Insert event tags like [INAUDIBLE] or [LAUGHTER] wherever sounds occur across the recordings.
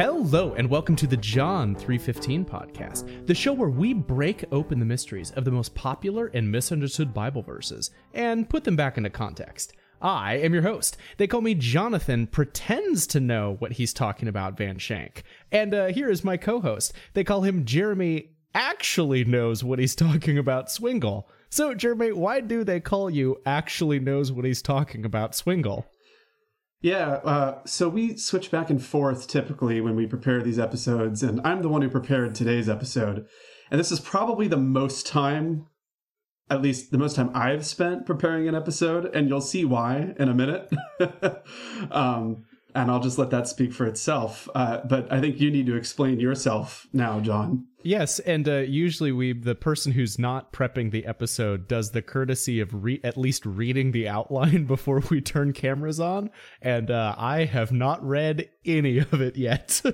Hello, and welcome to the John 315 podcast, the show where we break open the mysteries of the most popular and misunderstood Bible verses and put them back into context. I am your host. They call me Jonathan, pretends to know what he's talking about, Van Shank. And uh, here is my co host. They call him Jeremy, actually knows what he's talking about, Swingle. So, Jeremy, why do they call you actually knows what he's talking about, Swingle? Yeah, uh, so we switch back and forth typically when we prepare these episodes, and I'm the one who prepared today's episode. And this is probably the most time, at least the most time I've spent preparing an episode, and you'll see why in a minute. [LAUGHS] um, and I'll just let that speak for itself. Uh, but I think you need to explain yourself now, John. Yes, and uh, usually we the person who's not prepping the episode does the courtesy of re- at least reading the outline [LAUGHS] before we turn cameras on, and uh, I have not read any of it yet. [LAUGHS]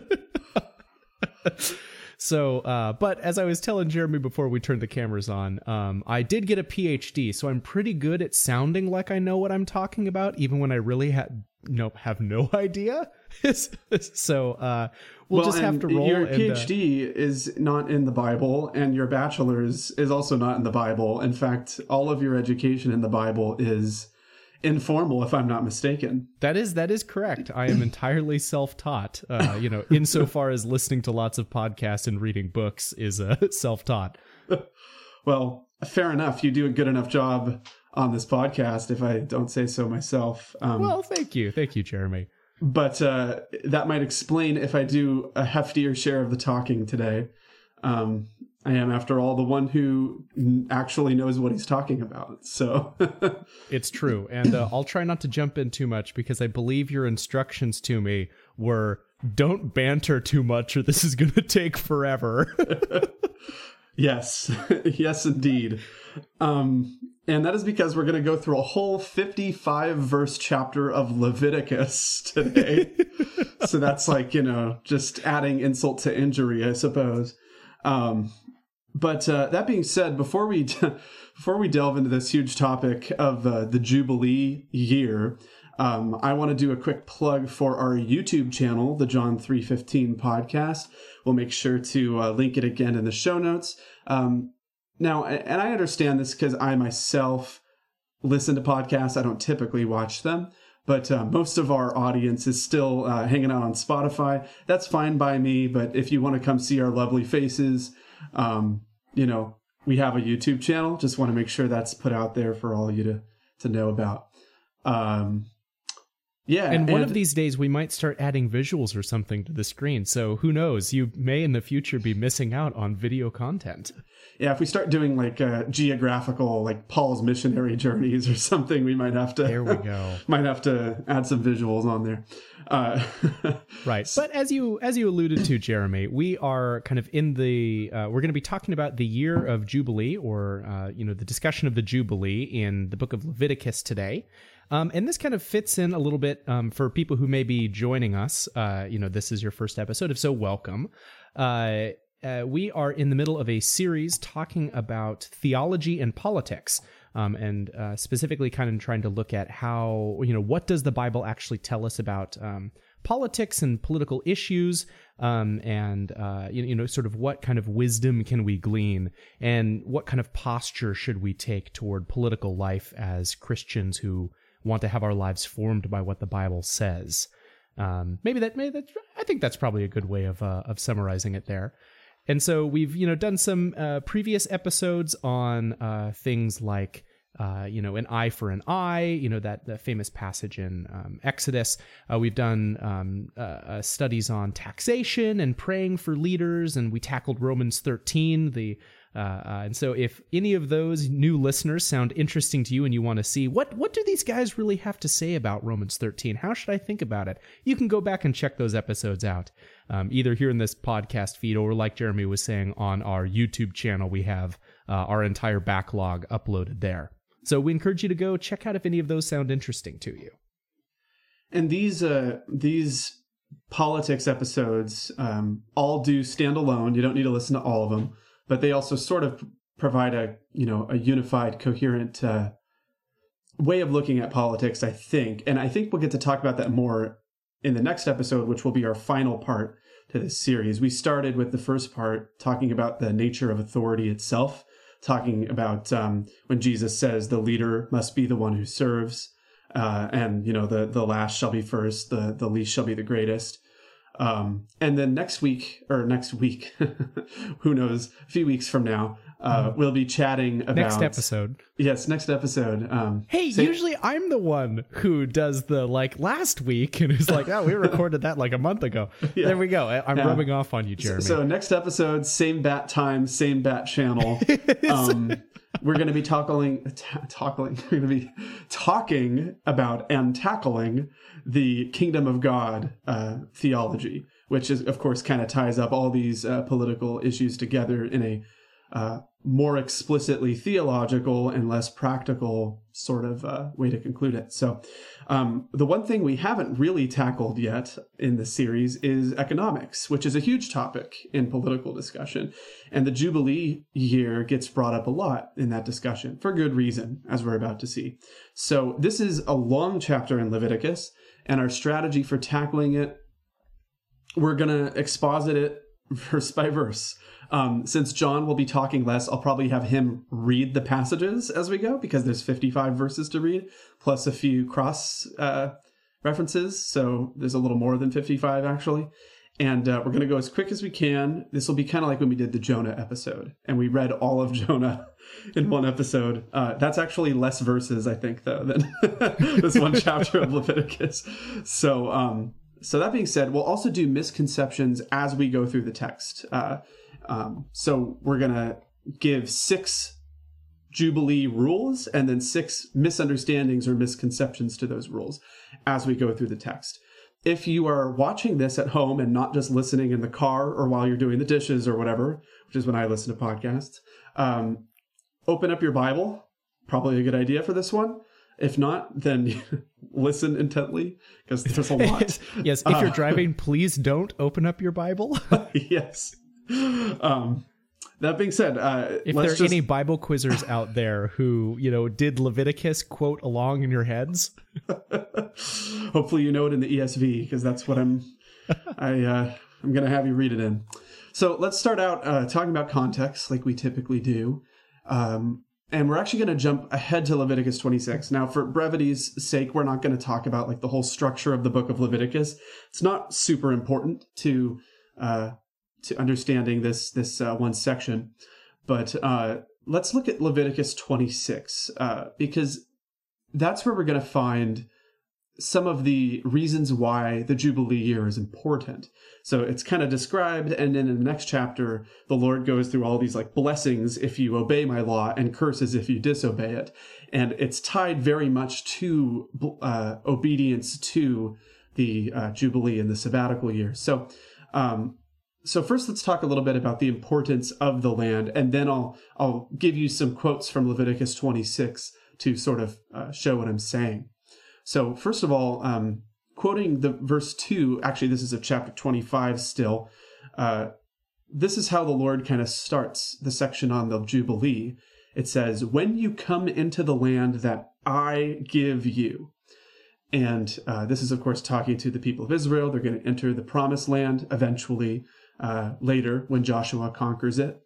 So, uh, but as I was telling Jeremy before we turned the cameras on, um, I did get a PhD, so I'm pretty good at sounding like I know what I'm talking about, even when I really had no have no [LAUGHS] idea. [LAUGHS] so uh, we'll, well just have to roll. Your and, PhD uh, is not in the Bible, and your bachelor's is also not in the Bible. In fact, all of your education in the Bible is informal, if I'm not mistaken. That is that is correct. I am entirely self-taught. Uh, you know, insofar as listening to lots of podcasts and reading books is uh, [LAUGHS] self-taught. [LAUGHS] well, fair enough. You do a good enough job on this podcast, if I don't say so myself. Um, well, thank you, thank you, Jeremy. But uh, that might explain if I do a heftier share of the talking today. Um, I am, after all, the one who actually knows what he's talking about. So [LAUGHS] it's true. And uh, I'll try not to jump in too much because I believe your instructions to me were don't banter too much or this is going to take forever. [LAUGHS] yes. [LAUGHS] yes, indeed. Um, and that is because we're going to go through a whole 55 verse chapter of Leviticus today. so that's like, you know, just adding insult to injury, I suppose. Um, but uh, that being said, before we [LAUGHS] before we delve into this huge topic of uh, the Jubilee year, um, I want to do a quick plug for our YouTube channel, the John three fifteen podcast. We'll make sure to uh, link it again in the show notes. Um, now, and I understand this because I myself listen to podcasts. I don't typically watch them, but uh, most of our audience is still uh, hanging out on Spotify. That's fine by me. But if you want to come see our lovely faces, um, you know, we have a YouTube channel. Just want to make sure that's put out there for all of you to to know about. Um, yeah, and one and, of these days we might start adding visuals or something to the screen. So who knows? You may in the future be missing out on video content. Yeah, if we start doing like uh, geographical, like Paul's missionary [LAUGHS] journeys or something, we might have to. There we go. [LAUGHS] might have to add some visuals on there. Uh, [LAUGHS] right, but as you as you alluded to, Jeremy, we are kind of in the. Uh, we're going to be talking about the year of Jubilee, or uh, you know, the discussion of the Jubilee in the book of Leviticus today. Um, and this kind of fits in a little bit um, for people who may be joining us. Uh, you know, this is your first episode. If so, welcome. Uh, uh, we are in the middle of a series talking about theology and politics. Um, and uh, specifically, kind of trying to look at how, you know, what does the Bible actually tell us about um, politics and political issues, um, and uh, you, you, know, sort of what kind of wisdom can we glean, and what kind of posture should we take toward political life as Christians who want to have our lives formed by what the Bible says. Um, maybe that, maybe that, I think that's probably a good way of uh, of summarizing it there. And so we've you know done some uh, previous episodes on uh, things like uh, you know, an eye for an eye, you know, that, famous passage in um, Exodus. Uh, we've done um, uh, uh studies on taxation and praying for leaders, and we tackled Romans 13, the uh, uh, and so, if any of those new listeners sound interesting to you and you want to see what what do these guys really have to say about Romans 13, how should I think about it? You can go back and check those episodes out, um, either here in this podcast feed or, like Jeremy was saying, on our YouTube channel. We have uh, our entire backlog uploaded there. So we encourage you to go check out if any of those sound interesting to you. And these uh, these politics episodes um, all do stand alone. You don't need to listen to all of them but they also sort of provide a you know a unified, coherent uh, way of looking at politics. I think, and I think we'll get to talk about that more in the next episode, which will be our final part. to this series. We started with the first part talking about the nature of authority itself, talking about um, when Jesus says the leader must be the one who serves, uh, and you know the the last shall be first, the the least shall be the greatest. Um, and then next week, or next week, [LAUGHS] who knows, a few weeks from now, uh, mm-hmm. we'll be chatting about next episode. Yes, next episode. Um, hey, say, usually I'm the one who does the like last week and is like, oh, we [LAUGHS] recorded that like a month ago. Yeah. There we go. I, am yeah. rubbing off on you, Jeremy. So, so, next episode, same bat time, same bat channel. [LAUGHS] um, we're going to be talking, t- talking. We're going to be talking about and tackling the kingdom of God uh, theology, which is, of course, kind of ties up all these uh, political issues together in a uh, more explicitly theological and less practical sort of uh, way to conclude it. So, um, the one thing we haven't really tackled yet in the series is economics, which is a huge topic in political discussion. And the Jubilee year gets brought up a lot in that discussion for good reason, as we're about to see. So, this is a long chapter in Leviticus, and our strategy for tackling it, we're going to exposit it [LAUGHS] verse by verse. Um, since John will be talking less, I'll probably have him read the passages as we go because there's 55 verses to read, plus a few cross uh, references. So there's a little more than 55 actually. And uh, we're going to go as quick as we can. This will be kind of like when we did the Jonah episode, and we read all of [LAUGHS] Jonah in one episode. Uh, that's actually less verses, I think, though, than [LAUGHS] this one chapter of Leviticus. So, um, so that being said, we'll also do misconceptions as we go through the text. Uh, um, so we're going to give six Jubilee rules and then six misunderstandings or misconceptions to those rules as we go through the text. If you are watching this at home and not just listening in the car or while you're doing the dishes or whatever, which is when I listen to podcasts, um, open up your Bible. Probably a good idea for this one. If not, then [LAUGHS] listen intently because there's a [LAUGHS] lot. yes, if you're uh, driving, please don't open up your Bible. [LAUGHS] yes. um, that being said, uh, if there are just... any Bible quizzers out there who you know did Leviticus quote along in your heads, [LAUGHS] hopefully you know it in the ESV because that's what I'm. [LAUGHS] I uh, I'm gonna have you read it in. So let's start out uh, talking about context, like we typically do. Um, and we're actually going to jump ahead to Leviticus 26. Now, for brevity's sake, we're not going to talk about like the whole structure of the book of Leviticus. It's not super important to uh, to understanding this this uh, one section. But uh, let's look at Leviticus 26 uh, because that's where we're going to find some of the reasons why the Jubilee year is important. So it's kind of described, and then in the next chapter, the Lord goes through all these like blessings if you obey my law and curses if you disobey it. And it's tied very much to uh, obedience to the uh, Jubilee and the sabbatical year. So um, so first let's talk a little bit about the importance of the land and then i'll i'll give you some quotes from leviticus 26 to sort of uh, show what i'm saying. So first of all um, quoting the verse 2 actually this is of chapter 25 still uh, this is how the lord kind of starts the section on the jubilee. It says when you come into the land that i give you and uh, this is, of course, talking to the people of Israel. They're going to enter the promised land eventually uh, later when Joshua conquers it.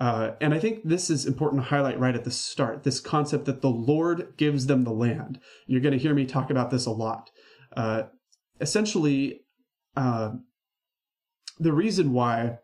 Uh, and I think this is important to highlight right at the start this concept that the Lord gives them the land. You're going to hear me talk about this a lot. Uh, essentially, uh, the reason why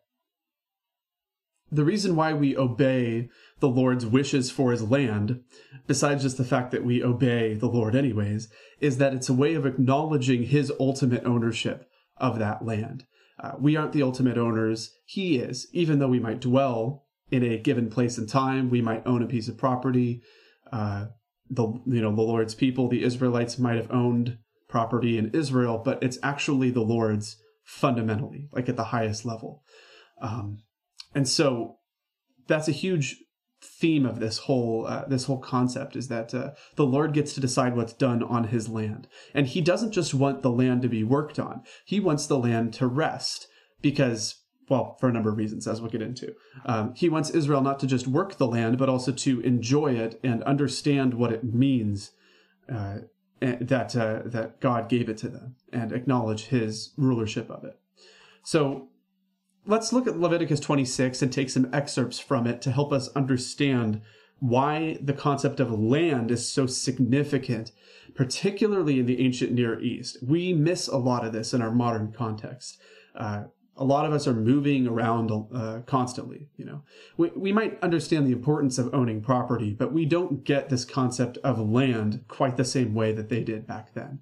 the reason why we obey the Lord's wishes for his land, besides just the fact that we obey the Lord anyways, is that it's a way of acknowledging his ultimate ownership of that land. Uh, we aren't the ultimate owners. He is. Even though we might dwell in a given place and time, we might own a piece of property. Uh, the you know the Lord's people, the Israelites, might have owned property in Israel, but it's actually the Lord's fundamentally, like at the highest level. Um, and so that's a huge theme of this whole uh, this whole concept is that uh, the Lord gets to decide what's done on His land, and He doesn't just want the land to be worked on; He wants the land to rest because. Well, for a number of reasons, as we'll get into. Um, he wants Israel not to just work the land, but also to enjoy it and understand what it means uh, that uh, that God gave it to them and acknowledge His rulership of it. So let's look at Leviticus 26 and take some excerpts from it to help us understand why the concept of land is so significant, particularly in the ancient Near East. We miss a lot of this in our modern context. Uh, a lot of us are moving around uh, constantly. You know, we, we might understand the importance of owning property, but we don't get this concept of land quite the same way that they did back then.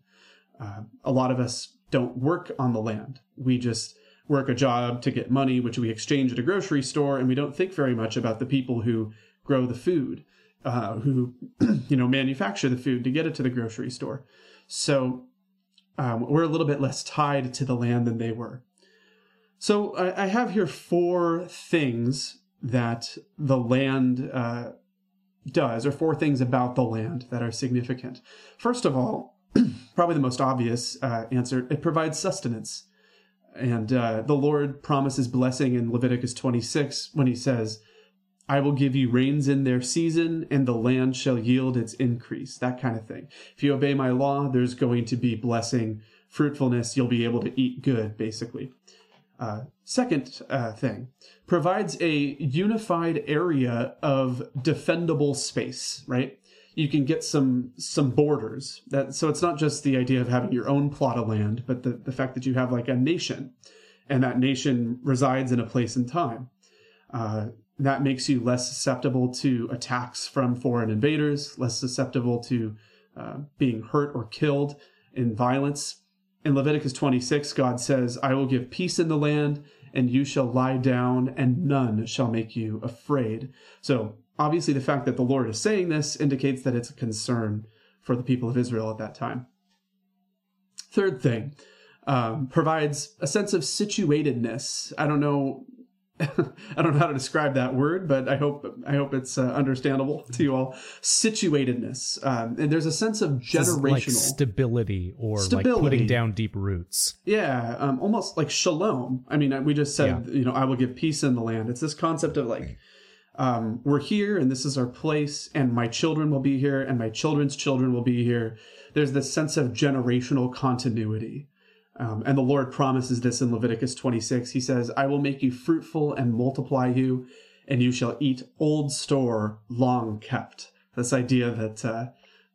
Uh, a lot of us don't work on the land. We just work a job to get money, which we exchange at a grocery store, and we don't think very much about the people who grow the food, uh, who [CLEARS THROAT] you know manufacture the food to get it to the grocery store. So um, we're a little bit less tied to the land than they were. So I, I have here four things that the land uh, does, or four things about the land that are significant. First of all, [CLEARS THROAT] probably the most obvious uh, answer, it provides sustenance. And uh, the Lord promises blessing in Leviticus 26 when he says, I will give you rains in their season, and the land shall yield its increase. That kind of thing. If you obey my law, there's going to be blessing, fruitfulness. You'll be able to eat good, basically. Uh, second uh, thing provides a unified area of defendable space, right? You can get some some borders. That so it's not just the idea of having your own plot of land, but the, the fact that you have like a nation, and that nation resides in a place and time. Uh, that makes you less susceptible to attacks from foreign invaders, less susceptible to uh, being hurt or killed in violence in Leviticus 26, God says, I will give peace in the land, and you shall lie down, and none shall make you afraid. So, obviously, the fact that the Lord is saying this indicates that it's a concern for the people of Israel at that time. Third thing, um, provides a sense of situatedness. I don't know [LAUGHS] I don't know how to describe that word, but I hope I hope it's uh, understandable [LAUGHS] to you all. Situatedness, um, and there's a sense of generational like stability or stability. like putting down deep roots. Yeah, um, almost like shalom. I mean, we just said, yeah. you know, I will give peace in the land. It's this concept of like um, we're here and this is our place, and my children will be here, and my children's children will be here. There's this sense of generational continuity. Um, and the Lord promises this in Leviticus 26. He says, I will make you fruitful and multiply you, and you shall eat old store long kept. This idea that, uh,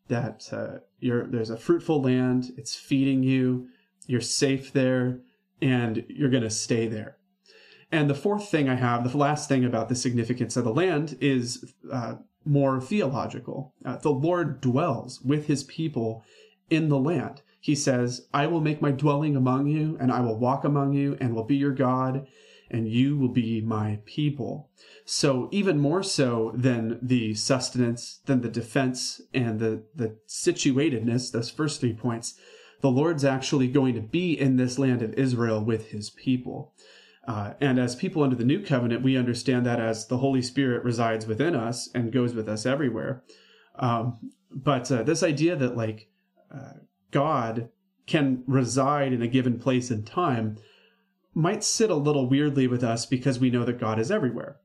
that uh, there's a fruitful land, it's feeding you, you're safe there, and you're going to stay there. And the fourth thing I have, the last thing about the significance of the land, is uh, more theological. Uh, the Lord dwells with his people in the land he says, I will make my dwelling among you, and I will walk among you, and will be your God, and you will be my people. So, even more so than the sustenance, than the defense, and the, the situatedness, those first three points, the Lord's actually going to be in this land of Israel with his people. Uh, and as people under the new covenant, we understand that as the Holy Spirit resides within us and goes with us everywhere. Um, but uh, this idea that, like, uh, God can reside in a given place and time might sit a little weirdly with us because we know that God is everywhere.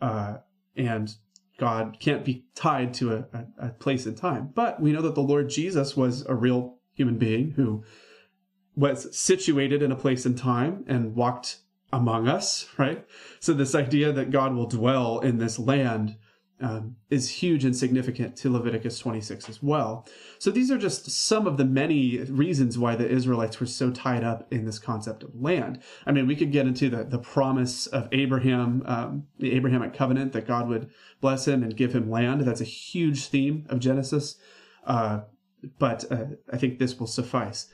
Uh, and God can't be tied to a, a, a, place and time. But we know that the Lord Jesus was a real human being who was situated in a place and time and walked among us, right? So, this idea that God will dwell in this land um, is huge and significant to Leviticus 26 as well. So these are just some of the many reasons why the Israelites were so tied up in this concept of land. I mean, we could get into the, the promise of Abraham, um, the Abrahamic covenant that God would bless him and give him land. That's a huge theme of Genesis. Uh, but uh, I think this will suffice.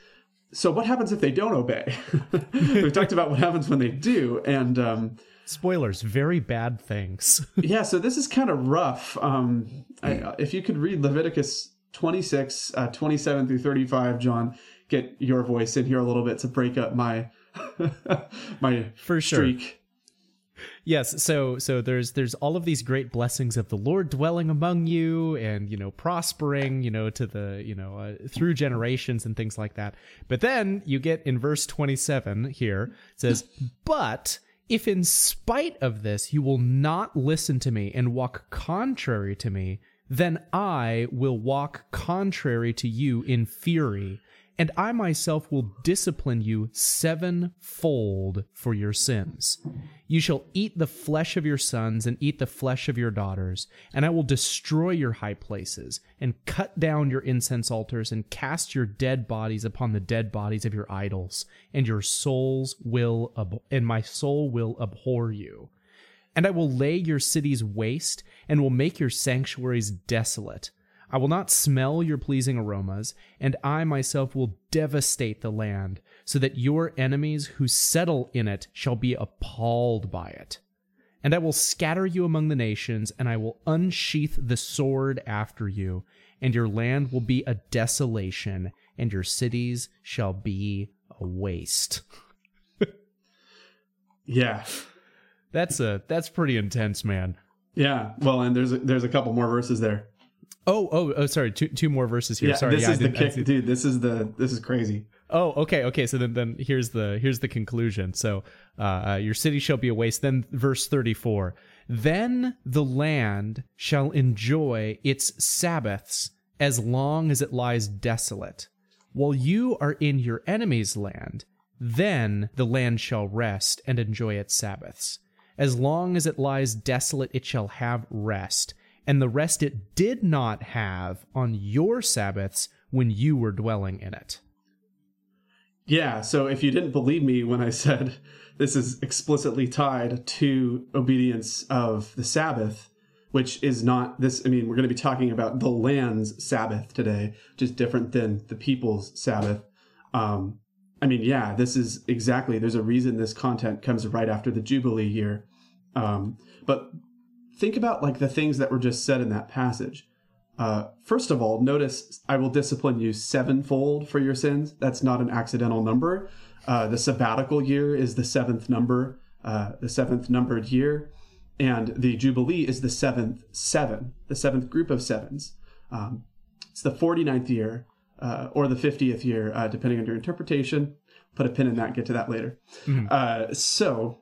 So what happens if they don't obey? [LAUGHS] We've talked about what happens when they do. And, um, spoilers very bad things [LAUGHS] yeah so this is kind of rough um I, if you could read leviticus 26 uh, 27 through 35 john get your voice in here a little bit to break up my [LAUGHS] my for streak sure. Yes so so there's there's all of these great blessings of the lord dwelling among you and you know prospering you know to the you know uh, through generations and things like that but then you get in verse 27 here it says but if in spite of this you will not listen to me and walk contrary to me, then I will walk contrary to you in fury and I myself will discipline you sevenfold for your sins. You shall eat the flesh of your sons and eat the flesh of your daughters, and I will destroy your high places, and cut down your incense altars, and cast your dead bodies upon the dead bodies of your idols, and your souls will ab- and my soul will abhor you. And I will lay your cities waste, and will make your sanctuaries desolate. I will not smell your pleasing aromas, and I myself will devastate the land, so that your enemies who settle in it shall be appalled by it. And I will scatter you among the nations, and I will unsheath the sword after you, and your land will be a desolation, and your cities shall be a waste. [LAUGHS] yeah. That's a that's pretty intense, man. Yeah. Well, and there's a, there's a couple more verses there. Oh, oh, oh, sorry. Two two more verses here. Yeah, sorry. this yeah, is the kick, dude. This is the this is crazy. Oh, okay, okay. So then, then here's the here's the conclusion. So, uh, uh, your city shall be a waste. Then, verse thirty four. Then the land shall enjoy its Sabbaths as long as it lies desolate, while you are in your enemy's land. Then the land shall rest and enjoy its Sabbaths. As long as it lies desolate, it shall have rest, and the rest it did not have on your Sabbaths when you were dwelling in it. Yeah. So if you didn't believe me when I said [LAUGHS] this is explicitly tied to obedience of the Sabbath, which is not this. I mean, we're going to be talking about the land's Sabbath today, which is different than the people's Sabbath. Um, I mean, yeah, this is exactly. There's a reason this content comes right after the Jubilee year. Um, but think about like the things that were just said in that passage. Uh, first of all, notice I will discipline you sevenfold for your sins. That's not an accidental number. Uh, the sabbatical year is the seventh number, uh, the seventh numbered year, and the Jubilee is the seventh seven, the seventh group of sevens. Um, it's the 49th year uh, or the 50th year, uh, depending on your interpretation. Put a pin in that, get to that later. Uh, so,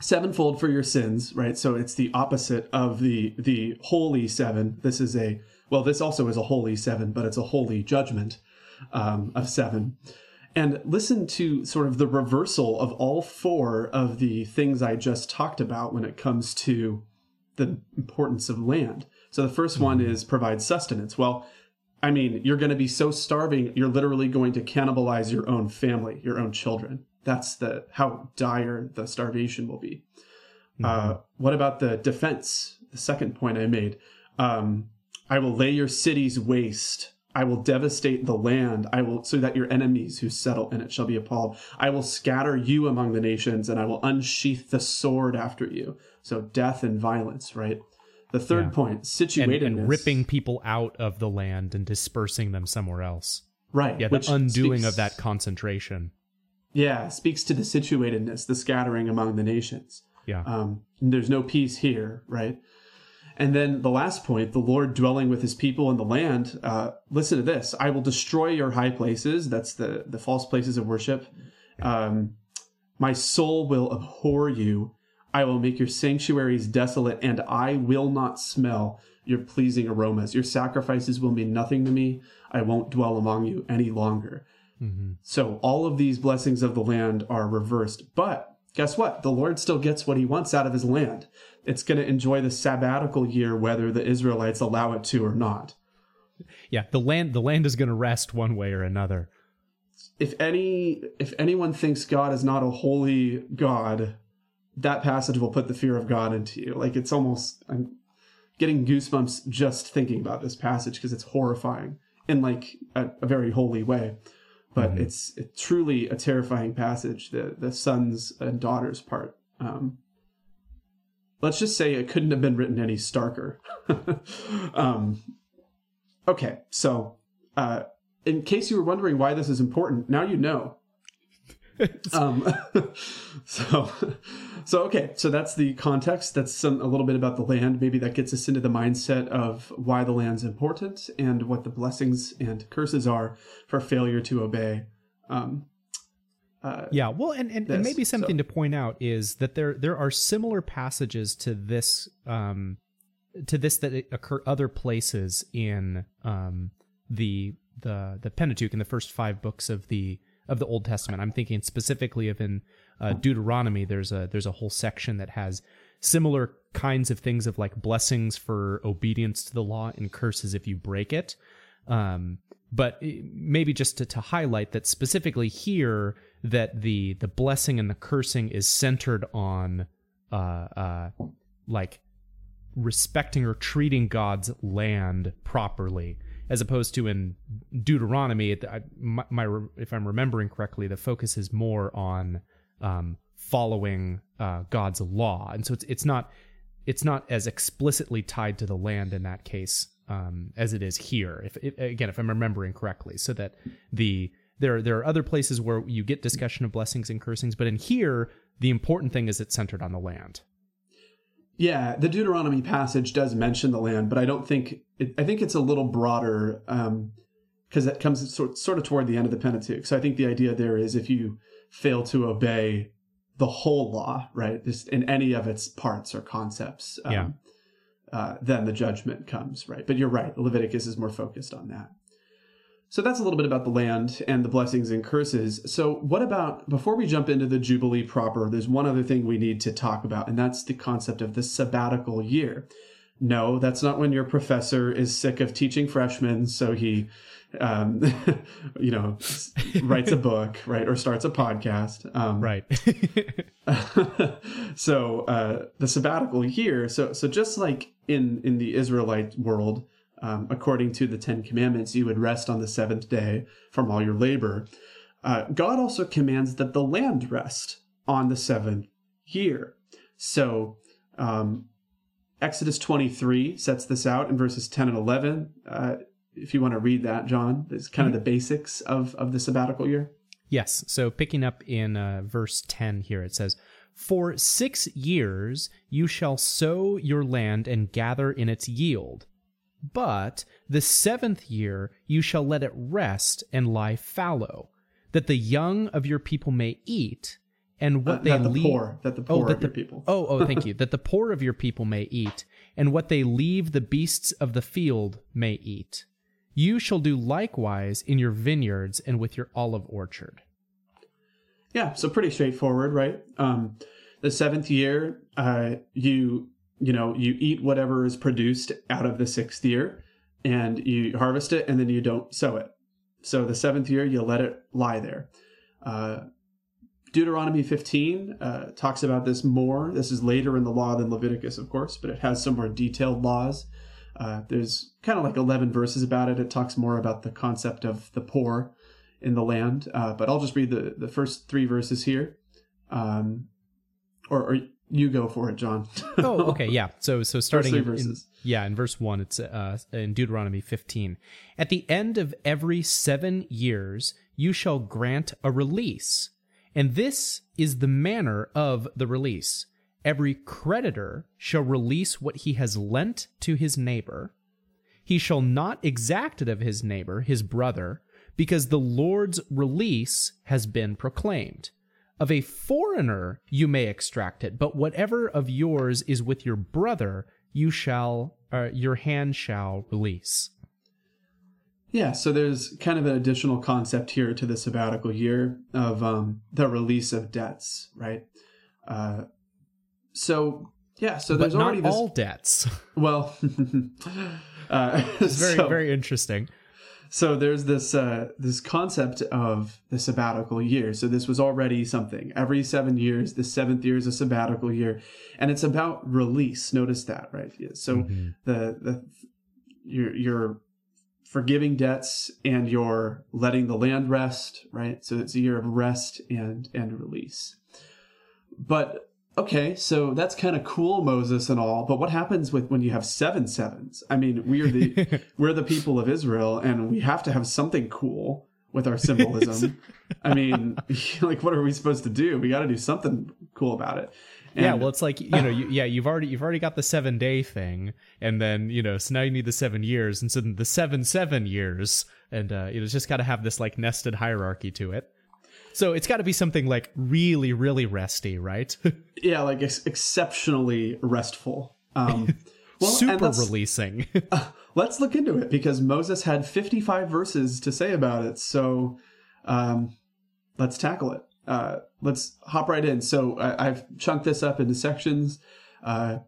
sevenfold for your sins, right? So it's the opposite of the the holy seven. This is a well, this also is a holy seven, but it's a holy judgment um, of seven. And listen to sort of the reversal of all four of the things I just talked about when it comes to the importance of land. So the 1st one is provide sustenance. Well, I mean, you're going to be so starving, you're literally going to cannibalize your own family, your own children. That's the how dire the starvation will be. Uh, what about the defense? The second point I made. Um, I will lay your cities waste. I will devastate the land. I will so that your enemies who settle in it shall be appalled. I will scatter you among the nations, and I will unsheath the sword after you. So death and violence, right? The third Yeah. point, and, situatedness, and ripping people out of the land and dispersing them somewhere else. right? Yeah, the undoing speaks- of that concentration. Yeah, speaks to the situatedness, the scattering among the nations. Yeah. Um, there's no peace here, right? And then the last point, the Lord dwelling with his people in the land. Uh, listen to this I will destroy your high places. That's the, the false places of worship. Um, my soul will abhor you. I will make your sanctuaries desolate, and I will not smell your pleasing aromas. Your sacrifices will mean nothing to me. I won't dwell among you any longer. Mm-hmm. So all of these blessings of the land are reversed. But guess what? The Lord still gets what he wants out of his land. It's going to enjoy the sabbatical year whether the Israelites allow it to or not. yeah, the land the land is going to rest one way or another. If any if anyone thinks God is not a holy God, that passage will put the fear of God into you. Like it's almost I'm getting goosebumps just thinking about this passage because it's horrifying in like a, a very holy way. But it's, it's truly a terrifying passage. The the sons and daughters part. Um, let's just say it couldn't have been written any starker. [LAUGHS] um, okay, so uh, in case you were wondering why this is important, now you know. [LAUGHS] um, [LAUGHS] so, so okay, so that's the context. That's some a little bit about the land. Maybe that gets us into the mindset of why the land's important and what the blessings and curses are for failure to obey. Um, uh, Yeah, well, and, and, and maybe something so- to point out is that there there are similar passages to this um to this that occur other places in um the the the Pentateuch in the first five books of the of the Old Testament. I'm thinking specifically of in uh, Deuteronomy. There's a there's a whole section that has similar kinds of things of like blessings for obedience to the law and curses if you break it. Um, but maybe just to, to highlight that specifically here that the the blessing and the cursing is centered on uh, uh, like respecting or treating God's land properly, as opposed to in Deuteronomy. my, my if I'm remembering correctly, the focus is more on um, following uh, God's law, and so it's it's not it's not as explicitly tied to the land in that case um, as it is here. If, if again, if I'm remembering correctly, so that the there there are other places where you get discussion of blessings and cursings, but in here the important thing is it's centered on the land. Yeah, the Deuteronomy passage does mention the land, but I don't think it, I think it's a little broader because um, it comes sort sort of toward the end of the Pentateuch. So I think the idea there is if you fail to obey the whole law, right, just in any of its parts or concepts, um, yeah. Uh, then the judgment comes, right? But you're right, Leviticus is more focused on that. So that's a little bit about the land and the blessings and curses. So, what about, before we jump into the Jubilee proper, there's one other thing we need to talk about, and that's the concept of the sabbatical year. No, that's not when your professor is sick of teaching freshmen, so he, um, [LAUGHS] you know, writes a book, right, or starts a podcast. Um, right. [LAUGHS] so uh, the sabbatical year. So so just like in in the Israelite world, um, according to the Ten Commandments, you would rest on the seventh day from all your labor. Uh, God also commands that the land rest on the seventh year. So, um, Exodus 23 sets this out in verses 10 and 11. Uh, if you want to read that, John, it's kind mm-hmm. of the basics of, of the sabbatical year. Yes. So, picking up in uh, verse 10 here, it says, For six years you shall sow your land and gather in its yield but the seventh year you shall let it rest and lie fallow, that the young of your people may eat, and what uh, they the leave. Poor, that the oh, poor oh, that the, people. oh, oh, thank [LAUGHS] you. That the poor of your people may eat, and what they leave the beasts of the field may eat. You shall do likewise in your vineyards and with your olive orchard. Yeah, so pretty straightforward, right? Um, the seventh year, uh, you you know, you eat whatever is produced out of the sixth year and you harvest it and then you don't sow it. So the seventh year, you let it lie there. Uh, Deuteronomy 15 uh, talks about this more. This is later in the law than Leviticus, of course, but it has some more detailed laws. Uh, there's kind of like 11 verses about it. It talks more about the concept of the poor in the land. Uh, but I'll just read the, the first three verses here. Um, or, or you go for it, John. oh, okay, yeah. So so starting in, in, yeah, in verse 1 it's uh in Deuteronomy 15. At the end of every 7 years you shall grant a release. And this is the manner of the release. Every creditor shall release what he has lent to his neighbor. He shall not exact it of his neighbor, his brother, because the Lord's release has been proclaimed. Of a foreigner you may extract it, but whatever of yours is with your brother, you shall, uh, your hand shall release. Yeah, so there's kind of an additional concept here to the sabbatical year of um, the release of debts, right? Uh, so yeah, so there's already this... all debts. [LAUGHS] Well, [LAUGHS] uh, it's very so, very interesting so there's this uh, this concept of the sabbatical year. So this was already something. Every seven years, the seventh year is a sabbatical year, and it's about release. Notice that, right? So mm-hmm. the the you're you're forgiving debts and you're letting the land rest, right? So it's a year of rest and and release. But okay, so that's kind of cool, Moses and all. But what happens with when you have seven sevens? I mean, we're the [LAUGHS] we're the people of Israel, and we have to have something cool with our symbolism. [LAUGHS] I mean, [LAUGHS] like, what are we supposed to do? We got to do something cool about it. And, yeah, well, it's like you know, you, [SIGHS] yeah, you've already you've already got the seven day thing, and then you know, so now you need the seven years, and so the seven seven years, and uh, you know, it's just got to have this like nested hierarchy to it. So it's got to be something like really, really resty, right? [LAUGHS] yeah, like ex- exceptionally restful. Um, [LAUGHS] well, super releasing. uh, [LAUGHS] let's look into it because Moses had 55 verses to say about it. So um, let's tackle it. Uh, let's hop right in. So I, have chunked this up into sections, uh,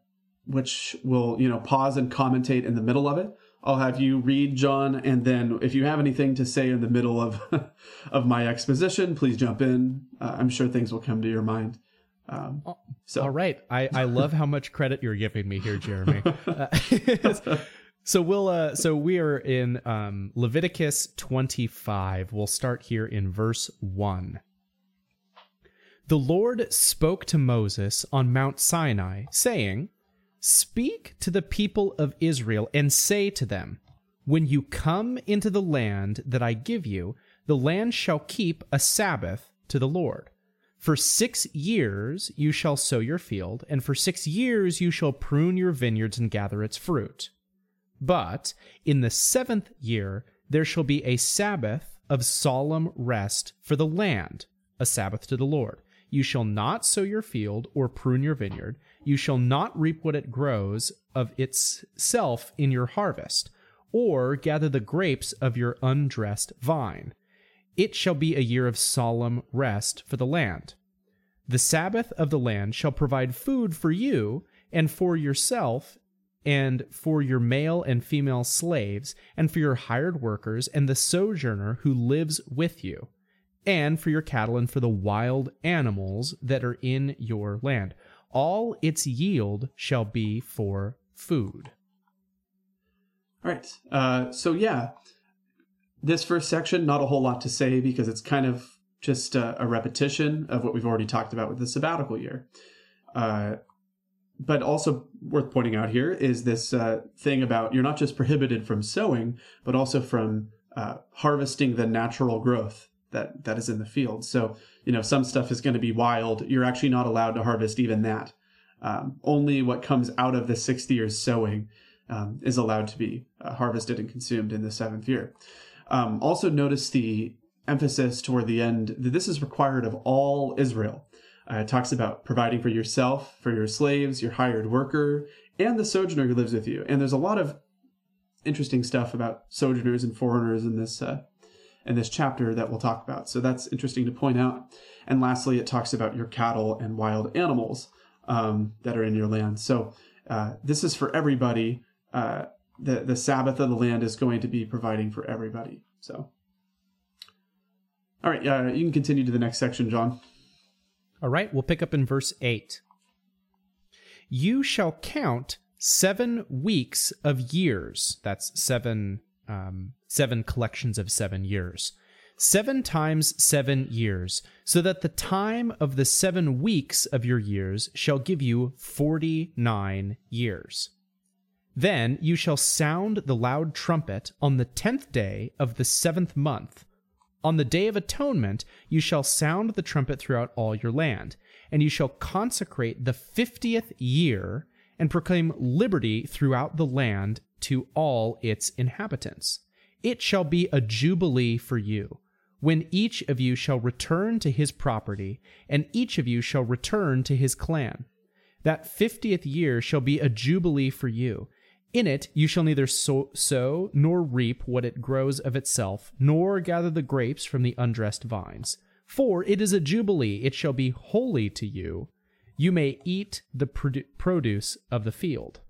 which will you know pause and commentate in the middle of it. I'll have you read John, and then if you have anything to say in the middle of [LAUGHS] of my exposition, please jump in. Uh, I'm sure things will come to your mind. Um, so, all right, I I love how much credit you're giving me here, Jeremy. [LAUGHS] Uh, [LAUGHS] so we'll uh, so we are in um, Leviticus 25. We'll start here in verse one. The Lord spoke to Moses on Mount Sinai, saying, Speak to the people of Israel and say to them, When you come into the land that I give you, the land shall keep a Sabbath to the Lord. For six years you shall sow your field, and for six years you shall prune your vineyards and gather its fruit. But in the seventh year there shall be a Sabbath of solemn rest for the land, a Sabbath to the Lord. You shall not sow your field or prune your vineyard. You shall not reap what it grows of itself in your harvest, or gather the grapes of your undressed vine. It shall be a year of solemn rest for the land. The Sabbath of the land shall provide food for you and for yourself and for your male and female slaves and for your hired workers and the sojourner who lives with you and for your cattle and for the wild animals that are in your land. All its yield shall be for food. All right. Uh, so, yeah, this first section, not a whole lot to say because it's kind of just a, a repetition of what we've already talked about with the sabbatical year. Uh, but also worth pointing out here is this uh, thing about you're not just prohibited from sowing, but also from uh, harvesting the natural growth that that is in the field. So you know some stuff is going to be wild. You're actually not allowed to harvest even that. Um, only what comes out of the sixth year's sowing um, is allowed to be uh, harvested and consumed in the seventh year. Um, also notice the emphasis toward the end that this is required of all Israel. Uh, it talks about providing for yourself, for your slaves, your hired worker, and the sojourner who lives with you. And there's a lot of interesting stuff about sojourners and foreigners in this uh, in this chapter that we'll talk about. So that's interesting to point out. And lastly, it talks about your cattle and wild animals um, that are in your land. So uh, this is for everybody. Uh, the the Sabbath of the land is going to be providing for everybody. So, all right, uh, you can continue to the next section, John. All right, we'll pick up in verse eight. You shall count seven weeks of years. That's seven um, seven collections of seven years. Seven times seven years, so that the time of the seven weeks of your years shall give you forty nine years. Then you shall sound the loud trumpet on the tenth day of the seventh month. On the day of atonement, you shall sound the trumpet throughout all your land, and you shall consecrate the fiftieth year and proclaim liberty throughout the land to all its inhabitants. It shall be a jubilee for you, when each of you shall return to his property, and each of you shall return to his clan. That fiftieth year shall be a jubilee for you. In it you shall neither sow, nor reap what it grows of itself, nor gather the grapes from the undressed vines. For it is a jubilee, it shall be holy to you. You may eat the produce of the field.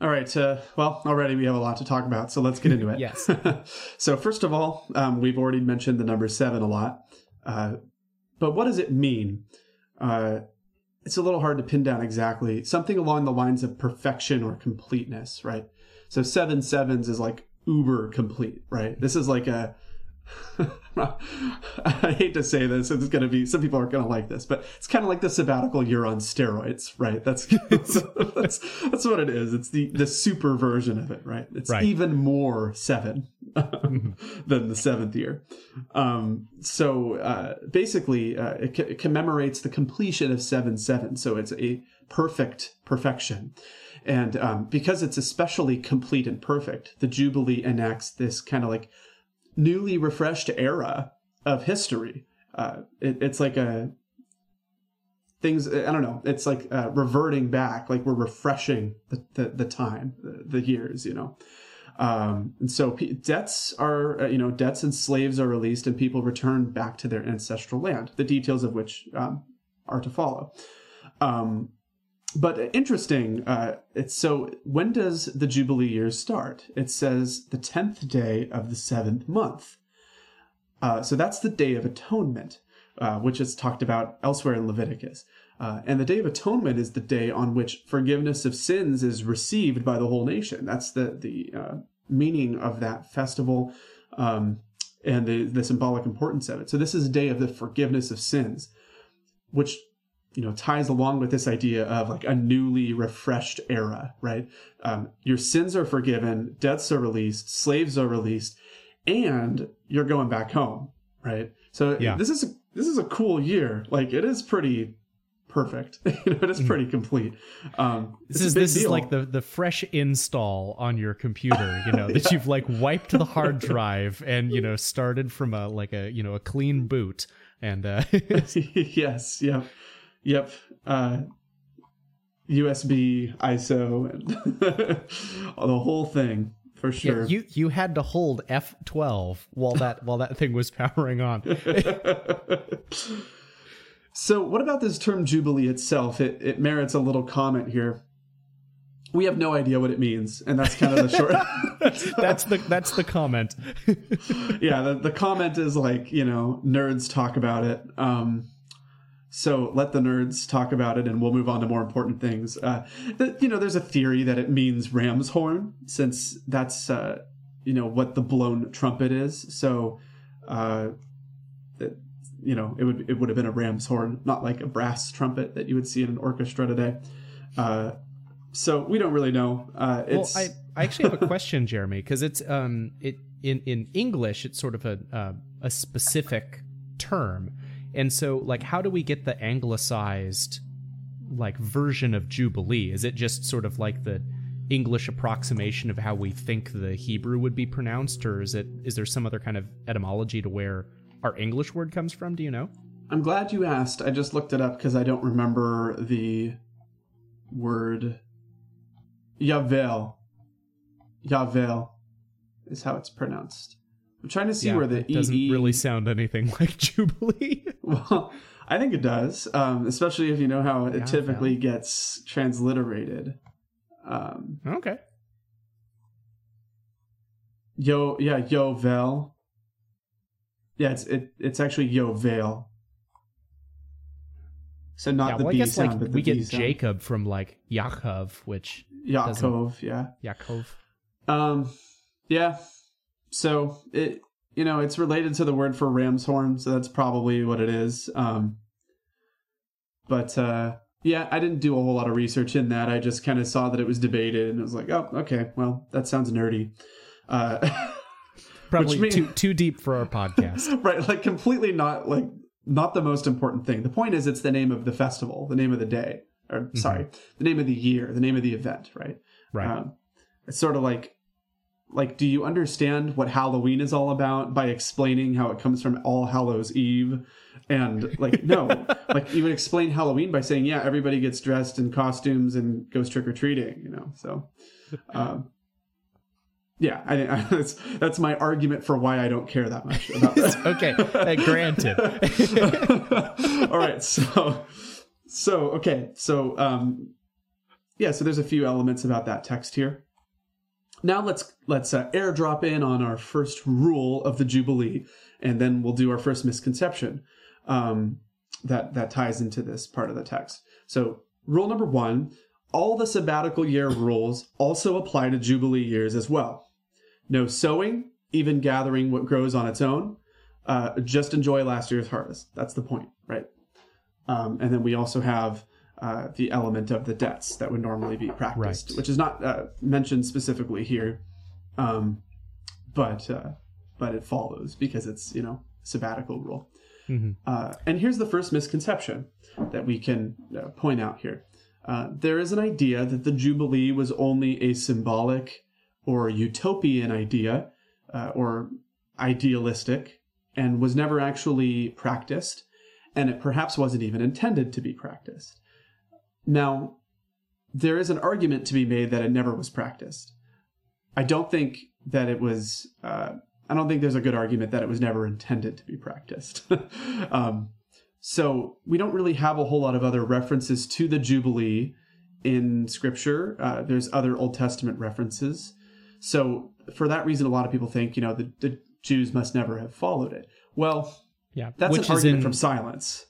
All right. Uh, well, already we have a lot to talk about, so let's get into it. [LAUGHS] yes. [LAUGHS] so, first of all, um, we've already mentioned the number seven a lot. Uh, but what does it mean? Uh, it's a little hard to pin down exactly. Something along the lines of perfection or completeness, right? So, seven sevens is like uber complete, right? This is like a [LAUGHS] I hate to say this. It's going to be some people aren't going to like this, but it's kind of like the sabbatical year on steroids, right? [LAUGHS] That's that's that's what it is. It's the the super version of it, right? It's right. even more seven mm-hmm. [LAUGHS] than the seventh year. Um, so uh, basically, uh, it, it commemorates the completion of seven seven. So it's a perfect perfection. And um, because it's especially complete and perfect, the Jubilee enacts this kind of like newly refreshed era of history. Uh, it, it's like a things i don't know it's like uh, reverting back like we're refreshing the, the, the time the, the years you know um, and so p- debts are uh, you know debts and slaves are released and people return back to their ancestral land the details of which um, are to follow um, but interesting uh, it's so when does the jubilee year start it says the 10th day of the seventh month uh, so that's the day of atonement uh, which is talked about elsewhere in Leviticus. Uh, and the Day of Atonement is the day on which forgiveness of sins is received by the whole nation. That's the the uh, meaning of that festival um, and the, the symbolic importance of it. So this is a day of the forgiveness of sins, which you know ties along with this idea of like a newly refreshed era, right? Um, your sins are forgiven, debts are released, slaves are released, and you're going back home, right? So Yeah. this is a, this is a cool year. Like it is pretty perfect. [LAUGHS] you know, it is pretty complete. Um, This is this is like the the fresh install on your computer, you know, [LAUGHS] that you've like wiped the hard [LAUGHS] drive and you know started from a like a you know a clean boot and uh yes. Yep. Yep. Uh, USB, ISO, and [LAUGHS] the whole thing for sure. yeah, you you had to hold F12 while that while that thing was powering on. [LAUGHS] so, what about this term jubilee itself? It it merits a little comment here. We have no idea what it means, and that's kind of the short. [LAUGHS] That's the that's the comment. yeah, the, the comment is like, you know, nerds talk about it. Um, so let the nerds talk about it, and we'll move on to more important things. Uh, you know, there's a theory that it means ram's horn, since that's, uh, you know, what the blown trumpet is. So, uh, that, you know, it would it would have been a ram's horn, not like a brass trumpet that you would see in an orchestra today. Uh, so we don't really know. Uh, Well, I, I actually have a question, Jeremy, because it's um it in in English it's sort of a uh, a specific term, and so like how do we get the anglicized like version of Jubilee? Is it just sort of like the English approximation of how we think the Hebrew would be pronounced, or is it is there some other kind of etymology to where our English word comes from? Do you know? I'm glad you asked. I just looked it up because I don't remember the word. Yavel. Yavel is how it's pronounced. I'm trying to see where the it doesn't EE really sound anything [LAUGHS] like Jubilee. Well, I think it does, um, especially if you know how it typically gets transliterated. Um, okay. yo, yeah, Yovel. Yeah, it's it, it's actually Yovel. So not yeah, the well, B guess sound, like but the we V get sound. Jacob from like Yaakov, which Yaakov, yeah. Yaakov. Um, yeah. So it, you know, it's related to the word for ram's horn, so that's probably what it is. Um, but uh, yeah, I didn't do a whole lot of research in that. I just kind of saw that it was debated, and I was like, oh, okay, well, that sounds nerdy. Uh, [LAUGHS] Probably mean- too too deep for our podcast. [LAUGHS] right, like completely not like not the most important thing. The point is, it's the name of the festival, the name of the day, or sorry, the name of the year, the name of the event, right? Right. Um, it's sort of like, like, do you understand what Halloween is all about by explaining how it comes from All Hallows Eve? And like, no, [LAUGHS] like you would explain Halloween by saying, yeah, everybody gets dressed in costumes and goes trick or treating, you know. So, um, yeah, I, I, [LAUGHS] that's that's my argument for why I don't care that much about that. [LAUGHS] okay, uh, granted. All right, so so okay, so um yeah, so there's a few elements about that text here. Now let's let's uh, airdrop in on our first rule of the jubilee, and then we'll do our first misconception um, that that ties into this part of the text. So rule number one: all the sabbatical year rules also apply to jubilee years as well. No sowing, even gathering what grows on its own. Uh, just enjoy last year's harvest. That's the point, right? Um, and then we also have uh, the element of the debts that would normally be practiced, Right. which is not uh, mentioned specifically here, um, but uh, but it follows because it's you know sabbatical rule. Mhm. Uh, and here's the first misconception that we can uh, point out here. Uh, there is an idea that the Jubilee was only a symbolic or utopian idea uh, or idealistic and was never actually practiced. and it perhaps wasn't even intended to be practiced. Now, there is an argument to be made that it never was practiced. I don't think that it was. Uh, I don't think there's a good argument that it was never intended to be practiced. [LAUGHS] um, so we don't really have a whole lot of other references to the Jubilee in Scripture. Uh, there's other Old Testament references. So for that reason, a lot of people think, you know, the, the Jews must never have followed it. Well, yeah, that's which an argument in, from silence.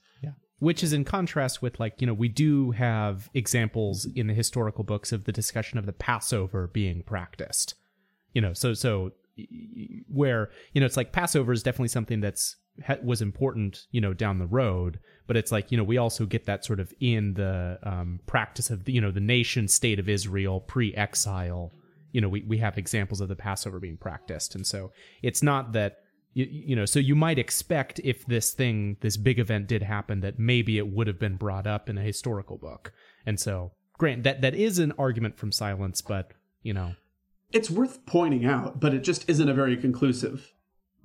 Which is in contrast with like you know we do have examples in the historical books of the discussion of the Passover being practiced. You know, so so where you know it's like Passover is definitely something that's was important you know down the road but it's like you know we also get that sort of in the um, practice of the you know the nation state of israel pre-exile you know we, we have examples of the passover being practiced and so it's not that you, you know so you might expect if this thing this big event did happen that maybe it would have been brought up in a historical book. And so grant that that is an argument from silence but you know. It's worth pointing out but it just isn't a very conclusive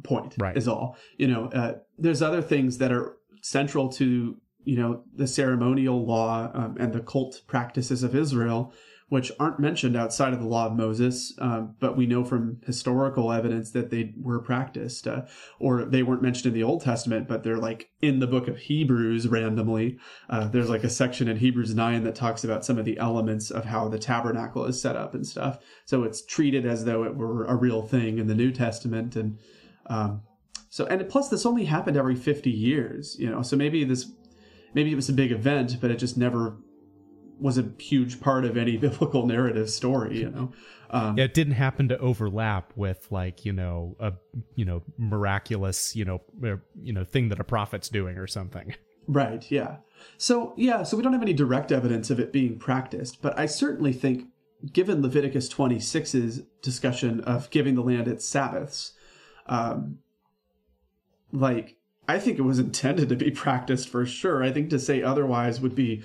point right. is all. You know uh, there's other things that are central to you know the ceremonial law um, and the cult practices of israel which aren't mentioned outside of the law of Moses, um, but we know from historical evidence that they were practiced, uh, or they weren't mentioned in the Old Testament, but they're like in the book of Hebrews randomly. Uh, there's like a section in Hebrews 9 that talks about some of the elements of how the tabernacle is set up and stuff. So it's treated as though it were a real thing in the New Testament. And um, so, and plus, this only happened every 50 years, you know, so maybe this. Maybe it was a big event, but it just never was a huge part of any [LAUGHS] biblical narrative story you know? Um, yeah, it didn't happen to overlap with like you know a you know miraculous you know er, you know thing that a prophet's doing or something. Right yeah. So yeah so we don't have any direct evidence of it being practiced but i certainly think given leviticus 26's discussion of giving the land its sabbaths um like i think it was intended to be [LAUGHS] practiced for sure. I think to say otherwise would be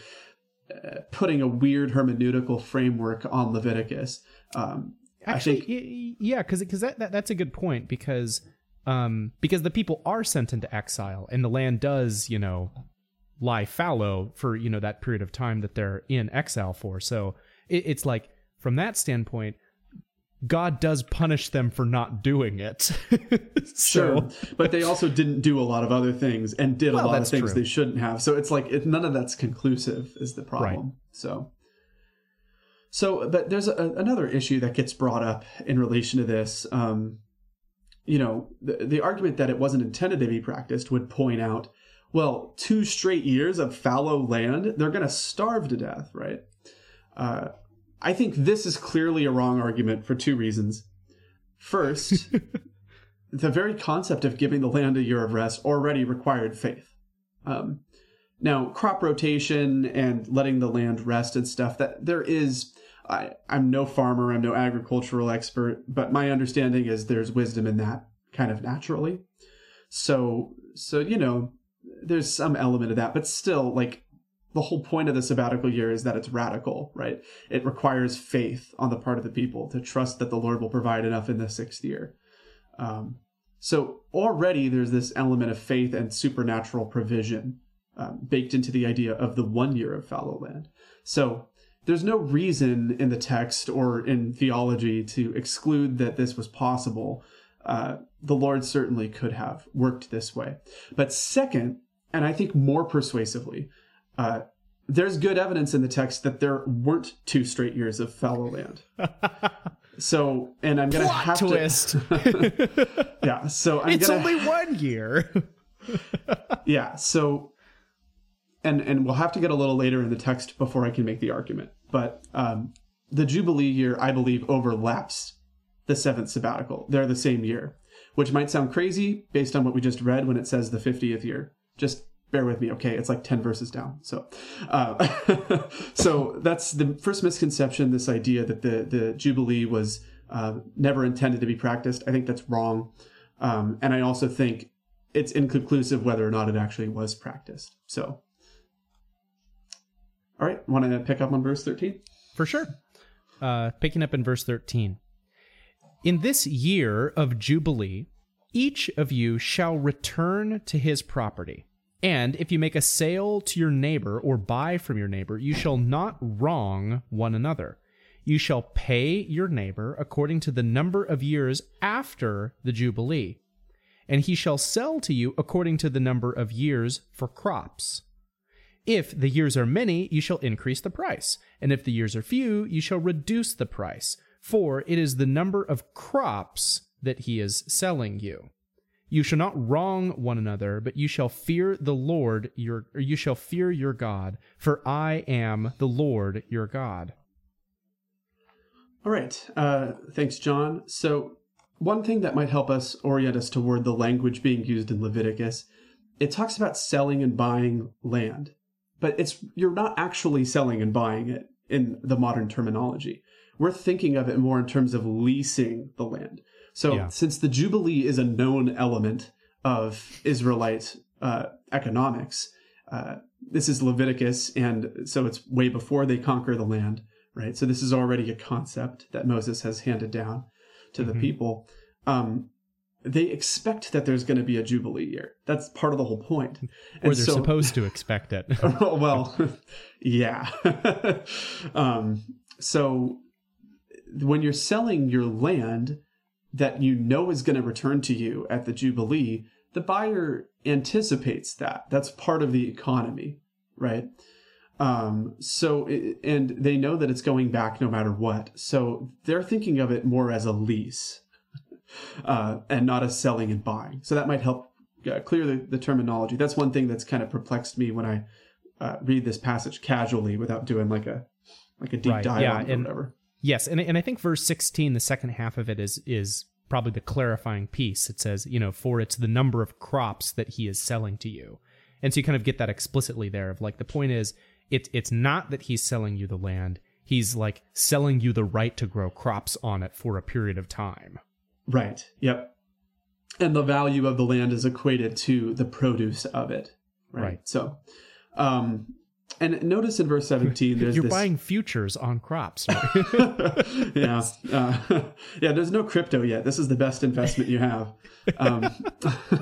putting a weird hermeneutical framework on Leviticus. Um, Actually, think, yeah, because because that, that that's a good point because um, because the people are sent into exile and the land does you know lie fallow for you know that period of time that they're in exile for. So it, it's like from that standpoint, God does punish them for not doing it. [LAUGHS] so, sure, but they also didn't do a lot of other things and did well, a lot of things true. they shouldn't have. So it's like it, none of that's conclusive is the problem. Right. So, so but there's a, another issue that gets brought up in relation to this. Um, you know, the, the argument that it wasn't intended to be practiced would point out, well, two straight years of fallow land, they're going to starve to death, right? Uh, I think this is clearly a wrong argument for two reasons. First, [LAUGHS] the very concept of giving the land a year of rest already required faith. Um, now, crop rotation and letting the land rest and stuff, that there is. I, I'm no farmer, I'm no agricultural expert, but my understanding is there's wisdom in that kind of naturally. So, so you know, there's some element of that, but still, like the whole point of the sabbatical year is that it's radical, right? It requires faith on the part of the people to trust that the Lord will provide enough in the sixth year. Um, so already there's this element of faith and supernatural provision um, baked into the idea of the one year of fallow land. So there's no reason in the text or in theology to exclude that this was possible. Uh, the Lord certainly could have worked this way. But second, and I think more persuasively, uh, there's good evidence in the text that there weren't two straight years of fallow land. [LAUGHS] so, and I'm gonna Plot have twist. to. [LAUGHS] yeah. So I'm it's gonna, only one year. [LAUGHS] yeah. So, and and we'll have to get a little later in the text before I can make the argument. But um, the Jubilee year, I believe, overlaps the seventh sabbatical. They're the same year, which might sound crazy based on what we just read when it says the 50th year. Just bear with me okay? It's like 10 verses down so uh, [LAUGHS] so that's the first misconception this idea that the the jubilee was uh, never intended to be practiced. I think that's wrong. Um, and i also think it's inconclusive whether or not it actually was practiced. So all right want to pick up on verse 13 for sure. Uh, picking up in verse 13 in this year of jubilee each of you shall return to his property And if you make a sale to your neighbor or buy from your neighbor, you shall not wrong one another. You shall pay your neighbor according to the number of years after the Jubilee, and he shall sell to you according to the number of years for crops. If the years are many, you shall increase the price, and if the years are few, you shall reduce the price, for it is the number of crops that he is selling you. You shall not wrong one another, but you shall fear the Lord your or you shall fear your God, for I am the Lord your God. All right. Uh, thanks, John. So, one thing that might help us orient us toward the language being used in Leviticus, it talks about selling and buying land, but it's you're not actually selling and buying it in the modern terminology. We're thinking of it more in terms of leasing the land. So, Yeah. since the Jubilee is a known element of Israelite uh, economics, uh, this is Leviticus, and so it's way before they conquer the land, right? So this is already a concept that Moses has handed down to the people. Um, they expect that there's going to be a Jubilee year. That's part of the whole point. Or they're so- supposed to [LAUGHS] expect it. [LAUGHS] well, yeah. [LAUGHS] um, so when you're selling your land that you know is going to return to you at the Jubilee, the buyer anticipates that. That's part of the economy, right? Um, so, and they know that it's going back no matter what. So they're thinking of it more as a lease [LAUGHS] uh, and not as selling and buying. So that might help uh, clear the, the terminology. That's one thing that's kind of perplexed me when I uh, read this passage casually without doing like a like a deep Right, dive yeah, or and- whatever. Yes, and and I think verse 16, the second half of it is is probably the clarifying piece. It says, you know, for it's the number of crops that he is selling to you. And so you kind of get that explicitly there of like the point is it's it's not that he's selling you the land. He's like selling you the right to grow crops on it for a period of time. Right. Yep. And the value of the land is equated to the produce of it. Right. Right. So, um, and notice in verse 17, there's You're this. buying futures on crops. Right? [LAUGHS] yeah. Uh, yeah. There's no crypto yet. This is the best investment you have. Um,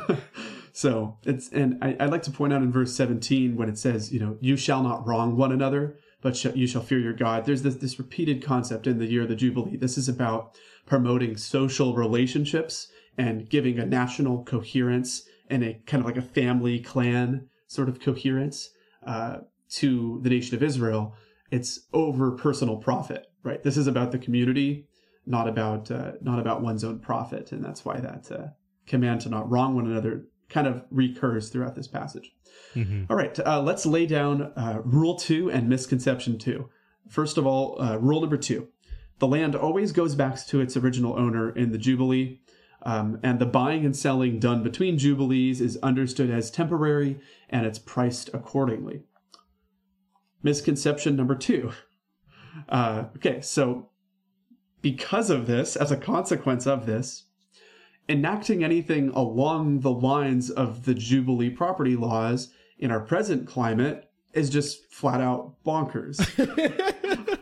[LAUGHS] so it's, and I, I'd like to point out in verse 17 when it says, you know, you shall not wrong one another, but sh- you shall fear your God. There's this, this repeated concept in the year of the Jubilee. This is about promoting social relationships and giving a national coherence and a kind of like a family clan sort of coherence uh, to the nation of Israel. It's over personal profit, right? This is about the community, not about uh, not about one's own profit, and that's why that uh, command to not wrong one another kind of recurs throughout this passage. Mhm. All right, uh, let's lay down uh, rule two and misconception two. First of all, uh, rule number two the land always goes back to its original owner in the Jubilee, um, and the buying and selling done between Jubilees is understood as temporary and it's priced accordingly. Misconception number two. Uh, okay, so because of this, as a consequence of this, enacting anything along the lines of the Jubilee property laws in our present climate is just flat out bonkers. [LAUGHS]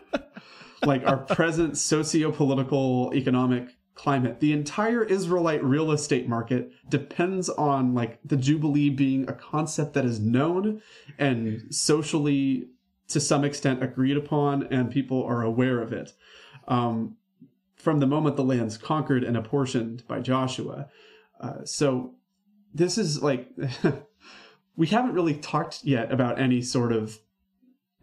like our present socio-political economic climate the entire israelite real estate market depends on like the jubilee being a concept that is known and socially to some extent agreed upon and people are aware of it. Um, from the moment the land's conquered and apportioned by joshua. Uh, so this is like [LAUGHS] we haven't really talked yet about any sort of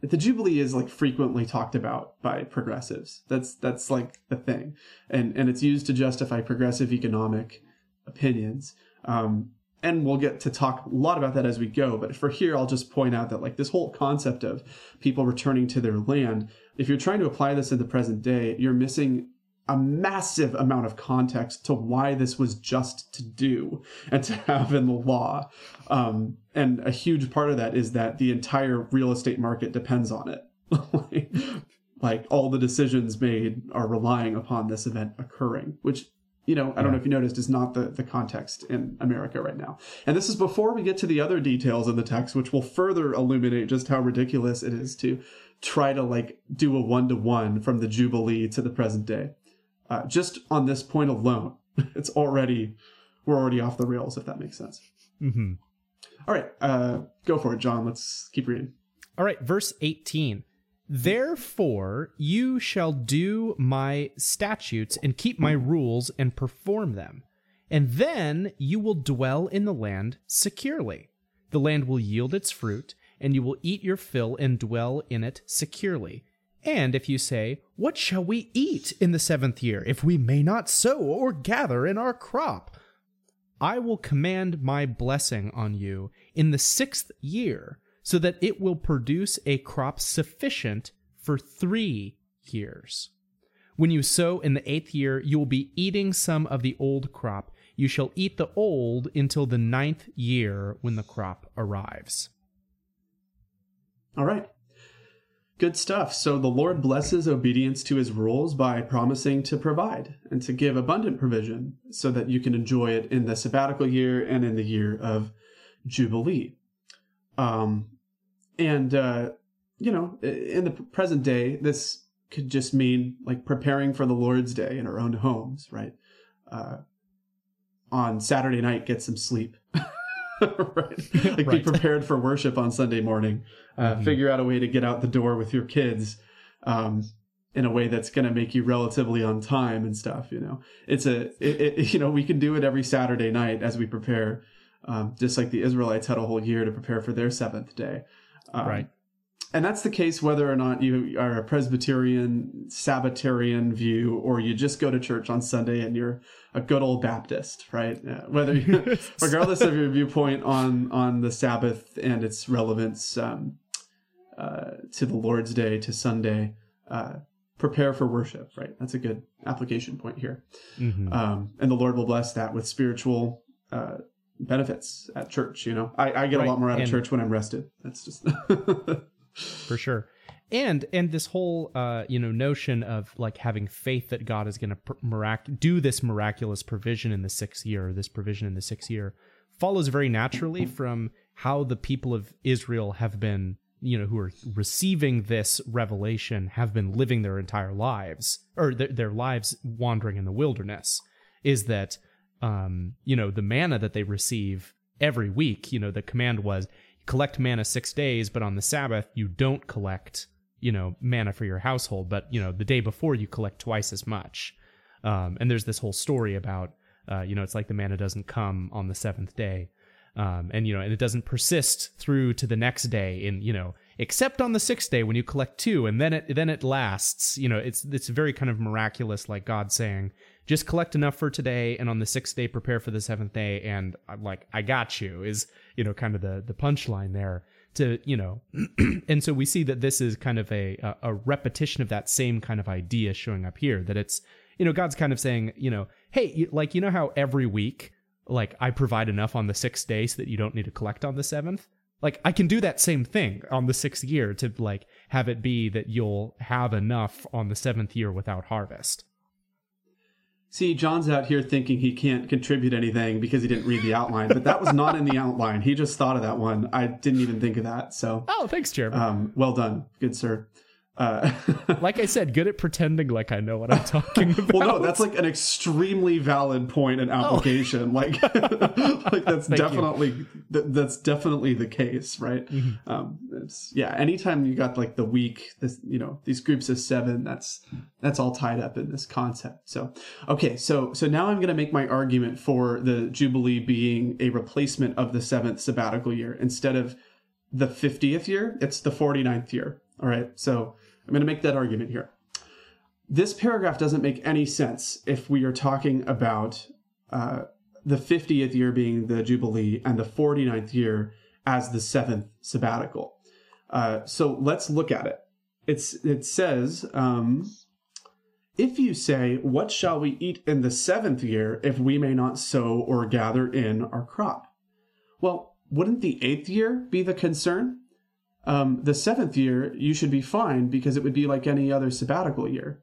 the jubilee is like frequently talked about by progressives. That's that's like the thing. And and it's used to justify progressive economic opinions. Um and we'll get to talk a lot about that as we go but for here i'll just point out that like this whole concept of people returning to their land if you're trying to apply this in the present day you're missing a massive amount of context to why this was just to do and to have in the law. Um, and a huge part of that is that the entire real estate market depends on it. like, [LAUGHS] like all the decisions made are relying upon this event occurring, which you know, I don't know if you noticed, is not the, the context in America right now. And this is before we get to the other details in the text, which will further illuminate just how ridiculous it is to try to like do a one to one from the Jubilee to the present day. Uh, just on this point alone, [LAUGHS] it's already we're already off the rails if that makes sense. hmm All right, uh, go for it, John. Let's keep reading. All right, verse 18. Therefore, you shall do my statutes and keep my rules and perform them. And then you will dwell in the land securely. The land will yield its fruit, and you will eat your fill and dwell in it securely. And if you say, What shall we eat in the seventh year, if we may not sow or gather in our crop? I will command my blessing on you in the sixth year so that it will produce a crop sufficient for three years. When you sow in the eighth year, you will be eating some of the old crop. You shall eat the old until the ninth year when the crop arrives. All right. Good stuff. So the Lord blesses obedience to his rules by promising to provide and to give abundant provision so that you can enjoy it in the sabbatical year and in the year of Jubilee. Um, and uh, you know, in the present day, this could just mean like preparing for the Lord's Day in our own homes, right? Uh, on Saturday night, get some sleep. [LAUGHS] right? Like right. be prepared for worship on Sunday morning. Uh, mm-hmm. Figure out a way to get out the door with your kids um, in a way that's going to make you relatively on time and stuff. You know, it's a, it, it, [LAUGHS] you know, we can do it every Saturday night as we prepare, um, just like the Israelites had a whole year to prepare for their seventh day. Um, right. And that's the case whether or not you are a Presbyterian, Sabbatarian view, or you just go to church on Sunday and you're a good old Baptist, right? Whether, you, [LAUGHS] regardless of your viewpoint on on the Sabbath and its relevance um, uh, to the Lord's Day, to Sunday, uh, prepare for worship, right? That's a good application point here. Mm-hmm. Um, and the Lord will bless that with spiritual uh, benefits at church. You know, I, I get right. a lot more out of and, church when I'm rested. That's just [LAUGHS] for sure. And and this whole uh, you know notion of like having faith that God is going to mirac- do this miraculous provision in the sixth year, this provision in the sixth year, follows very naturally from how the people of Israel have been you know who are receiving this revelation have been living their entire lives or th- their lives wandering in the wilderness is that um, you know, the manna that they receive every week. You know, the command was collect manna six days, but on the Sabbath, you don't collect, you know, manna for your household. But, you know, the day before, you collect twice as much. Um, and there's this whole story about, uh, you know, it's like the manna doesn't come on the seventh day. Um, and, you know, and it doesn't persist through to the next day in, you know, except on the sixth day when you collect two and then it then it lasts you know it's it's very kind of miraculous like god saying just collect enough for today and on the sixth day prepare for the seventh day and i'm like i got you is you know kind of the the punchline there to you know [CLEARS THROAT] and so we see that this is kind of a a repetition of that same kind of idea showing up here that it's you know god's kind of saying you know hey like you know how every week like i provide enough on the sixth day so that you don't need to collect on the seventh like I can do that same thing on the sixth year to like have it be that you'll have enough on the seventh year without harvest. See, John's out here thinking he can't contribute anything because he didn't read the outline, but that was not in the outline. He just thought of that one. I didn't even think of that. So, oh, thanks, Jeremy. Um, well done, good sir. Uh, [LAUGHS] like I said, good at pretending like I know what I'm talking about. [LAUGHS] well, no, that's like an extremely valid point and oh. application. Oh. Like, [LAUGHS] like that's definitely th- that's definitely the case, right? Mm-hmm. Um, it's yeah. Anytime you got like the week, this you know these groups of seven, that's that's all tied up in this concept. So okay, so so now I'm going to make my argument for the jubilee being a replacement of the seventh sabbatical year instead of the 50th year. It's the 49th year. All right, so I'm going to make that argument here. This paragraph doesn't make any sense if we are talking about uh, the 50th year being the Jubilee and the 49th year as the seventh sabbatical. Uh, so let's look at it. It's it says, um, if you say, "What shall we eat in the seventh year if we may not sow or gather in our crop?" Well, wouldn't the eighth year be the concern? Um, the seventh year, you should be fine because it would be like any other sabbatical year.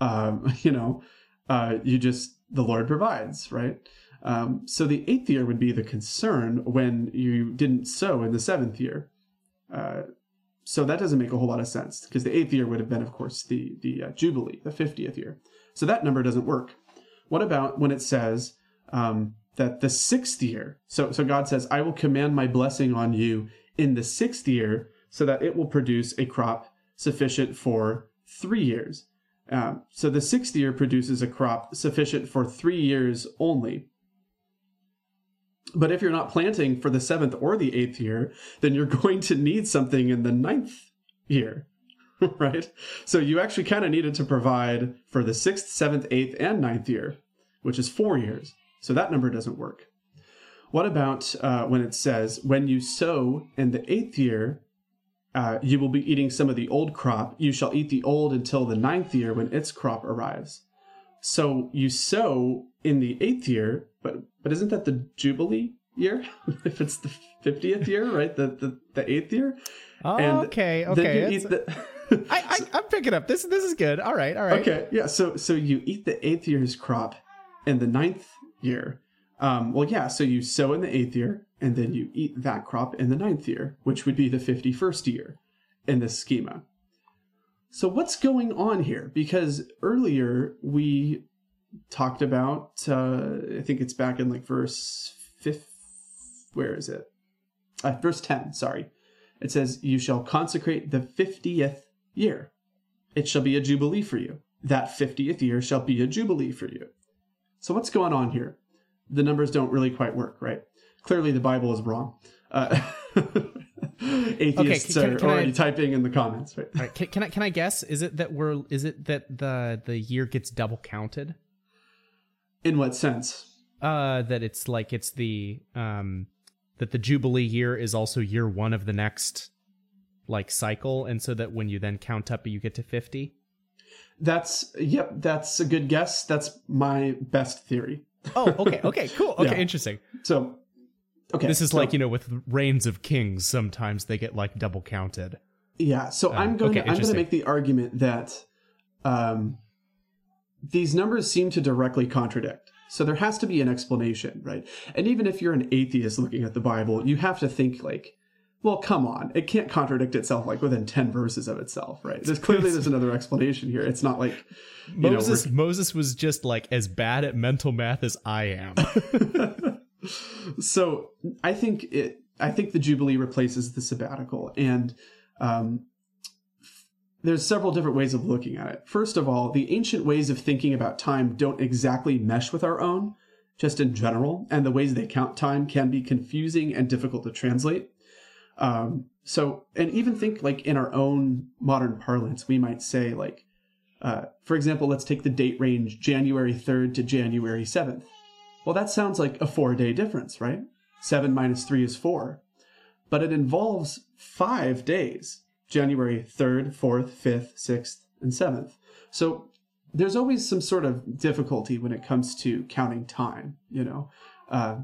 Um, [LAUGHS] you know, uh, you just, the Lord provides, right? Um, so the eighth year would be the concern when you didn't sow in the seventh year. Uh, so that doesn't make a whole lot of sense because the eighth year would have been, of course, the the uh, jubilee, the fiftieth year. So that number doesn't work. What about when it says, um, that the sixth year, so, so God says, I will command my blessing on you in the sixth year so that it will produce a crop sufficient for three years. Um, so the sixth year produces a crop sufficient for three years only. But if you're not planting for the seventh or the eighth year, then you're [LAUGHS] going to need something in the ninth year, [LAUGHS] right? So you actually kind of needed to provide for the sixth, seventh, eighth, and ninth year, which is four years. So that number doesn't work. What about uh, when it says, when you sow in the eighth year, uh, you will be eating some of the old crop. You shall eat the old until the ninth year when its crop arrives. So you sow in the eighth year, but but isn't that the jubilee year? [LAUGHS] if it's the fiftieth year, right? The the, the eighth year. Oh, okay, okay. The... [LAUGHS] I, I I'm picking up. This this is good. All right, all right. Okay, yeah. So so you eat the eighth year's crop in the ninth year. Um, well, yeah. So you sow in the eighth year, and then you eat that crop in the ninth year, which would be the fifty-first year in this schema. So what's going on here? Because earlier we talked about, uh, I think it's back in like verse fifth. Where is it? Uh, verse ten. Sorry, it says, "You shall consecrate the fiftieth year. It shall be a jubilee for you. That fiftieth year shall be a jubilee for you." So what's going on here? The numbers don't really quite work, right? Clearly, the Bible is wrong. Uh, [LAUGHS] atheists okay, can, can, are already I, typing in the comments. Right? right can, can, I can I guess? Is it that we're is it that the the year gets double counted? In what sense? Uh, that it's like it's the um that the jubilee year is also year one of the next like cycle, and so that when you then count up, you get to fifty. That's yep. That's a good guess. That's my best theory. Oh, okay, okay, cool, [LAUGHS] okay, yeah. interesting. So Okay. This is so, like, you know, with reigns of kings, sometimes they get like double counted. Yeah. So uh, I'm going okay, to I'm going to make the argument that um, these numbers seem to directly contradict. So there has to be an explanation, right? And even if you're an atheist looking at the Bible, you have to think like, well, come on, it can't contradict itself like within ten verses of itself, right? There's clearly there's another explanation here. It's not like Moses. Know, Moses was just like as bad at mental math as I am. [LAUGHS] so I think it. I think the Jubilee replaces the sabbatical, and um, there's several different ways of looking at it. First of all, the ancient ways of thinking about time don't exactly mesh with our own, just in general, and the ways they count time can be confusing and difficult to translate. Um, so, and even think like in our own modern parlance, we might say like, uh, for example, let's take the date range January 3rd to January 7th. Well, that sounds like a four day difference, right? Seven minus three is four. But it involves five days January 3rd, 4th, 5th, 6th, and 7th. So there's always some sort of difficulty when it comes to counting time, you know. Uh,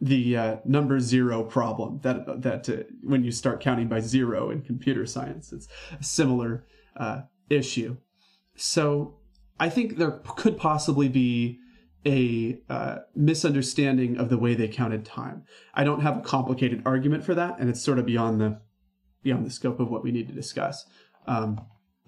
the uh, number zero problem that that uh, when you start counting by zero in computer science, it's a similar uh, issue. So I think there could possibly be a uh, misunderstanding of the way they counted time. I don't have a complicated argument for that, and it's sort of beyond the beyond the scope of what we need to discuss. Um,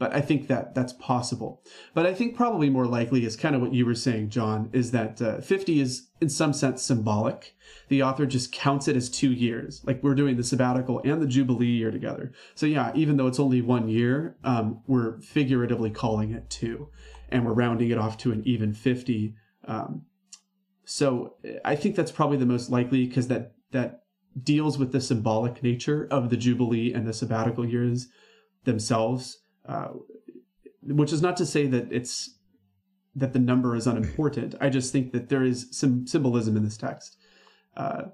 but I think that that's possible. But I think probably more likely is kind of what you were saying, John, is that uh, 50 is in some sense symbolic. The author just counts it as two years, like we're doing the sabbatical and the jubilee year together. So yeah, even though it's only one year, um, we're figuratively calling it two, and we're rounding it off to an even 50 um, so I think that's probably the most likely because that that deals with the symbolic nature of the jubilee and the sabbatical years themselves. Uh, which is not to say that it's that the number is unimportant. I just think that there is some symbolism in this text, uh,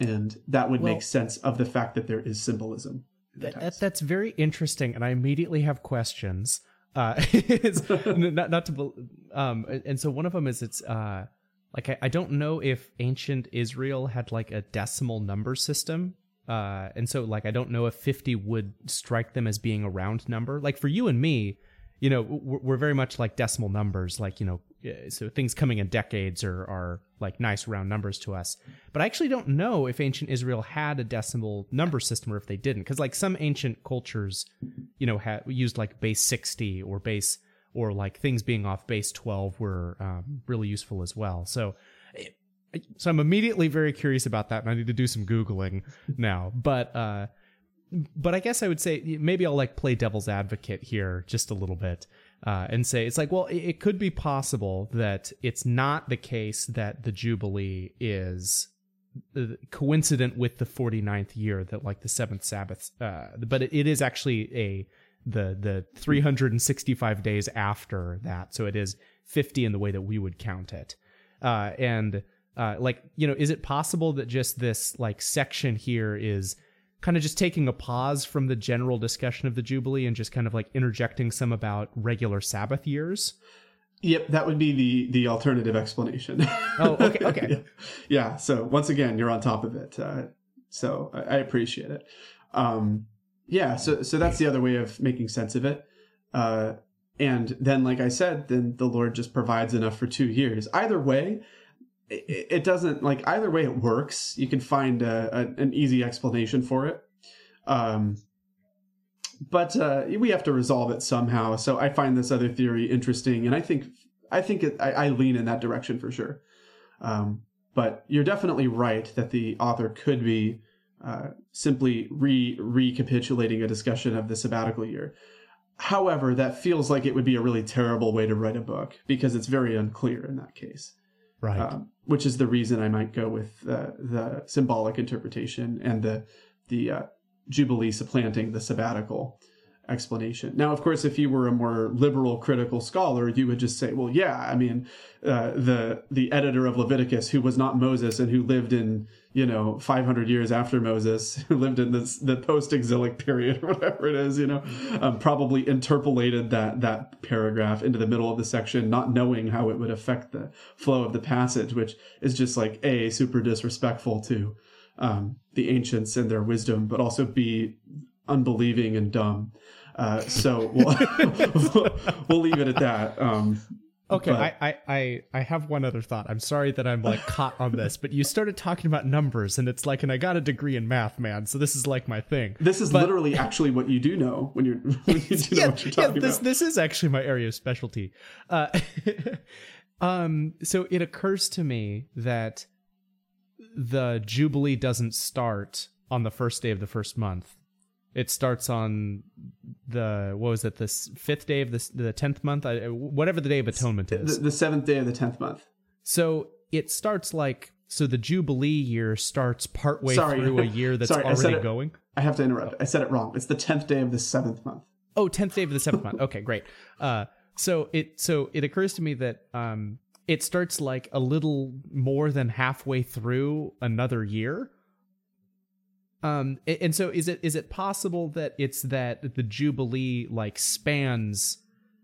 and that would well, make sense of the fact that there is symbolism. That, that's very interesting, and I immediately have questions. Uh, [LAUGHS] [LAUGHS] not not to um, and so one of them is it's uh, like I, I don't know if ancient Israel had like a decimal number system. Uh, and so like I don't know if 50 would strike them as being a round number. Like for you and me, you know, we're, we're very much like decimal numbers, like, you know, so things coming in decades are, are like nice round numbers to us. But I actually don't know if ancient Israel had a decimal number system or if they didn't. Because like some ancient cultures, you know, had used like base 60 or base or like things being off base 12 were um, really useful as well. So so I'm immediately very curious about that, and I need to do some googling now. But uh, but I guess I would say maybe I'll like play devil's advocate here just a little bit uh, and say it's like, well, it, could be possible that it's not the case that the Jubilee is uh, coincident with the 49th year that like the seventh Sabbath, uh, but it, it is actually a the the 365 days after that, so it is 50 in the way that we would count it, uh, and uh, like you know, is it possible that just this like section here is kind of just taking a pause from the general discussion of the Jubilee and just kind of like interjecting some about regular Sabbath years. Yep, that would be the the alternative explanation. Oh, okay, [LAUGHS] okay. yeah. yeah. So once again, you're on top of it. Uh, so I, I, appreciate it. Um, yeah. So so that's the other way of making sense of it. Uh, and then, like I said, then the Lord just provides enough for two years. Either way, it, doesn't like either way it works. You can find a, a, an easy explanation for it. Um, but uh, we have to resolve it somehow. So I find this other theory interesting, and I think I think it, I, I, lean in that direction for sure. Um, but you're definitely right that the author could be uh, simply re recapitulating a discussion of the sabbatical year. However, that feels like it would be a really terrible way to write a book because it's very unclear in that case right? Um, which is the reason I might go with uh, the symbolic interpretation and the the uh, jubilee supplanting the sabbatical explanation. Now, of course, if you were a more liberal critical scholar, you would just say, well, yeah, I mean, uh, the the editor of Leviticus, who was not Moses and who lived in you know 500 years after Moses, [LAUGHS] who lived in this the post exilic period [LAUGHS] whatever it is, you know, um, probably interpolated that that paragraph into the middle of the section, not knowing how it would affect the flow of the passage, which is just like a super disrespectful to um, the ancients and their wisdom, but also b unbelieving and dumb. Uh, so we'll, [LAUGHS] we'll leave it at that. Um, okay, but... I, I, I have one other thought. I'm sorry that I'm like caught on this, but you started talking about numbers, and it's like, and I got a degree in math, man. So this is like my thing. This is but... literally actually what you do know when you're [LAUGHS] when you do yeah, know what you're talking yeah, this, about. This is actually my area of specialty. Uh, [LAUGHS] um, so it occurs to me that the jubilee doesn't start on the first day of the first month it starts on the what was it the fifth day of the the tenth month, I, whatever the day of atonement is. The, the seventh day of the tenth month. So it starts like so the jubilee year starts partway Sorry. through a year that's [LAUGHS] Sorry, already it, going. I have to interrupt. I said it wrong. It's the tenth day of the seventh month. Oh, 10th day of the seventh month. Okay, great. Uh, so it so it occurs to me that um, it starts like a little more than halfway through another year um, and so is it is it possible that it's that the Jubilee like spans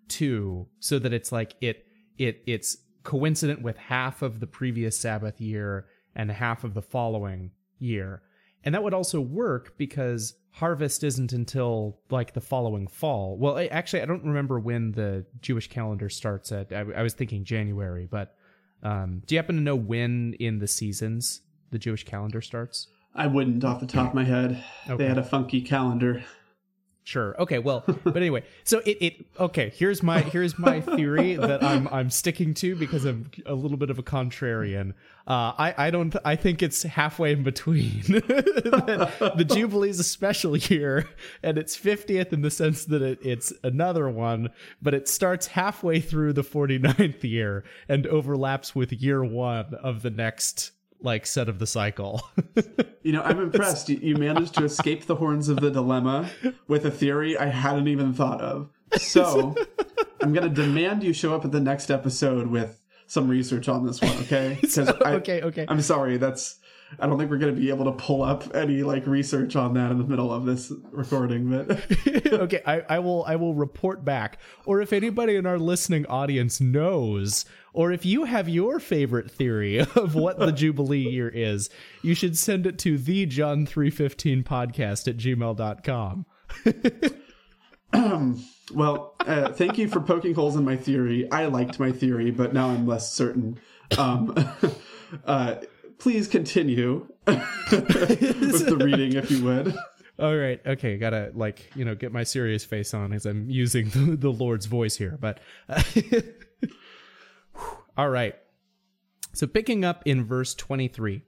two, so that it's like it it it's coincident with half of the previous Sabbath year and half of the following year, and that would also work because harvest isn't until like the following fall. Well, I, actually, I don't remember when the Jewish calendar starts. At I, I was thinking January, but um, do you happen to know when in the seasons the Jewish calendar starts? I wouldn't off the top of my head. Okay. They had a funky calendar. Sure. Okay. Well, but anyway, so it, it okay. Here's my here's my theory that I'm I'm sticking to because I'm a little bit of a contrarian. Uh, I I don't I think it's halfway in between. [LAUGHS] the Jubilee is a special year, and it's 50th in the sense that it, it's another one, but it starts halfway through the 49th year and overlaps with year one of the next like set of the cycle. [LAUGHS] you know, I'm impressed. You, you managed to escape the horns of the dilemma with a theory I hadn't even thought of. So I'm going to demand you show up at the next episode with some research on this one, okay? [LAUGHS] Okay, okay. I'm sorry. That's I don't think we're going to be able to pull up any like research on that in the middle of this recording, but [LAUGHS] okay, I, I will I will report back. Or if anybody in our listening audience knows, or if you have your favorite theory [LAUGHS] of what the [LAUGHS] Jubilee year is, you should send it to the John 315 podcast at gmail.com. [CLEARS THROAT] well, uh, thank you for poking holes in my theory. I liked my theory, but now I'm less certain. Um, uh, please continue [LAUGHS] with the reading, if you would. All right. Okay. Gotta like you know get my serious face on as I'm using the, the Lord's voice here. But [LAUGHS] all right. So, picking up in verse 23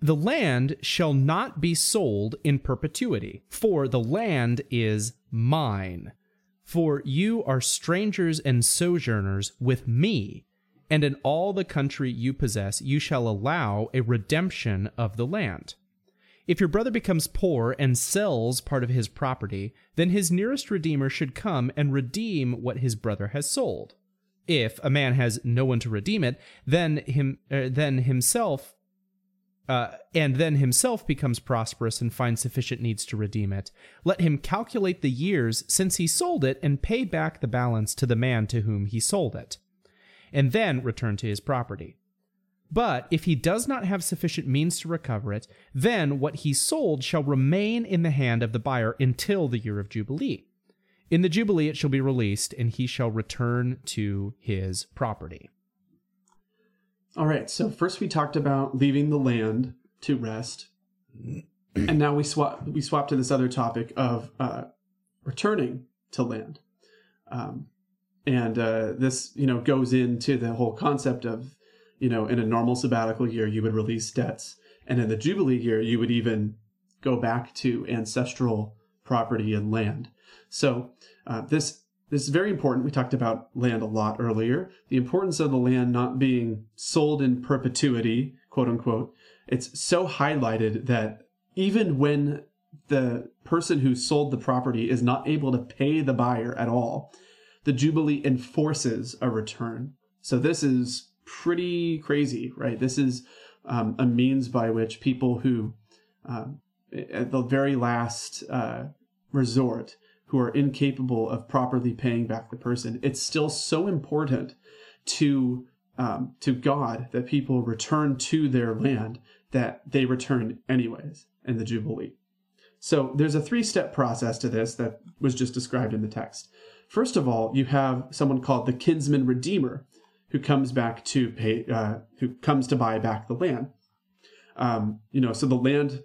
The land shall not be sold in perpetuity, for the land is mine. For you are strangers and sojourners with me, and in all the country you possess you shall allow a redemption of the land. If your brother becomes poor and sells part of his property, then his nearest redeemer should come and redeem what his brother has sold. If a man has no one to redeem it, then him uh, then himself uh, and then himself becomes prosperous and finds sufficient needs to redeem it. Let him calculate the years since he sold it and pay back the balance to the man to whom he sold it, and then return to his property. But if he does not have sufficient means to recover it, then what he sold shall remain in the hand of the buyer until the year of Jubilee. In the Jubilee it shall be released, and he shall return to his property. All right. So first we talked about leaving the land to rest, [CLEARS THROAT] and now we swap we swap to this other topic of uh, returning to land, um, and uh, this you know goes into the whole concept of you know in a normal sabbatical year you would release debts, and in the jubilee year you would even go back to ancestral property and land. So uh, this this is very important. We talked about land a lot earlier. The importance of the land not being sold in perpetuity, quote unquote. It's so highlighted that even when the person who sold the property is not able to pay the buyer at all, the Jubilee enforces a return. So this is pretty crazy, right? This is um, a means by which people who, um, at the very last uh, resort, who are incapable of properly paying back the person, it's still so important to um, to God that people return to their land that they return anyways in the Jubilee. So there's a three step process to this that was just described in the text. First of all, you have someone called the kinsman redeemer who comes back to pay, uh, who comes to buy back the land. Um, you know, so the land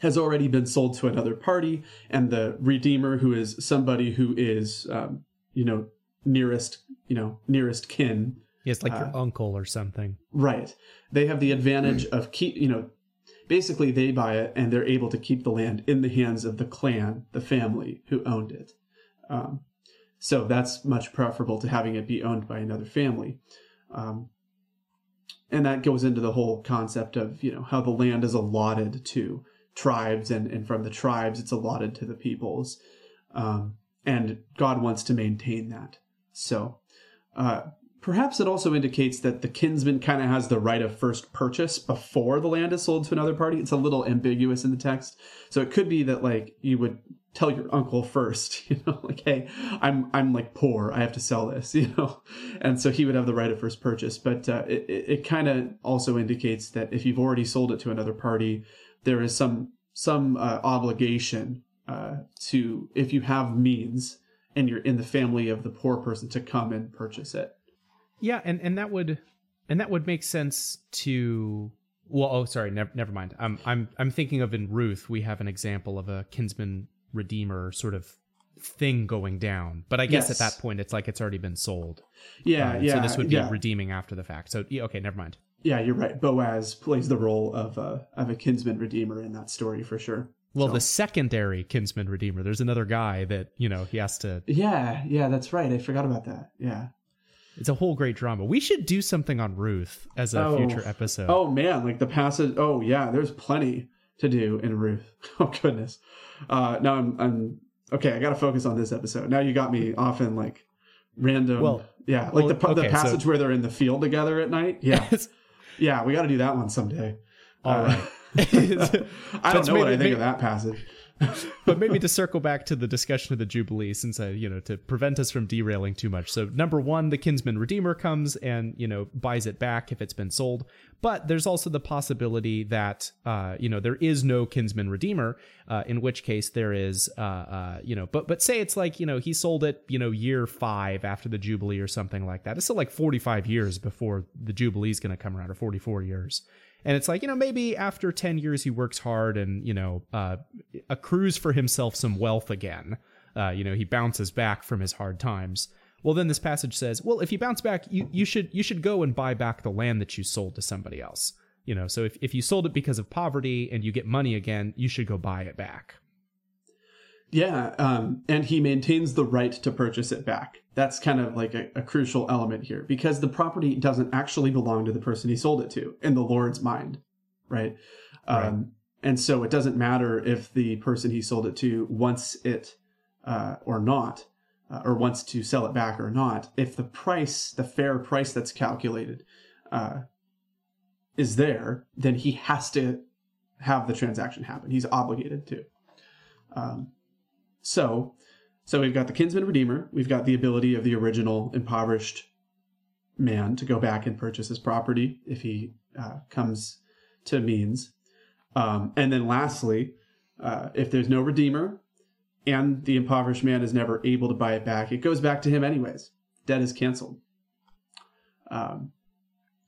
has already been sold to another party, and the redeemer, who is somebody who is, um, you know, nearest, you know, nearest kin. Yes, like uh, your uncle or something. Right. They have the advantage of keep, you know, basically they buy it and they're able to keep the land in the hands of the clan, the family who owned it. Um, so that's much preferable to having it be owned by another family. Um, and that goes into the whole concept of you know how the land is allotted to tribes and, and from the tribes it's allotted to the peoples. Um, and god wants to maintain that. So uh, perhaps it also indicates that the kinsman kind of has the right of first purchase before the land is sold to another party. It's a little ambiguous in the text. So it could be that like you would tell your uncle first [LAUGHS] you know like hey i'm i'm like poor i have to sell this [LAUGHS] you know and so he would have the right of first purchase but uh, it, it, kind of also indicates that if you've already sold it to another party there is some some uh, obligation uh, to if you have means and you're in the family of the poor person to come and purchase it. Yeah, and and that would and that would make sense to well oh sorry never never mind. I'm I'm I'm thinking of in Ruth we have an example of a kinsman redeemer sort of thing going down. But I guess yes. at that point it's like it's already been sold. Yeah, uh, yeah. So this would be yeah. redeeming after the fact. So yeah, okay, never mind yeah, you're right. Boaz plays the role of a of a kinsman redeemer in that story for sure. Well, so. the secondary kinsman redeemer. There's another guy that you know he has to. Yeah, yeah, that's right. I forgot about that. Yeah, it's a whole great drama. We should do something on Ruth as a oh. future episode. Oh man, like the passage. Oh yeah, there's plenty to do in Ruth. [LAUGHS] Oh goodness. Uh, now I'm I'm okay. I got to focus on this episode. Now you got me off in like random. Well, yeah, like well, the okay, the passage so... where they're in the field together at night. [LAUGHS] Yeah. Yeah, we got to do that one someday. All uh, right. [LAUGHS] I don't know what I think maybe, of that passage. [LAUGHS] but maybe to circle back to the discussion of the Jubilee, since I, you know, to prevent us from derailing too much. So, number one, the kinsman redeemer comes and, you know, buys it back if it's been sold. But there's also the possibility that, uh, you know, there is no kinsman redeemer, uh, in which case there is, uh, uh, you know, but, but say it's like, you know, he sold it, you know, year five after the Jubilee or something like that. It's still like 45 years before the Jubilee is going to come around, or 44 years. And it's like, you know, maybe after 10 years he works hard and, you know, uh, accrues for himself some wealth again. Uh, you know, he bounces back from his hard times. well, then this passage says, well, if you bounce back, you, you should you should go and buy back the land that you sold to somebody else. You know, so if, if you sold it because of poverty and you get money again, you should go buy it back. Yeah, um, and he maintains the right to purchase it back. That's kind of like a, a, crucial element here because the property doesn't actually belong to the person he sold it to in the Lord's mind, right? right. Um, and so it doesn't matter if the person he sold it to wants it uh, or not, uh, or wants to sell it back or not. If the price, the fair price that's calculated, uh, is there, then he has to have the transaction happen. He's obligated to. Um, so, so we've got the kinsman redeemer. We've got the ability of the original impoverished man to go back and purchase his property if he uh, comes to means. Um, and then lastly, uh, if there's no redeemer and the impoverished man is never able to buy it back, it goes back to him anyways. Debt is canceled. Um,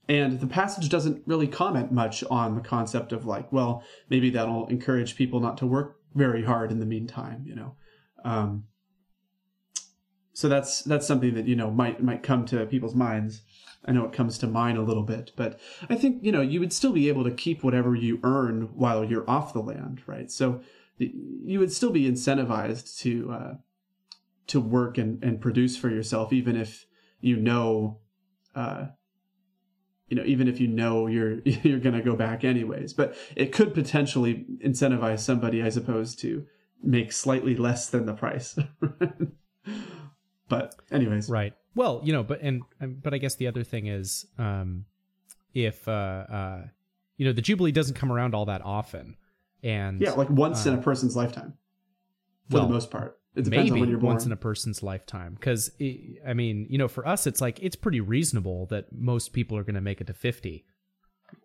and the passage doesn't really comment much on the concept of like, well, maybe that'll encourage people not to work very hard in the meantime, you know. Um, so that's that's something that you know might might come to people's minds. I know it comes to mine a little bit, but I think you know you would still be able to keep whatever you earn while you're off the land, right? So you would still be incentivized to uh, to work and, and produce for yourself, even if you know, uh, you know, even if you know you're [LAUGHS] you're going to go back anyways. But it could potentially incentivize somebody, I suppose, to make slightly less than the price. [LAUGHS] but anyways, right. Well, you know, but and but I guess the other thing is, um, if uh, uh, you know, the jubilee doesn't come around all that often, and yeah, like once uh, in a person's lifetime, for well, the most part. It depends maybe on when you're born. once in a person's lifetime, because I mean, you know, for us, it's like it's pretty reasonable that most people are going to make it to fifty,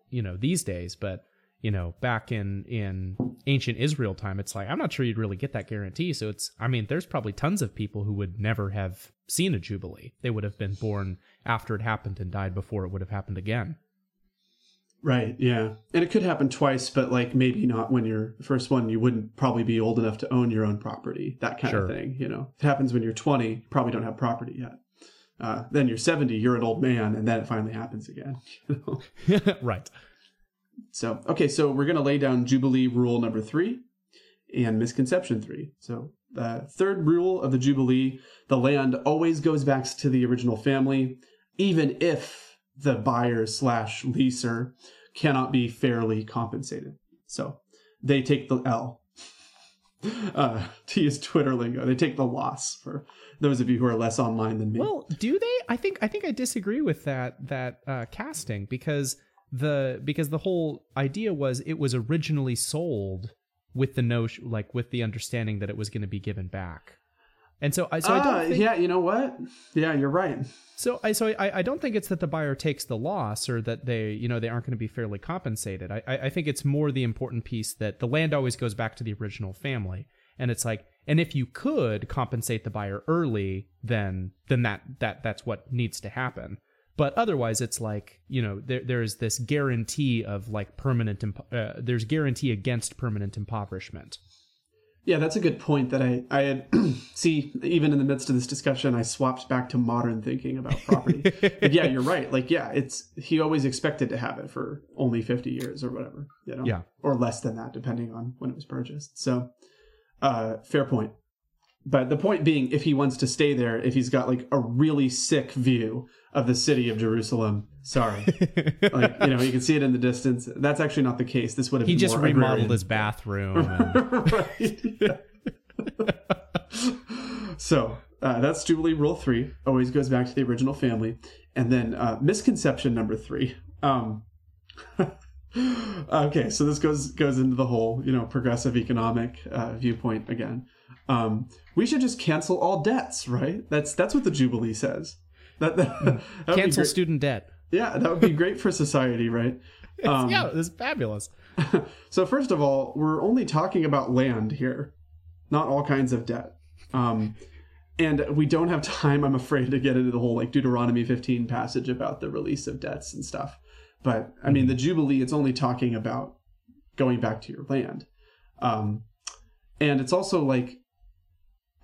you know, these days. But you know, back in in ancient Israel time, it's like I'm not sure you'd really get that guarantee. So it's I mean, there's probably tons of people who would never have seen a jubilee. They would have been born after it happened and died before it would have happened again. Right, yeah. And it could happen twice, but like maybe not when you're the first one, you wouldn't probably be old enough to own your own property, that kind sure. of thing, you know. If it happens when you're 20, you probably don't have property yet. Uh, then you're 70, you're an old man, and then it finally happens again. [LAUGHS] You know? [LAUGHS] right. So, okay, so we're going to lay down Jubilee rule number three and misconception three. So, the third rule of the Jubilee the land always goes back to the original family, even if the buyer slash leaser cannot be fairly compensated. So, they take the L. [LAUGHS] Uh, [LAUGHS] to use Twitter lingo, they take the loss for those of you who are less online than me. Well, do they? I think I think I disagree with that that uh, casting because the because the whole idea was it was originally sold with the notion like with the understanding that it was going to be given back. And so I so uh, I don't ah, think, yeah you know what? Yeah you're right. So I so I, I don't think it's that the buyer takes the loss or that they you know they aren't going to be fairly compensated. I I think it's more the important piece that the land always goes back to the original family. And it's like and if you could compensate the buyer early then then that that that's what needs to happen but otherwise it's like you know there there's this guarantee of like permanent impo- uh, there's guarantee against permanent impoverishment. Yeah that's a good point that i i had [CLEARS THROAT] see even in the midst of this discussion i swapped back to modern thinking about property. But yeah you're right. Like yeah it's he always expected to have it for only 50 years or whatever you know? Yeah. Or less than that depending on when it was purchased. So uh fair point but the point being, if he wants to stay there, if he's got like a really sick view of the city of Jerusalem, sorry, [LAUGHS] like you know, you can see it in the distance. That's actually not the case. This would have he just remodeled agrarian. his bathroom. And... [LAUGHS] [LAUGHS] so uh, that's Jubilee Rule Three. Always goes back to the original family, and then uh, misconception number three. Um, okay, so this goes goes into the whole you know progressive economic uh, viewpoint again. Um, we should just cancel all debts, right? That's that's what the Jubilee says. That, that, [LAUGHS] that cancel student debt. Yeah, that would be great for society, right? [LAUGHS] Um, yeah, it's fabulous. [LAUGHS] so first of all, we're only talking about land here, not all kinds of debt. Um, and we don't have time, I'm afraid, to get into the whole like Deuteronomy 15 passage about the release of debts and stuff. But I mean, the Jubilee, it's only talking about going back to your land. Um, and it's also like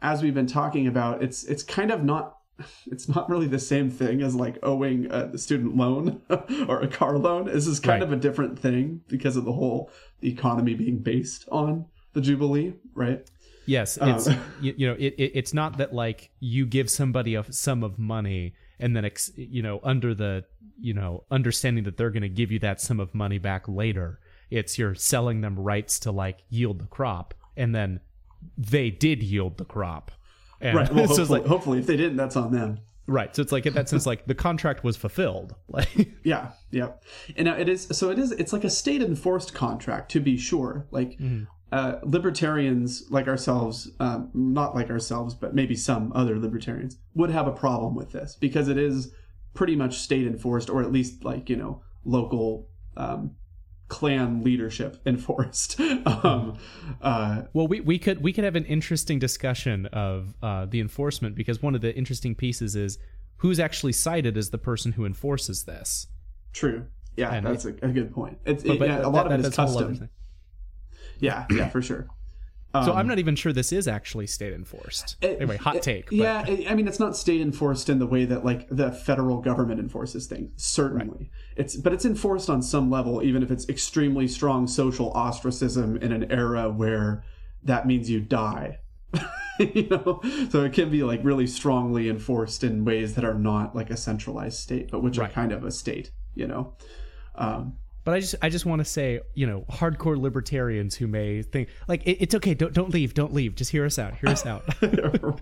as we've been talking about, it's it's kind of not [LAUGHS] it's not really the same thing as like owing a student loan [LAUGHS] or a car loan. This is kind Right. of a different thing because of the whole economy being based on the Jubilee, right? Yes, Um, it's [LAUGHS] you, you know it, it it's not that like you give somebody a sum of money and then ex, you know under the you know understanding that they're going to give you that sum of money back later. It's you're selling them rights to like yield the crop and then they did yield the crop. And Right. Well, [LAUGHS] so hopefully, like hopefully, if they didn't, that's on them. right. So it's like in that sense like the contract was fulfilled. [LAUGHS] Like Yeah, yeah. And now it is so it is it's like a state enforced contract to be sure. Like uh, libertarians like ourselves, um, not like ourselves, but maybe some other libertarians would have a problem with this because it is pretty much state enforced, or at least like you know local um, clan leadership enforced. [LAUGHS] um, uh, Well, we, we could we could have an interesting discussion of uh, the enforcement because one of the interesting pieces is who's actually cited as the person who enforces this. true. Yeah, And that's a, a good point. It's But, it- but yeah, a that- lot of it is that's a whole other custom. Yeah, yeah, for sure. So Um, I'm not even sure this is actually state enforced. It- anyway, hot it- take. but- Yeah, I mean, it's not state enforced in the way that like the federal government enforces things. Certainly, it's but it's enforced on some level, even if it's extremely strong social ostracism in an era where that means you die. [LAUGHS] you know, so it can be like really strongly enforced in ways that are not like a centralized state, but which Right. are kind of a state. You know, um, But I just I just want to say, you know, hardcore libertarians who may think like it, it's okay, don't don't leave, don't leave, just hear us out, hear us out. [LAUGHS]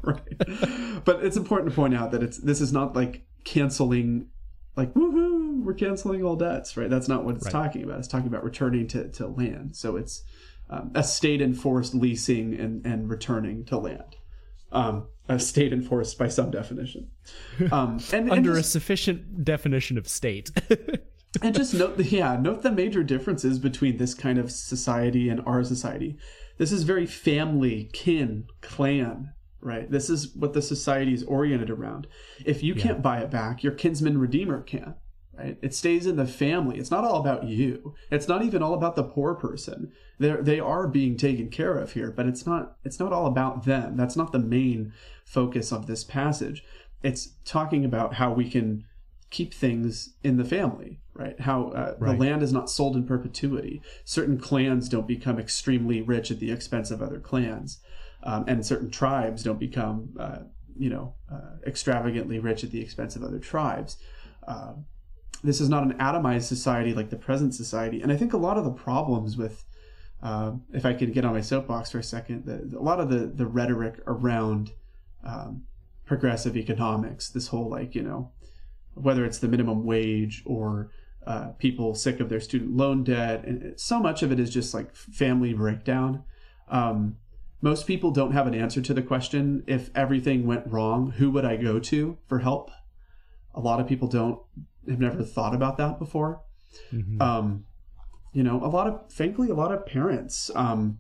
right. But it's important to point out that it's this is not like canceling like woohoo, we're canceling all debts, right? That's not what it's Right. talking about. It's talking about returning to, to land. So it's um, a state enforced leasing and, and returning to land. Um, a state enforced by some definition. Um, and, and [LAUGHS] Under a sufficient definition of state. [LAUGHS] and just note the yeah note the major differences between this kind of society and our society. This is very family kin clan right? This is what the society is oriented around. If you can't buy it back your kinsman redeemer can right? It stays in the family. It's not all about you. It's not even all about the poor person. They they are being taken care of here but it's not it's not all about them. That's not the main focus of this passage. It's talking about how we can keep things in the family, right? How uh, Right. the land is not sold in perpetuity. Certain clans don't become extremely rich at the expense of other clans, um, and certain tribes don't become, uh, you know, uh, extravagantly rich at the expense of other tribes. Uh, this is not an atomized society like the present society, and I think a lot of the problems with um, if I could get on my soapbox for a second, the, a lot of the, the rhetoric around um, progressive economics, this whole like, you know, whether it's the minimum wage or uh, people sick of their student loan debt, and so much of it is just like family breakdown. Um, most people don't have an answer to the question if everything went wrong, who would I go to for help? A lot of people don't have never thought about that before Mhm. um, you know, a lot of, frankly, a lot of parents um,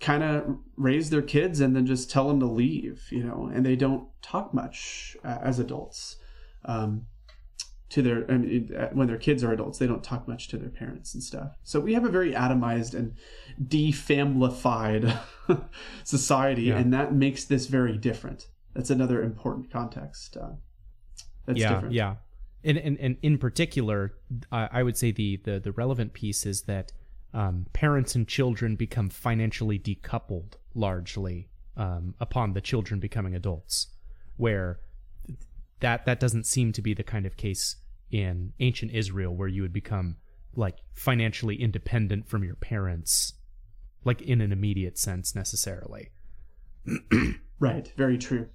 kind of raise their kids and then just tell them to leave, you know, and they don't talk much uh, as adults um, to their, I mean, uh, when their kids are adults, they don't talk much to their parents and stuff. So we have a very atomized and defamilified [LAUGHS] society, Yeah. and that makes this very different. That's another important context. Uh, that's yeah, different. yeah. And, and and in particular, I I would say the, the the relevant piece is that um, parents and children become financially decoupled largely um, upon the children becoming adults, where that that doesn't seem to be the kind of case in ancient Israel where you would become like financially independent from your parents, like in an immediate sense necessarily. [CLEARS THROAT] Right, very true.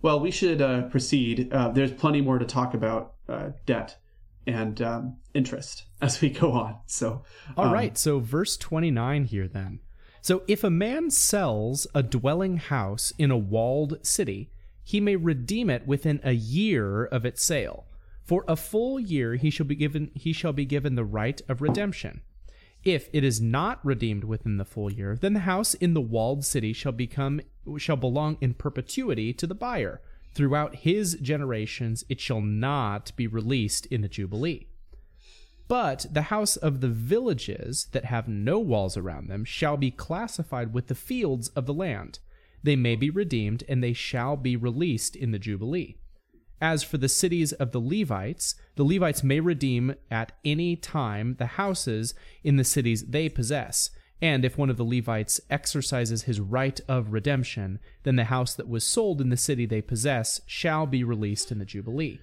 Well, we should uh, proceed. Uh, there's plenty more to talk about uh, debt and um, interest [LAUGHS] as we go on. So, All um, right, so verse 29 here then. So if a man sells a dwelling house in a walled city, he may redeem it within a year of its sale. For a full year he shall be given he shall be given the right of redemption. If it is not redeemed within the full year, then the house in the walled city shall become shall belong in perpetuity to the buyer. Throughout his generations it shall not be released in the jubilee. But the house of the villages that have no walls around them shall be classified with the fields of the land. they may be redeemed, and they shall be released in the Jubilee. As for the cities of the Levites, the Levites may redeem at any time the houses in the cities they possess. And if one of the Levites exercises his right of redemption, then the house that was sold in the city they possess shall be released in the Jubilee.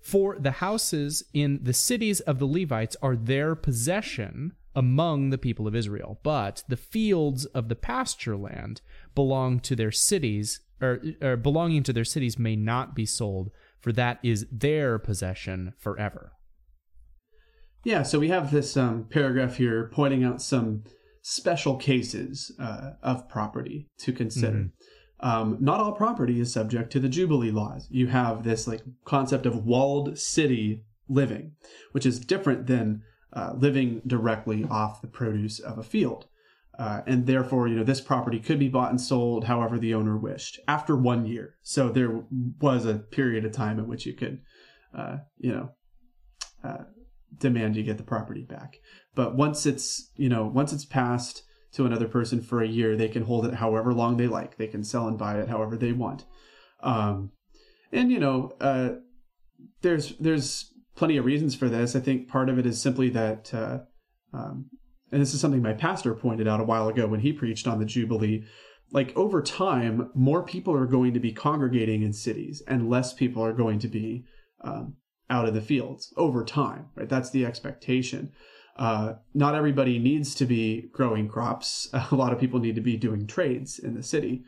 For the houses in the cities of the Levites are their possession among the people of Israel, but the fields of the pasture land belong to their cities or, or belonging to their cities may not be sold, for that is their possession forever. Yeah, so we have this um, paragraph here pointing out some special cases uh, of property to consider. Mm-hmm. Um, not all property is subject to the Jubilee laws. You have this like concept of walled city living, which is different than uh, living directly off the produce of a field. Uh, and therefore, you know, this property could be bought and sold however the owner wished after one year. So there was a period of time in which you could, uh, you know, uh, demand you get the property back. But once it's, you know, once it's passed to another person for a year, they can hold it however long they like. They can sell and buy it however they want. Um, and you know, uh, there's there's plenty of reasons for this. I think part of it is simply that uh, um, and this is something my pastor pointed out a while ago when he preached on the Jubilee. Like over time, more people are going to be congregating in cities, and less people are going to be um, out in the fields over time. Right? That's the expectation. Uh, not everybody needs to be growing crops. [LAUGHS] A lot of people need to be doing trades in the city.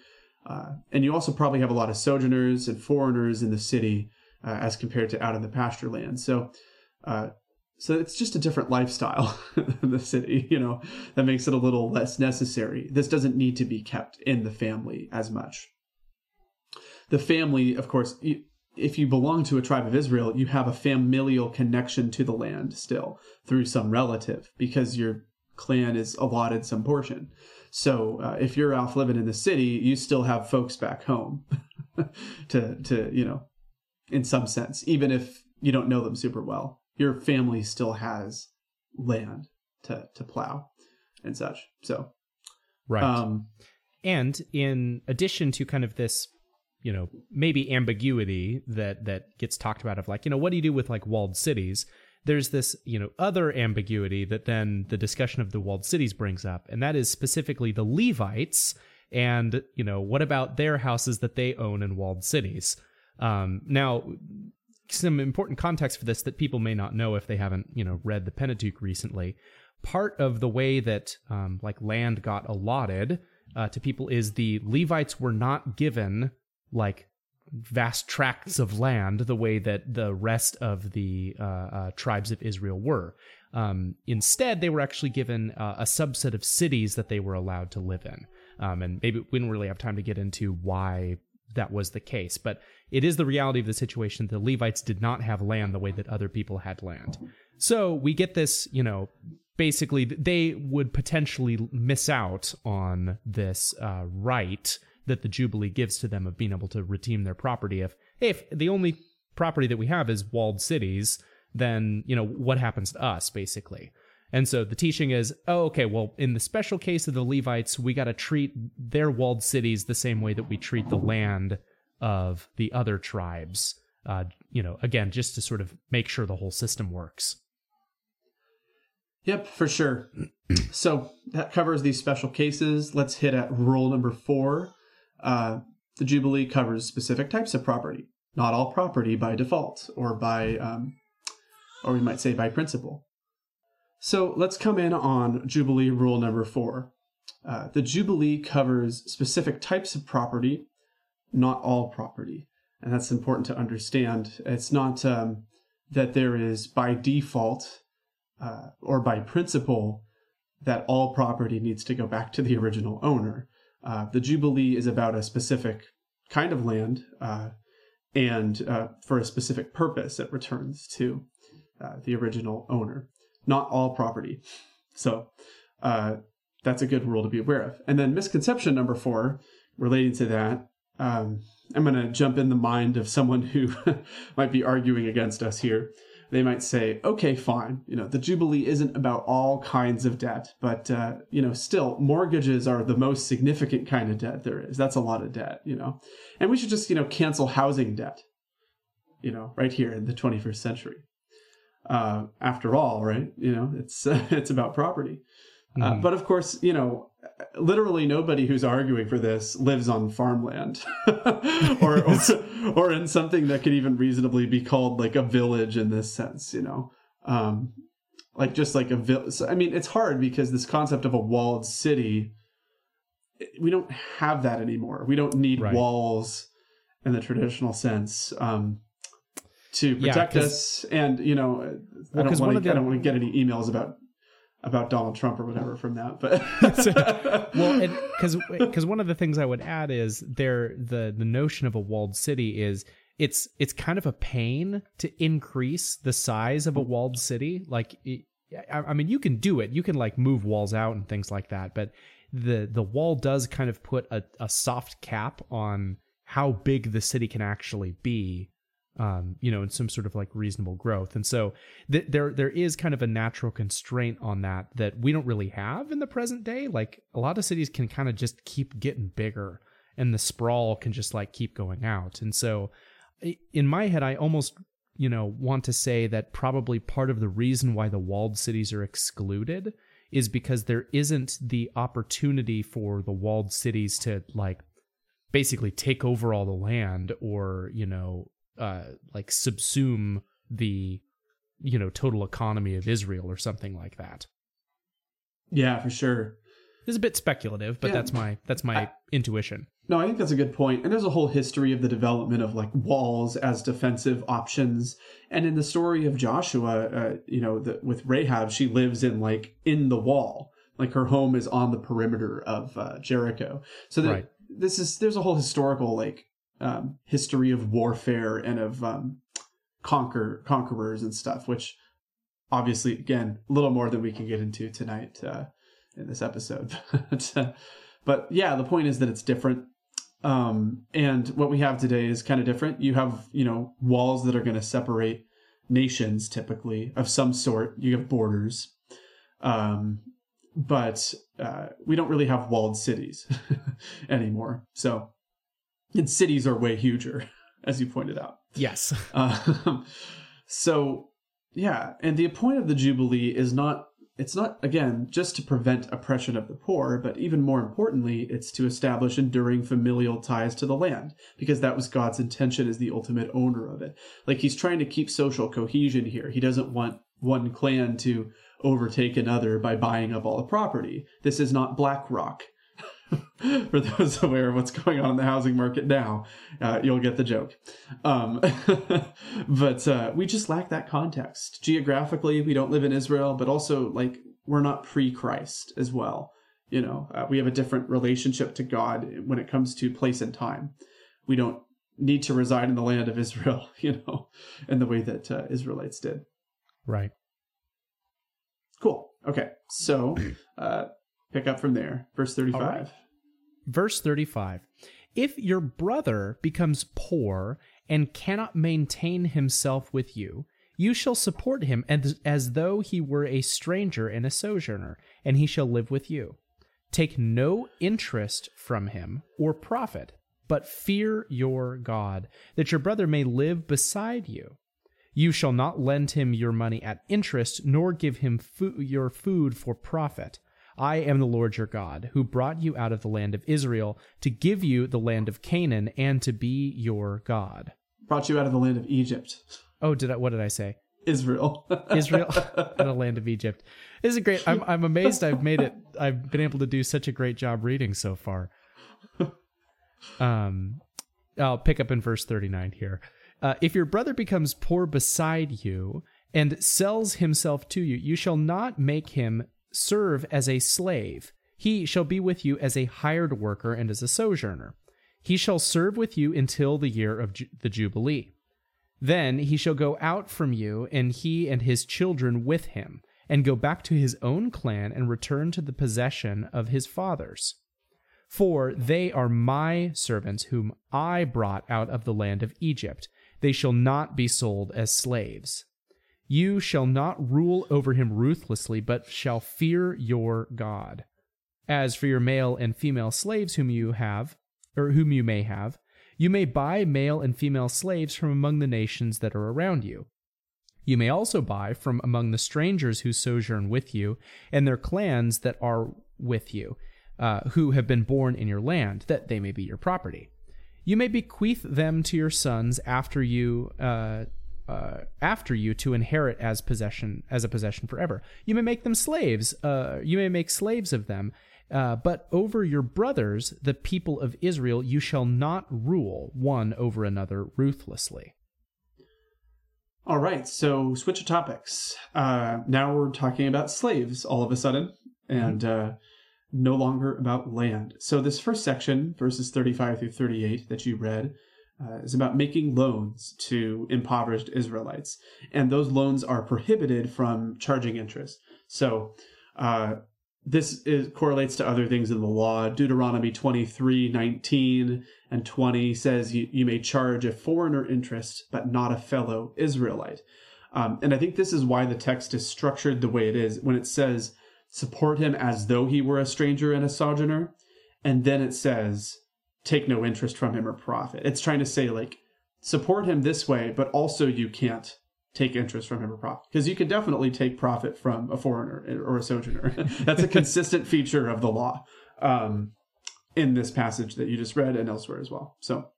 Uh, and you also probably have a lot of sojourners and foreigners in the city uh, as compared to out in the pasture land. So uh, so it's just a different lifestyle [LAUGHS] in the city, you know, that makes it a little less necessary. This doesn't need to be kept in the family as much. The family, of course, if you belong to a tribe of Israel, you have a familial connection to the land still through some relative because your clan is allotted some portion. So uh, if you're off living in the city, you still have folks back home [LAUGHS] to to you know, in some sense, even if you don't know them super well your family still has land to to plow and such. So, right. Um, and in addition to kind of this, you know, maybe ambiguity that that gets talked about of like, you know, what do you do with like walled cities? There's this, you know, other ambiguity that then the discussion of the walled cities brings up, and that is specifically the Levites and, you know, what about their houses that they own in walled cities? Um, now, some important context for this that people may not know if they haven't, you know, read the Pentateuch recently. Part of the way that um, like land got allotted uh, to people is the Levites were not given like vast tracts of land the way that the rest of the uh, uh, tribes of Israel were. Um, instead, they were actually given uh, a subset of cities that they were allowed to live in. Um, and maybe we didn't really have time to get into why that was the case. But it is the reality of the situation. That the Levites did not have land the way that other people had land. So we get this, you know, basically they would potentially miss out on this uh, right that the Jubilee gives to them of being able to redeem their property. If, if the only property that we have is walled cities, then, you know, what happens to us, basically? And so the teaching is, oh, okay, well, in the special case of the Levites, we got to treat their walled cities the same way that we treat the land of the other tribes. Uh, you know, again, just to sort of make sure the whole system works. Yep, for sure. [CLEARS THROAT] so that covers these special cases. Let's hit at rule number four. Uh, the Jubilee covers specific types of property, not all property by default or by, um, or we might say by principle. So let's come in on Jubilee rule number four. Uh, the Jubilee covers specific types of property, not all property. And that's important to understand. It's not um, that there is by default uh, or by principle that all property needs to go back to the original owner. Uh, the Jubilee is about a specific kind of land uh, and uh, for a specific purpose it returns to uh, the original owner not all property. So uh, that's a good rule to be aware of. And then misconception number four, relating to that, um, I'm going to jump in the mind of someone who [LAUGHS] might be arguing against us here. they might say, okay, fine. You know, the Jubilee isn't about all kinds of debt, but, uh, you know, still, mortgages are the most significant kind of debt there is. That's a lot of debt, you know. And we should just, you know, cancel housing debt, you know, right here in the 21st century. Uh, after all, right? You know, it's, uh, [LAUGHS] it's about property. Uh, but of course, you know, literally nobody who's arguing for this lives on farmland [LAUGHS] or, or, or in something that could even reasonably be called like a village in this sense, you know. Um, like just like a village. I mean, it's hard because this concept of a walled city, we don't have that anymore. We don't need Right. walls in the traditional sense. Um, to Yeah, us, and you know, Well, I don't 'cause want to. the- I don't want to get any emails about about Donald Trump or whatever from that. But [LAUGHS] well because because one of the things i would add is there the the notion of a walled city is it's it's kind of a pain to increase the size of a walled city. Like it, I, I mean you can do it. You can like move walls out and things like that but the the wall does kind of put a, a soft cap on how big the city can actually be um, you know, in some sort of like reasonable growth. And so th- there there is kind of a natural constraint on that that we don't really have in the present day. Like a lot of cities can kind of just keep getting bigger and the sprawl can just like keep going out. And so in my head I almost you know want to say that probably part of the reason why the walled cities are excluded is because there isn't the opportunity for the walled cities to like basically take over all the land or you know uh like subsume the you know total economy of Israel or something like that. yeah, for sure. It's a bit speculative, but Yeah. that's my that's my intuition. No, I think that's a good point. And there's a whole history of the development of like walls as defensive options. And in the story of Joshua, uh, you know, the, with Rahab, she lives in like in the wall. Like her home is on the perimeter of uh, Jericho. So that Right. this is there's a whole historical like um, history of warfare and of um, conquer conquerors and stuff, which obviously again a little more than we can get into tonight uh, in this episode. but, [LAUGHS] but yeah, the point is that it's different. Um, and what we have today is kind of different. You have, you know, walls that are going to separate nations typically of some sort. You have borders. Um, but uh, we don't really have walled cities [LAUGHS] anymore. So, and cities are way huger, [LAUGHS] as you pointed out. Yes. [LAUGHS] Um, so yeah, and the point of the jubilee is not it's not again just to prevent oppression of the poor, but even more importantly, it's to establish enduring familial ties to the land because that was God's intention as the ultimate owner of it. Like he's trying to keep social cohesion here. He doesn't want one clan to overtake another by buying up all the property. This is not BlackRock. [LAUGHS] For those aware of what's going on in the housing market now, uh, you'll get the joke. Um, [LAUGHS] but uh, we just lack that context. Geographically, we don't live in Israel, but also, like, we're not pre Christ as well. You know, uh, we have a different relationship to God when it comes to place and time. We don't need to reside in the land of Israel, [LAUGHS] you know, in the way that uh, Israelites did. Right. Cool. Okay. So, uh, pick up from there. Verse 35. Verse 35 If your brother becomes poor and cannot maintain himself with you, you shall support him as, as though he were a stranger and a sojourner, and he shall live with you. Take no interest from him or profit, but fear your God, that your brother may live beside you. You shall not lend him your money at interest, nor give him fo- your food for profit. I am the Lord your God, who brought you out of the land of Israel to give you the land of Canaan and to be your God. Brought you out of the land of Egypt, Oh, did I? What did I say? Israel. [LAUGHS] Israel [LAUGHS] and a land of Egypt. This is great. I'm I'm amazed I've made it. I've been able to do such a great job reading so far. Um, I'll pick up in verse 39 here. Uh, if your brother becomes poor beside you and sells himself to you, you shall not make him serve as a slave. He shall be with you as a hired worker and as a sojourner. He shall serve with you until the year of ju- the Jubilee. Then he shall go out from you, and he and his children with him, and go back to his own clan and return to the possession of his fathers. For they are my servants whom I brought out of the land of Egypt. They shall not be sold as slaves. You shall not rule over him ruthlessly, but shall fear your God. As for your male and female slaves whom you have, or whom you may have, you may buy male and female slaves from among the nations that are around you. You may also buy from among the strangers who sojourn with you, and their clans that are with you, uh, who have been born in your land, that they may be your property. You may bequeath them to your sons after you. Uh, uh, after you to inherit as possession as a possession forever. You may make them slaves. Uh, you may make slaves of them. Uh, but over your brothers, the people of Israel, you shall not rule one over another ruthlessly. All right, so switch of topics. Uh, now we're talking about slaves all of a sudden, and uh, no longer about land. So this first section, verses 35 through 38 that you read, uh, is about making loans to impoverished Israelites, and those loans are prohibited from charging interest. So uh, this is, correlates to other things in the law. Deuteronomy 23 19 and 20 says you, you may charge a foreigner interest, but not a fellow Israelite. Um, and I think this is why the text is structured the way it is when it says, support him as though he were a stranger and a sojourner. And then it says, take no interest from him or profit. It's trying to say, like, support him this way, but also you can't take interest from him or profit. Because you can definitely take profit from a foreigner or a sojourner. [LAUGHS] That's a consistent feature of the law um, in this passage that you just read and elsewhere as well. So,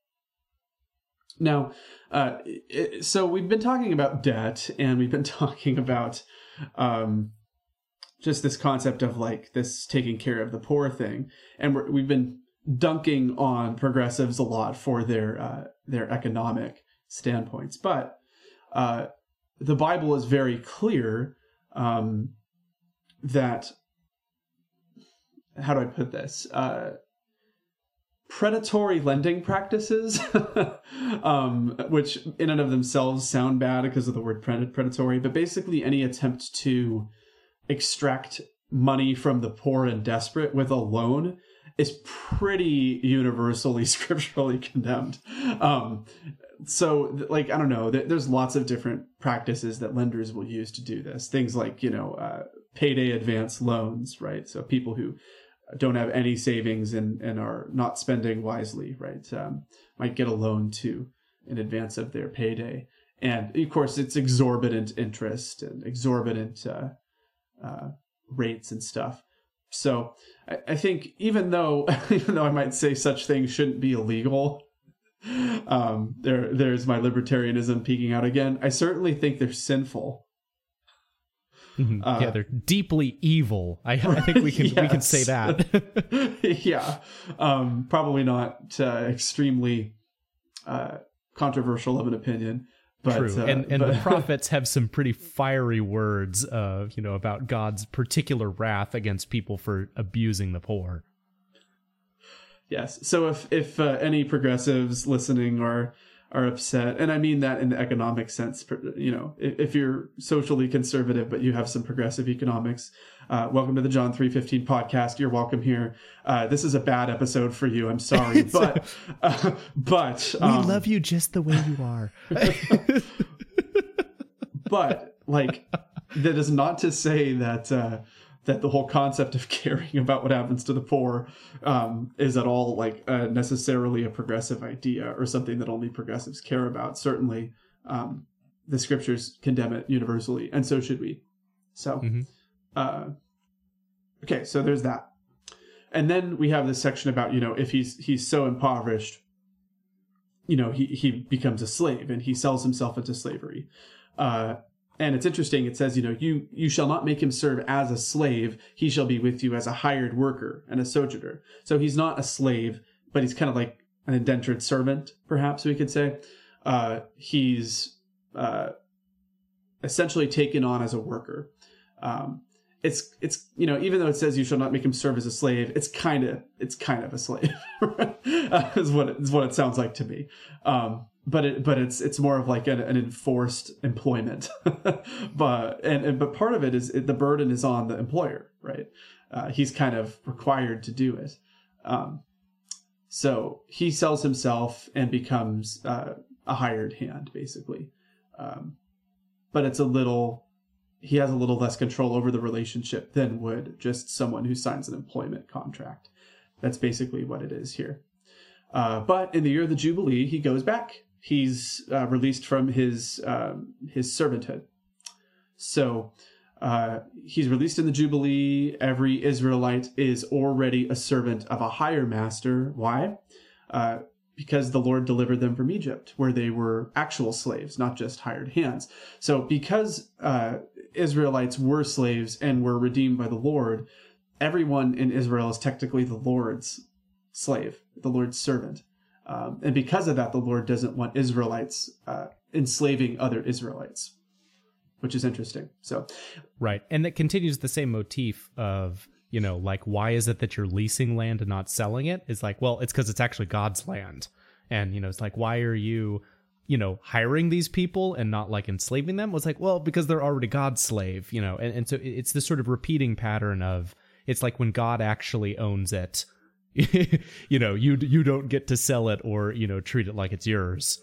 now, uh, so we've been talking about debt and we've been [LAUGHS] talking about um, just this concept of like this taking care of the poor thing. And we have been dunking on progressives a lot for their uh, their economic standpoints, but uh, the Bible is very clear um, that how do I put this? Uh, predatory lending practices, [LAUGHS] um, which in and of themselves sound bad because of the word predatory, but basically any attempt to extract money from the poor and desperate with a loan is pretty universally [LAUGHS] scripturally condemned. Um, so, like, I don't know, there's lots of different practices that lenders will use to do this. Things like, you know, uh, payday advance loans, right? So, people who don't have any savings and, and are not spending wisely, right, um, might get a loan to in advance of their payday. And of course, it's exorbitant interest and exorbitant uh, uh, rates and stuff. So I, I think even though [LAUGHS] even though I might say such things shouldn't be illegal, um, there there's my libertarianism peeking out again. I certainly think they're sinful. Mm-hmm. Uh, yeah, they're deeply evil. I, I think we can yes. we can [LAUGHS] say that. [LAUGHS] yeah, um, probably not uh, extremely uh, controversial of an opinion. But, True, uh, and and but... the [LAUGHS] prophets have some pretty fiery words, uh, you know, about God's particular wrath against people for abusing the poor. Yes. So if if uh, any progressives listening are are upset, and I mean that in the economic sense, you know, if, you're socially conservative but you have some progressive economics, uh, welcome to the John 3:15 podcast. You're welcome here. Uh, this is a bad episode for you. I'm sorry, [LAUGHS] but uh, but um, we love you just the way you are. [LAUGHS] but like that is not to say that uh, that the whole concept of [LAUGHS] caring about what happens to the poor um, is at all like uh, necessarily a progressive idea or something that only progressives care about. Certainly, um, the scriptures condemn it universally, and so should we. So. Mm-hmm uh, okay, so there's that. And then we have this section about, you know, if he's he's so impoverished, you know, he, he becomes a slave and he sells himself into slavery. Uh, and it's interesting. It says, you know, you you shall not make him serve as a slave. He shall be with you as a hired worker and a sojourner. So he's not a slave, but he's kind of like an indentured servant, perhaps we could say. Uh, he's uh, essentially taken on as a worker. Um, it's it's you know even though it says you shall not make him serve as a slave it's kind of it's kind of a slave [LAUGHS] is what it, is what it sounds like to me um, but it but it's it's more of like an, an enforced employment [LAUGHS] but and, and, but part of it is it, the burden is on the employer right uh, he's kind of required to do it um, so he sells himself and becomes uh, a hired hand basically um, but it's a little he has a little less control over the relationship than would just someone who signs an employment contract. That's basically what it is here. Uh, but in the year of the Jubilee, he goes back. He's uh, released from his um, his servanthood. So uh, he's released in the Jubilee. Every Israelite is already a servant of a higher master. Why? Uh, because the Lord delivered them from Egypt, where they were actual slaves, not just hired hands. So, because uh, Israelites were slaves and were redeemed by the Lord, everyone in Israel is technically the Lord's slave, the Lord's servant. Um, and because of that, the Lord doesn't want Israelites uh, enslaving other Israelites, which is interesting. So, right, and it continues the same motif of you know, like why is it that you're leasing land and not selling it? It's like, well, it's because it's actually God's land, and you know, it's like why are you you know, hiring these people and not like enslaving them was like, well, because they're already God's slave, you know, and, and so it's this sort of repeating pattern of it's like when God actually owns it, [LAUGHS] you know, you you don't get to sell it or you know treat it like it's yours,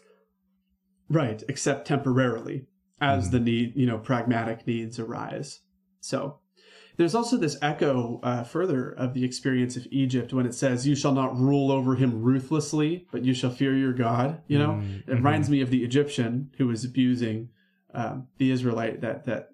right? Except temporarily, as mm. the need, you know, pragmatic needs arise. So there's also this echo uh, further of the experience of Egypt when it says, "You shall not rule over him ruthlessly, but you shall fear your God." You know, mm-hmm. it reminds me of the Egyptian who was abusing um, the Israelite that that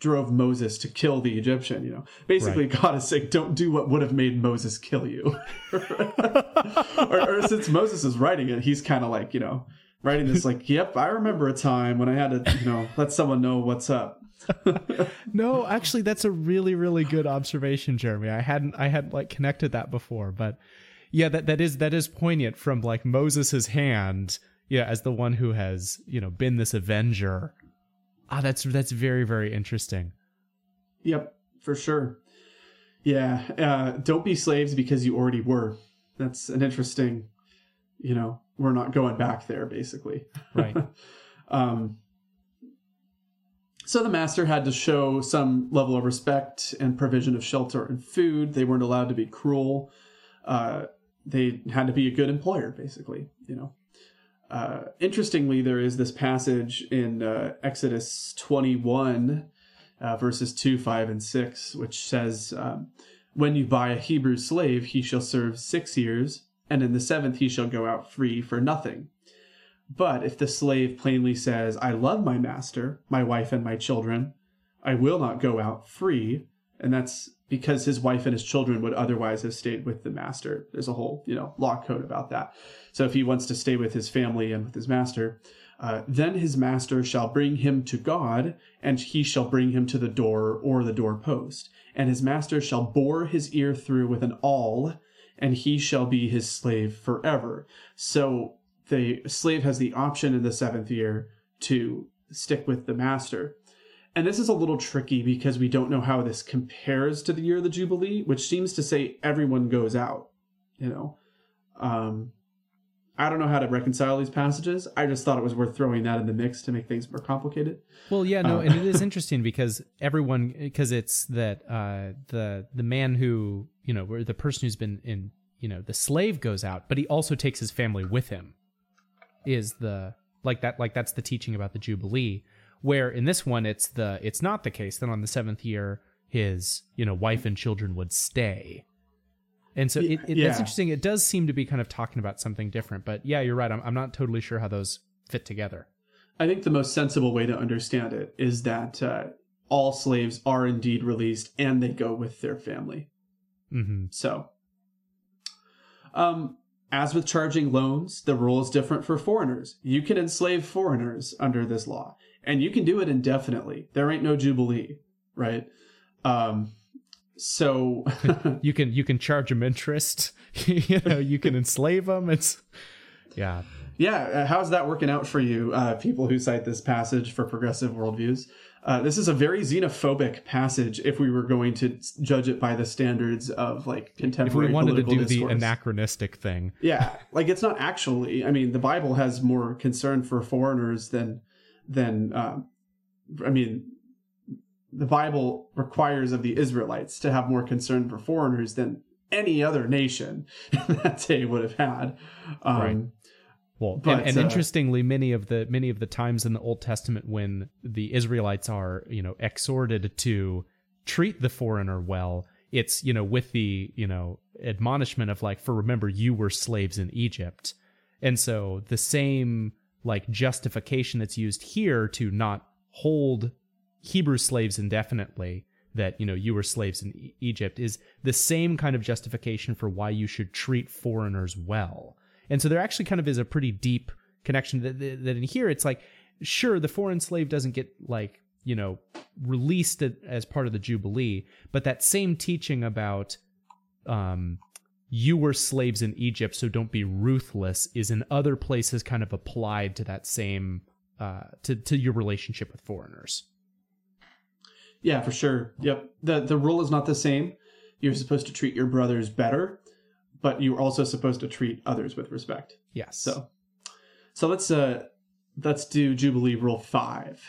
drove Moses to kill the Egyptian. You know, basically, right. God is saying, "Don't do what would have made Moses kill you." [LAUGHS] or, or since Moses is writing it, he's kind of like, you know, writing this like, "Yep, I remember a time when I had to, you know, let someone know what's up." [LAUGHS] no, actually, that's a really, really good observation, Jeremy. I hadn't, I hadn't like connected that before, but yeah, that that is that is poignant from like Moses's hand, yeah, as the one who has you know been this avenger. Ah, that's that's very, very interesting. Yep, for sure. Yeah, uh, don't be slaves because you already were. That's an interesting, you know, we're not going back there, basically. Right. [LAUGHS] um, so the master had to show some level of respect and provision of shelter and food. They weren't allowed to be cruel. Uh, they had to be a good employer, basically. You know. Uh, interestingly, there is this passage in uh, Exodus 21, uh, verses 2, 5, and 6, which says, um, When you buy a Hebrew slave, he shall serve six years, and in the seventh he shall go out free for nothing. But if the slave plainly says, I love my master, my wife, and my children, I will not go out free, and that's because his wife and his children would otherwise have stayed with the master. There's a whole, you know, law code about that. So if he wants to stay with his family and with his master, uh, then his master shall bring him to God, and he shall bring him to the door or the doorpost. And his master shall bore his ear through with an awl, and he shall be his slave forever. So the slave has the option in the seventh year to stick with the master. And this is a little tricky because we don't know how this compares to the year of the Jubilee, which seems to say everyone goes out. You know, um, I don't know how to reconcile these passages. I just thought it was worth throwing that in the mix to make things more complicated. Well, yeah, no, uh, and it is [LAUGHS] interesting because everyone because it's that uh, the the man who you know, where the person who's been in you know the slave goes out, but he also takes his family with him is the like that like that's the teaching about the jubilee where in this one it's the it's not the case that on the seventh year his you know wife and children would stay and so it, it, yeah. that's interesting it does seem to be kind of talking about something different but yeah you're right I'm, I'm not totally sure how those fit together i think the most sensible way to understand it is that uh, all slaves are indeed released and they go with their family mm-hmm. so um as with charging loans, the rule is different for foreigners. You can enslave foreigners under this law, and you can do it indefinitely. There ain't no jubilee, right? Um, so [LAUGHS] you can you can charge them interest. [LAUGHS] you know, you can enslave them. It's yeah, yeah. Uh, how's that working out for you, uh, people who cite this passage for progressive worldviews? Uh, this is a very xenophobic passage if we were going to judge it by the standards of like contemporary. If we wanted to do discourse. the anachronistic thing, yeah, like it's not actually. I mean, the Bible has more concern for foreigners than than. Um, I mean, the Bible requires of the Israelites to have more concern for foreigners than any other nation [LAUGHS] that day would have had. Um, right. Well, But, and, and uh, interestingly, many of the many of the times in the Old Testament when the Israelites are, you know, exhorted to treat the foreigner well, it's you know with the you know admonishment of like, for remember you were slaves in Egypt, and so the same like justification that's used here to not hold Hebrew slaves indefinitely that you know you were slaves in E- Egypt is the same kind of justification for why you should treat foreigners well. And so there actually kind of is a pretty deep connection that, that, in here it's like sure the foreign slave doesn't get like you know released as part of the jubilee but that same teaching about um you were slaves in Egypt so don't be ruthless is in other places kind of applied to that same uh to to your relationship with foreigners Yeah, for sure. Yep. The the rule is not the same. You're supposed to treat your brothers better, but you're also supposed to treat others with respect. yes So so let's uh let's do Jubilee Rule five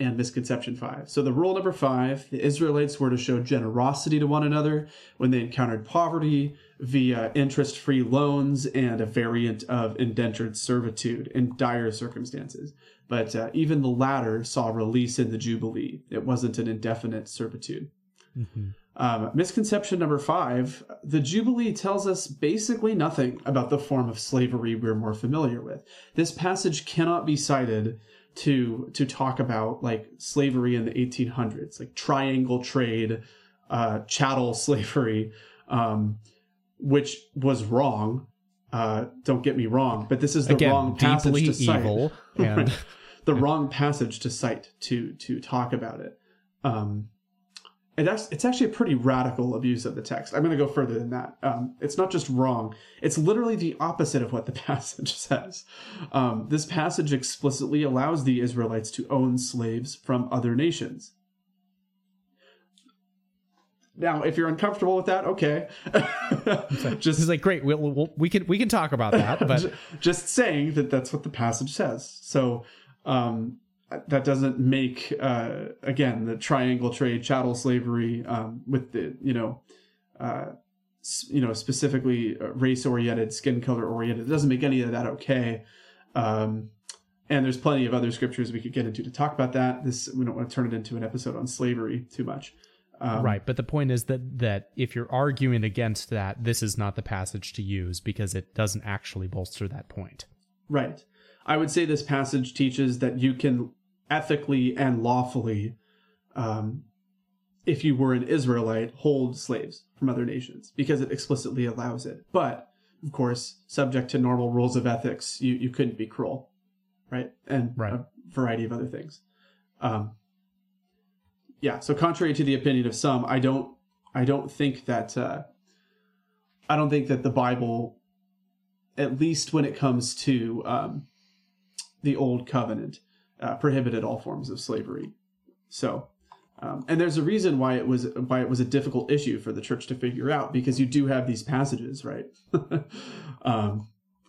and misconception five. So the rule number five, the Israelites were to show generosity to one another when they encountered poverty via interest-free loans and a variant of indentured servitude in dire circumstances. But uh, even the latter saw release in the Jubilee. It wasn't an indefinite servitude. Mhm. Um, misconception number five the Jubilee tells us basically nothing about the form of slavery we're more familiar with. This passage cannot be cited to to talk about like slavery in the 1800s, like triangle trade, uh, chattel [LAUGHS] slavery, um, which was wrong. Uh, don't get me wrong, but this is the again wrong passage to cite evil [LAUGHS] and the [LAUGHS] wrong passage to cite to to talk about it. Um, that's it's actually a pretty radical abuse of the text. I'm going to go further than that. Um, it's not just wrong; it's literally the opposite of what the [LAUGHS] passage says. Um, this passage explicitly allows the Israelites to own slaves from other nations. Now, if you're uncomfortable with that, okay. [LAUGHS] just He's like, great, we'll, we'll, we can we can talk about that, but [LAUGHS] just saying that that's what the passage says. So um, that doesn't make uh, again the triangle trade, chattel slavery um, with the you know uh, you know specifically race oriented, skin color oriented. It doesn't make any of that okay. Um, and there's plenty of other scriptures we could get into to talk about that. This we don't want to turn it into an episode on slavery too much. Um, right. But the point is that that if you're arguing against that, this is not the passage to use because it doesn't actually bolster that point. Right. I would say this passage teaches that you can ethically and lawfully, um, if you were an Israelite, hold slaves from other nations because it explicitly allows it. But, of course, subject to normal rules of ethics, you, you couldn't be cruel, right? And Right. a variety of other things. Um, yeah. So, contrary to the opinion of some, I don't, I don't think that, uh, I don't think that the Bible at least when it comes to um, the old covenant, uh, prohibited all forms of slavery. So, um, and there's a reason why it was why it was a difficult issue for the church to figure out because you do have these passages, right? [LAUGHS] um,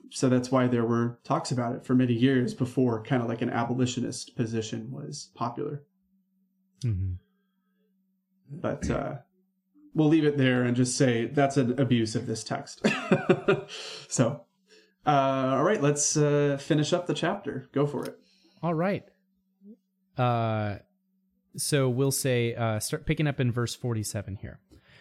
so that's why there were talks about it for many years before kind of like an abolitionist position was popular. Mm-hmm. But uh, we'll leave it there and just say that's an abuse of this text. [LAUGHS] so, uh, all right, let's uh, finish up the chapter. Go for it. All right. Uh, so we'll say, uh, start picking up in verse 47 here.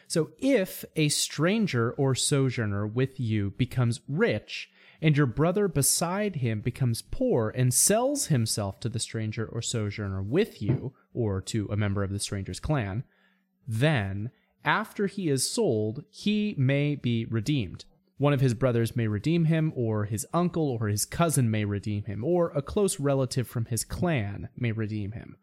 So if a stranger or sojourner with you becomes rich, and your brother beside him becomes poor and sells himself to the stranger or sojourner with you, or to a member of the stranger's clan, then after he is sold, he may be redeemed. One of his brothers may redeem him, or his uncle or his cousin may redeem him, or a close relative from his clan may redeem him.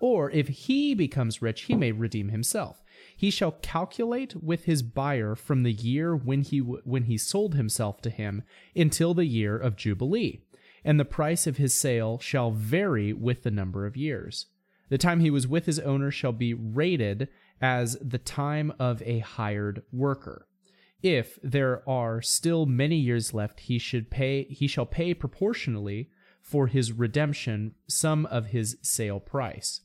Or if he becomes rich, he may redeem himself. He shall calculate with his buyer from the year when he w- when he sold himself to him until the year of jubilee, and the price of his sale shall vary with the number of years. The time he was with his owner shall be rated as the time of a hired worker. If there are still many years left, he should pay he shall pay proportionally for his redemption some of his sale price.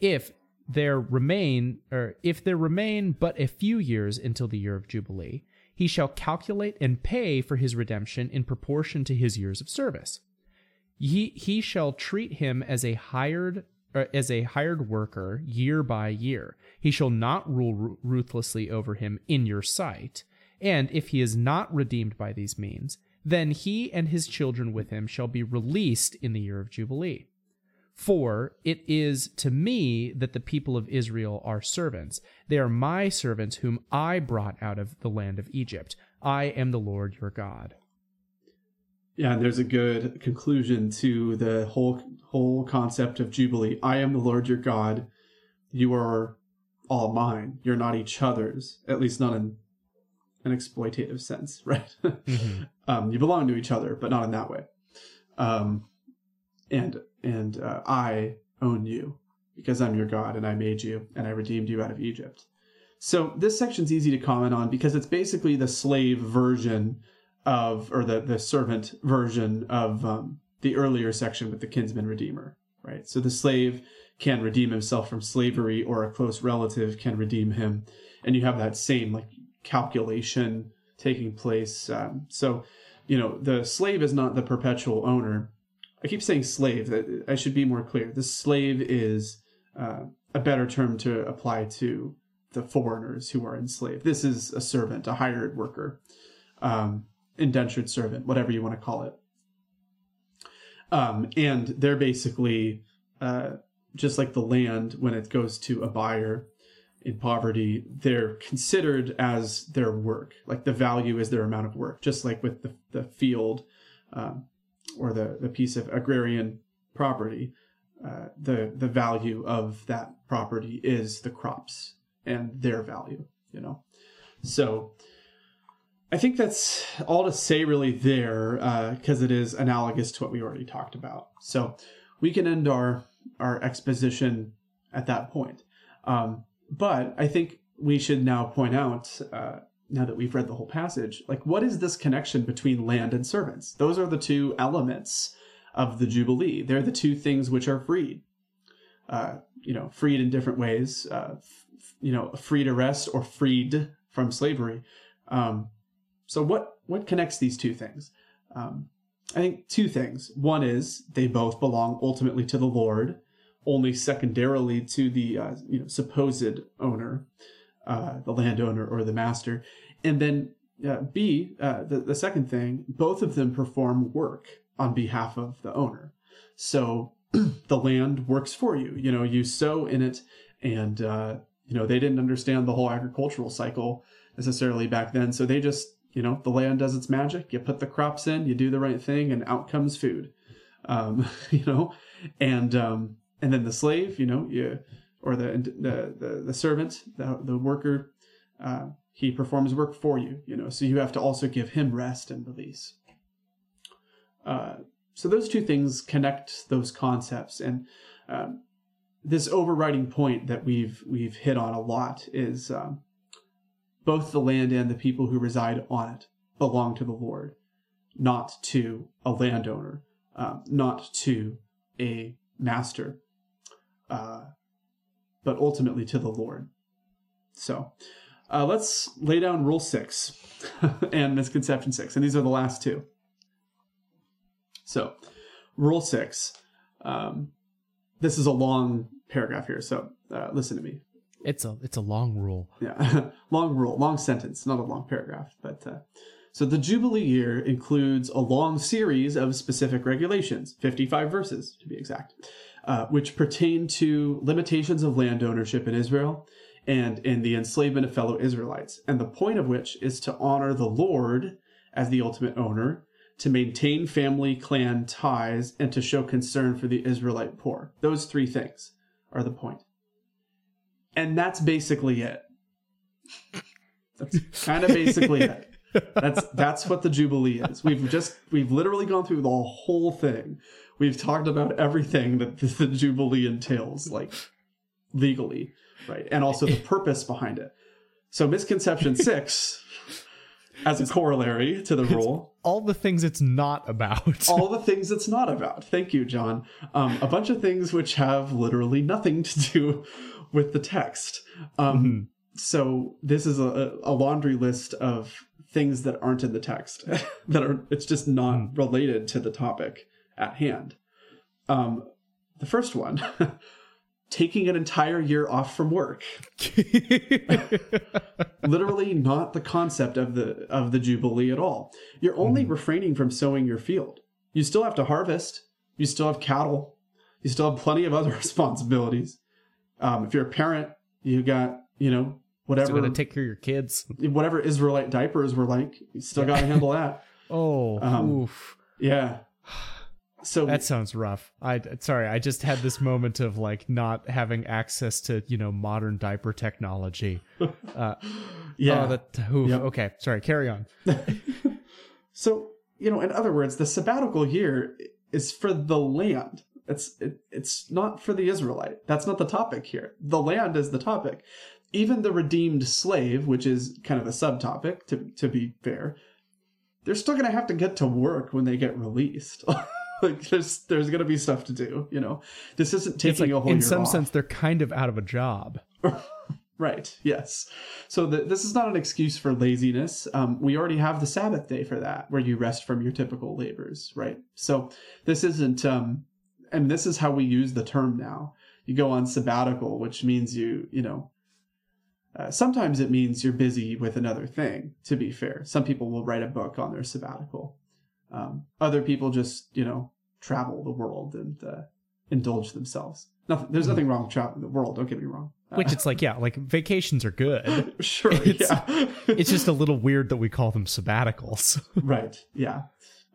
If there remain or if there remain but a few years until the year of jubilee, he shall calculate and pay for his redemption in proportion to his years of service. He, he shall treat him as a hired as a hired worker year by year. He shall not rule ruthlessly over him in your sight. And if he is not redeemed by these means, then he and his children with him shall be released in the year of Jubilee. For it is to me that the people of Israel are servants. They are my servants whom I brought out of the land of Egypt. I am the Lord your God. Yeah, and there's a good conclusion to the whole whole concept of Jubilee. I am the Lord your God. You are all mine. You're not each other's, at least not in an exploitative sense, [LAUGHS] right? Mm-hmm. um, you belong to each other, but not in that way. Um, and and uh, I own you because I'm your God and I made you and I redeemed you out of Egypt. So this section's easy to comment on because it's basically the slave version of, or the the servant version of um, the earlier section with the kinsman redeemer, right? So the slave can redeem himself from slavery, or a close relative can redeem him, and you have that same like calculation taking place. Um, so, you know, the slave is not the perpetual owner. I keep saying slave. I should be more clear. The slave is uh, a better term to apply to the foreigners who are enslaved. This is a servant, a hired worker, um, indentured servant, whatever you want to call it. Um, and they're basically uh, just like the land when it goes to a buyer in poverty, they're considered as their work. Like the value is their amount of work, just like with the, the field um, or the, the piece of agrarian property. Uh, the the value of that property is the crops and their value, you know. So I think that's all to say really there because uh, it is analogous to what we already talked about. So we can end our our exposition at that point. Um, but I think we should now point out, uh, now that we've read the whole passage, like what is this connection between land and servants? Those are the two elements of the Jubilee. They're the two things which are freed. Uh, you know, freed in different ways. Uh, f- you know, free to rest or freed from slavery. Um, so what what connects these two things? Um, I think two things. One is they both belong ultimately to the Lord, only secondarily to the uh, you know supposed owner, uh, the landowner or the master, and then uh, B uh, the the second thing, both of them perform work on behalf of the owner. So [CLEARS THROAT] the land works for you. You know, you sow in it, and uh, you know they didn't understand the whole agricultural cycle necessarily back then, so they just you know the land does its magic. You put the crops in, you do the right thing, and out comes food. Um, [LAUGHS] you know, and um, and then the slave, you know, you, or the the the, the servant, the the worker, uh, he performs work for you, you know. So you have to also give him rest and release. Uh, so those two things connect those concepts, and um, this overriding point that we've we've hit on a lot is um, both the land and the people who reside on it belong to the Lord, not to a landowner, um, not to a master uh, but ultimately to the Lord. So uh, let's lay down rule six [LAUGHS] and misconception six, and these are the last two. So, rule six. Um, this is a long paragraph here, so uh, listen to me. It's a it's a long rule. Yeah, [LAUGHS] long rule, long sentence, not a long paragraph. But uh, so the Jubilee year includes a long series of specific regulations, fifty-five verses to be exact, uh, which pertain to limitations of land ownership in Israel and in the enslavement of fellow Israelites. And the point of which is to honor the Lord as the ultimate owner, to maintain family clan ties, and to show concern for the Israelite poor. Those three things are the point. And that's basically it. That's kind of basically [LAUGHS] it. That's that's what the Jubilee is. We've just we've literally gone through the whole thing we've talked about everything that the, the Jubilee entails, like legally, right? And also the purpose behind it. So misconception [LAUGHS] six, as a corollary to the rule, all the things it's not about. all [LAUGHS] the things it's not about. Thank you, John. Um, a bunch of things which have literally nothing to do with the text. Um, mm-hmm. So this is a, a laundry list of things that aren't in the text [LAUGHS] that are it's just not related to the topic at hand. Um, the first one, [LAUGHS] taking an entire year off from work. [LAUGHS] Literally not the concept of the of the jubilee at all. You're only refraining from sowing your field. You still have to harvest. You still have cattle. You still have plenty of other responsibilities. Um, if you're a parent, you got you know whatever Still gotta take care of your kids. whatever Israelite diapers were like. You still got to handle that. [LAUGHS] Oh, Um, oof. Yeah. [SIGHS] So That sounds rough. I sorry, I just had this moment of like not having access to you know modern diaper technology. [LAUGHS] Uh, yeah. Oh, that oof. Yep. okay. Sorry, carry on. [LAUGHS] So, you know, in other words, the sabbatical year is for the land. It's it, it's not for the Israelite. That's not the topic here. The land is the topic. Even the redeemed slave, which is kind of a subtopic to to be fair, they're still going to have to get to work when they get released. [LAUGHS] like there's there's going to be stuff to do, you know. This isn't taking like a whole in some off. sense they're kind of out of a job. [LAUGHS] Right. Yes. So the, this is not an excuse for laziness. Um, we already have the Sabbath day for that, where you rest from your typical labors. Right. So this isn't. Um, and this is how we use the term now. You go on sabbatical, which means you, you know. Uh, sometimes it means you're busy with another thing. To be fair, some people will write a book on their sabbatical. Um, other people just, you know, travel the world and uh, indulge themselves. Nothing, there's nothing wrong with traveling the world. Don't get me wrong. Uh, Which it's like, yeah, like vacations are good. [LAUGHS] Sure. It's- yeah. It's just a little weird that we call them sabbaticals. [LAUGHS] right. Yeah.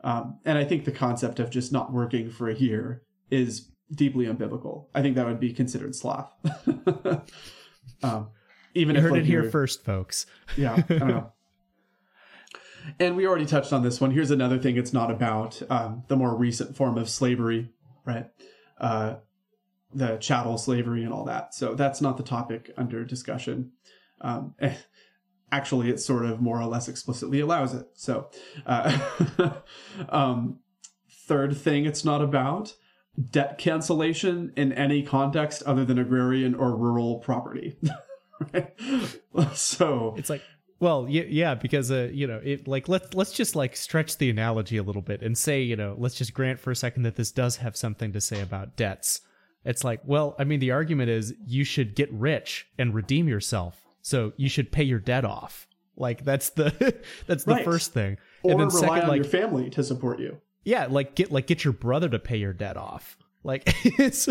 Um, and I think the concept of just not working for a year is deeply unbiblical. I think that would be considered sloth. [LAUGHS] um, even You heard like, it here first, folks. [LAUGHS] Yeah. I don't know. And we already touched on this one. Here's another thing it's not about um, the more recent form of slavery, right? Uh, the chattel slavery and all that. So that's not the topic under discussion. Um, eh, actually, it sort of more or less explicitly allows it. So, uh, [LAUGHS] um, third thing it's not about debt cancellation in any context other than agrarian or rural property. [LAUGHS] [LAUGHS] So, It's like, well, yeah, yeah, because uh, you know, it like let's let's just like stretch the analogy a little bit and say, you know, let's just grant for a second that this does have something to say about debts. It's like, well, I mean, the argument is you should get rich and redeem yourself, so you should pay your debt off. Like that's the [LAUGHS] that's the Right. first thing, or and then rely second, on like your family to support you. yeah, like get like get your brother to pay your debt off. Like [LAUGHS] it's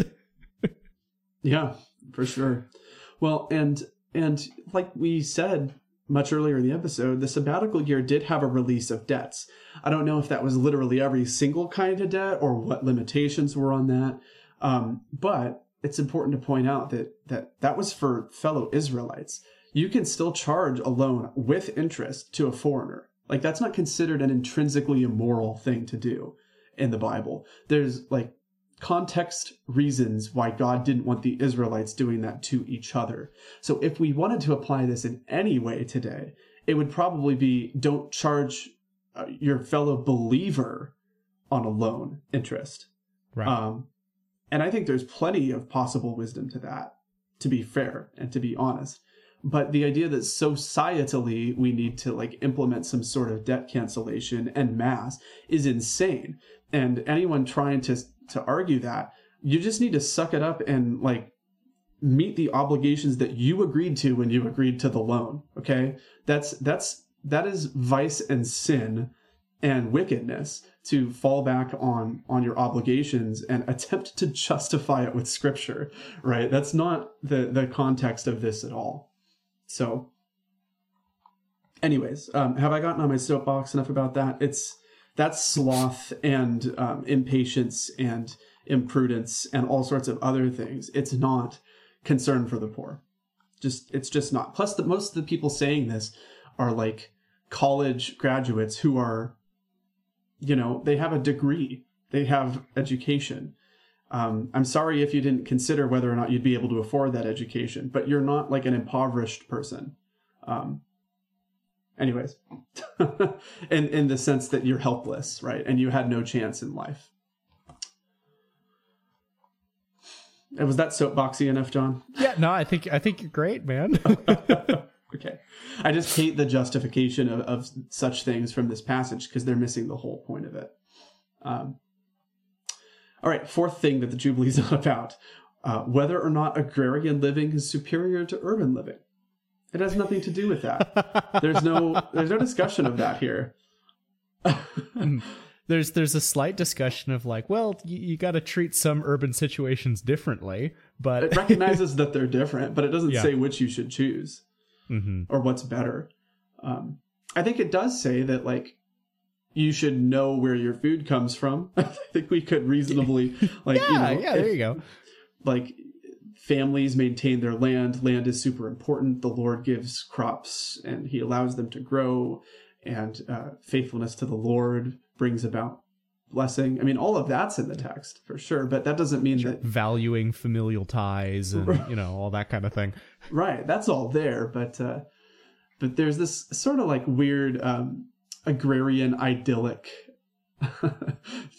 Yeah, for sure. Well, and and like we said much earlier in the episode, the sabbatical year did have a release of debts. I don't know if that was literally every single kind of debt or what limitations were on that. Um, but it's important to point out that that that was for fellow Israelites. You can still charge a loan with interest to a foreigner. Like that's not considered an intrinsically immoral thing to do in the Bible. There's like context reasons why God didn't want the Israelites doing that to each other. So if we wanted to apply this in any way today, it would probably be don't charge uh, your fellow believer on a loan interest. right. Um, and I think there's plenty of possible wisdom to that, to be fair and to be honest. But the idea that societally we need to like implement some sort of debt cancellation and mass is insane. And anyone trying to to argue that, you just need to suck it up and like meet the obligations that you agreed to when you agreed to the loan. Okay, that's that's that is vice and sin and wickedness to fall back on on your obligations and attempt to justify it with scripture right? That's not the the context of this at all. So anyways um have i gotten on my soapbox enough about that? It's that's sloth and um, impatience and imprudence and all sorts of other things. It's not concern for the poor. Just it's just not. Plus the most of the people saying this are like college graduates who are you know they have a degree. They have education. Um, i'm sorry if you didn't consider whether or not you'd be able to afford that education but you're not like an impoverished person. Um, anyways [LAUGHS] in in the sense that you're helpless right and you had no chance in life and was that soapboxy enough john yeah, no, I think I think you're great, man. [LAUGHS] okay. I just hate the justification of, of such things from this passage because they're missing the whole point of it. Um, all right, fourth thing that the Jubilee is [LAUGHS] not about uh, whether or not agrarian living is superior to urban living. It has nothing to do with that. there's no there's no discussion of that here. [LAUGHS] there's there's a slight discussion of like, well, you, you got to treat some urban situations differently, but it recognizes that they're different, but it doesn't yeah. say which you should choose mm-hmm. or what's better. Um, I think it does say that like you should know where your food comes from. [LAUGHS] I think we could reasonably like yeah, you know, yeah, there you go. Like families maintain their land. Land is super important. The Lord gives crops and He allows them to grow, and uh, faithfulness to the Lord brings about blessing. I mean, all of that's in the text for sure, but that doesn't mean sure. that valuing familial ties and you know all that kind of thing. Right, that's all there, but uh, but there's this sort of like weird um, agrarian idyllic [LAUGHS]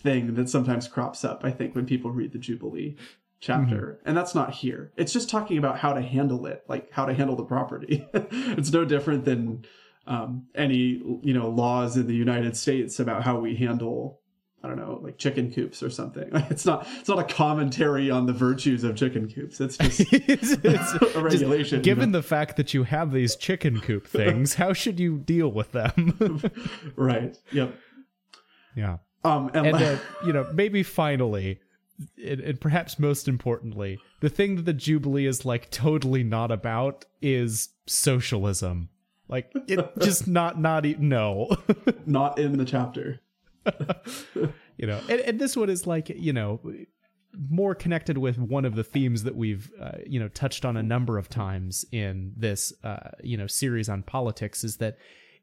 thing that sometimes crops up. I think when people read the Jubilee chapter, mm-hmm. and that's not here. It's just talking about how to handle it, like how to handle the property. [LAUGHS] it's no different than um, any you know laws in the United States about how we handle I don't know, like chicken coops or something. [LAUGHS] It's not it's not a commentary on the virtues of chicken coops. It's just [LAUGHS] it's, it's a regulation. Just given you know? the fact that you have these chicken coop things, how should you deal with them? right. Yep. Yeah. Um, and, and uh, you know, maybe finally, and, and perhaps most importantly, the thing that the Jubilee is like totally not about is socialism. Like it [LAUGHS] just not not even no. [LAUGHS] not in the chapter. [LAUGHS] you know, and, and, this one is like, you know, more connected with one of the themes that we've, uh, you know, touched on a number of times in this, uh, you know, series on politics is that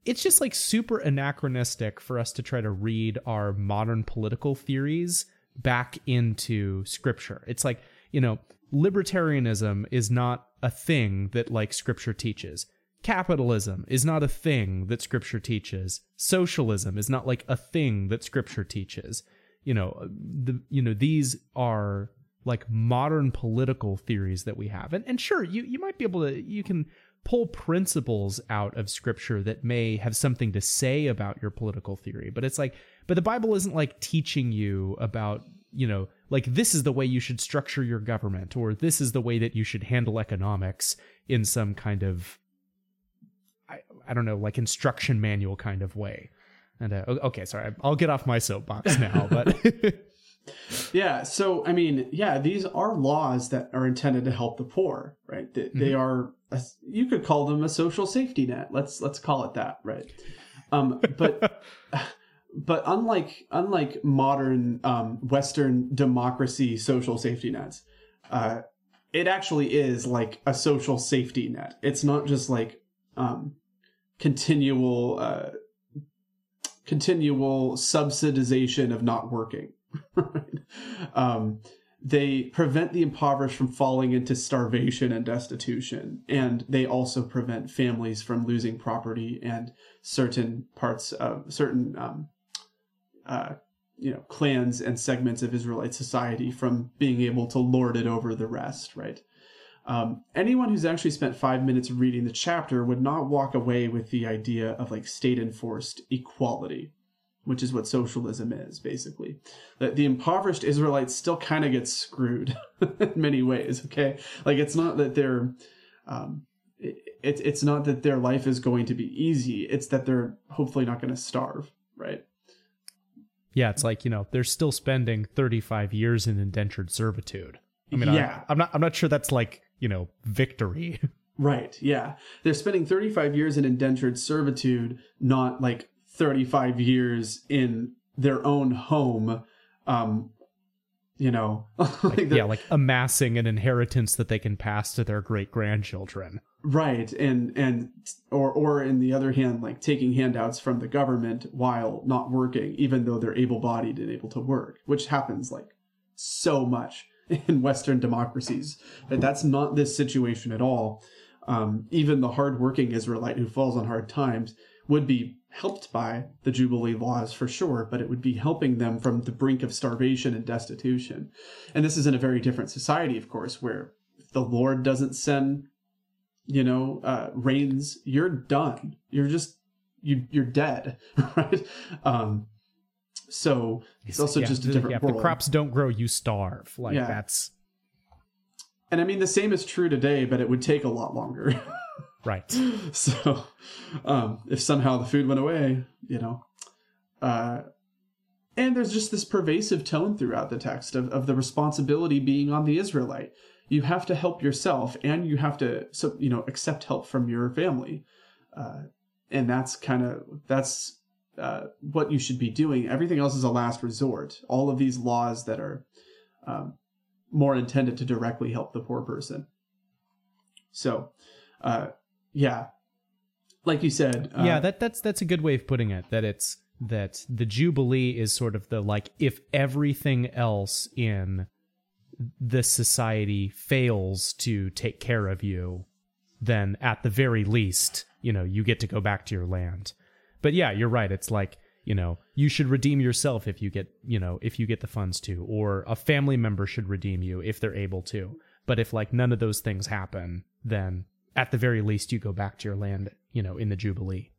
it's just like super anachronistic for us to try to read our modern political theories back into scripture. It's like, you know, libertarianism is not a thing that like scripture teaches. Capitalism is not a thing that scripture teaches. Socialism is not like a thing that scripture teaches. You know the you know these are like modern political theories that we have. And and sure you you might be able to you can pull principles out of scripture that may have something to say about your political theory but it's like but the bible isn't like teaching you about you know like this is the way you should structure your government or this is the way that you should handle economics in some kind of I I don't know, like instruction manual kind of way. And uh, okay, sorry, I'll get off my soapbox [LAUGHS] now, but. [LAUGHS] yeah so i mean yeah these are laws that are intended to help the poor right they, mm-hmm. they are a, you could call them a social safety net let's let's call it that right um but [LAUGHS] but unlike unlike modern um, western democracy social safety nets uh it actually is like a social safety net it's not just like um continual uh, continual subsidization of not working. [LAUGHS] um, they prevent the impoverished from falling into starvation and destitution, and they also prevent families from losing property and certain parts of certain um, uh, you know clans and segments of Israelite society from being able to lord it over the rest. Right. Um, anyone who's actually spent five minutes reading the chapter would not walk away with the idea of like state enforced equality, which is what socialism is basically. That the impoverished Israelites still kind of get screwed [LAUGHS] in many ways. Okay, like it's not that they're um, it, it's not that their life is going to be easy. It's that they're hopefully not going to starve, right? Yeah, it's like you know they're still spending 35 years in indentured servitude. I mean, yeah. I, I'm not. I'm not sure that's like you know, victory. [LAUGHS] Right. Yeah. They're spending 35 years in indentured servitude, not like 35 years in their own home. Um, you know, [LAUGHS] like yeah, like amassing an inheritance that they can pass to their great grandchildren. Right. And, and, or, or in the other hand, like taking handouts from the government while not working, even though they're able bodied and able to work, which happens like so much [LAUGHS] in Western democracies. That's not this situation at all. Um, even the hardworking Israelite who falls on hard times would be helped by the Jubilee laws for sure, but it would be helping them from the brink of starvation and destitution. And this is in a very different society, of course, where the Lord doesn't send you know, uh, rains, you're done. You're just you you're dead, [LAUGHS] right? Um, so it's also yeah, just a different yeah, if the crops don't grow, you starve. Like Yeah. that's and I mean, the same is true today, but it would take a lot longer. [LAUGHS] right. [LAUGHS] so, um, if somehow the food went away, you know, uh, and there's just this pervasive tone throughout the text of, of the responsibility being on the Israelite. You have to help yourself, and you have to, so you know, accept help from your family, uh, and that's kind of that's uh, what you should be doing. Everything else is a last resort. All of these laws that are um, more intended to directly help the poor person. So, uh, yeah, like you said, uh, yeah, that that's that's a good way of putting it. That it's that the jubilee is sort of the like if everything else in this society fails to take care of you, then at the very least, you know, you get to go back to your land. But yeah, you're right. It's like you know you should redeem yourself if you get you know if you get the funds to, or a family member should redeem you if they're able to. But if like none of those things happen, then at the very least you go back to your land, you know, in the jubilee.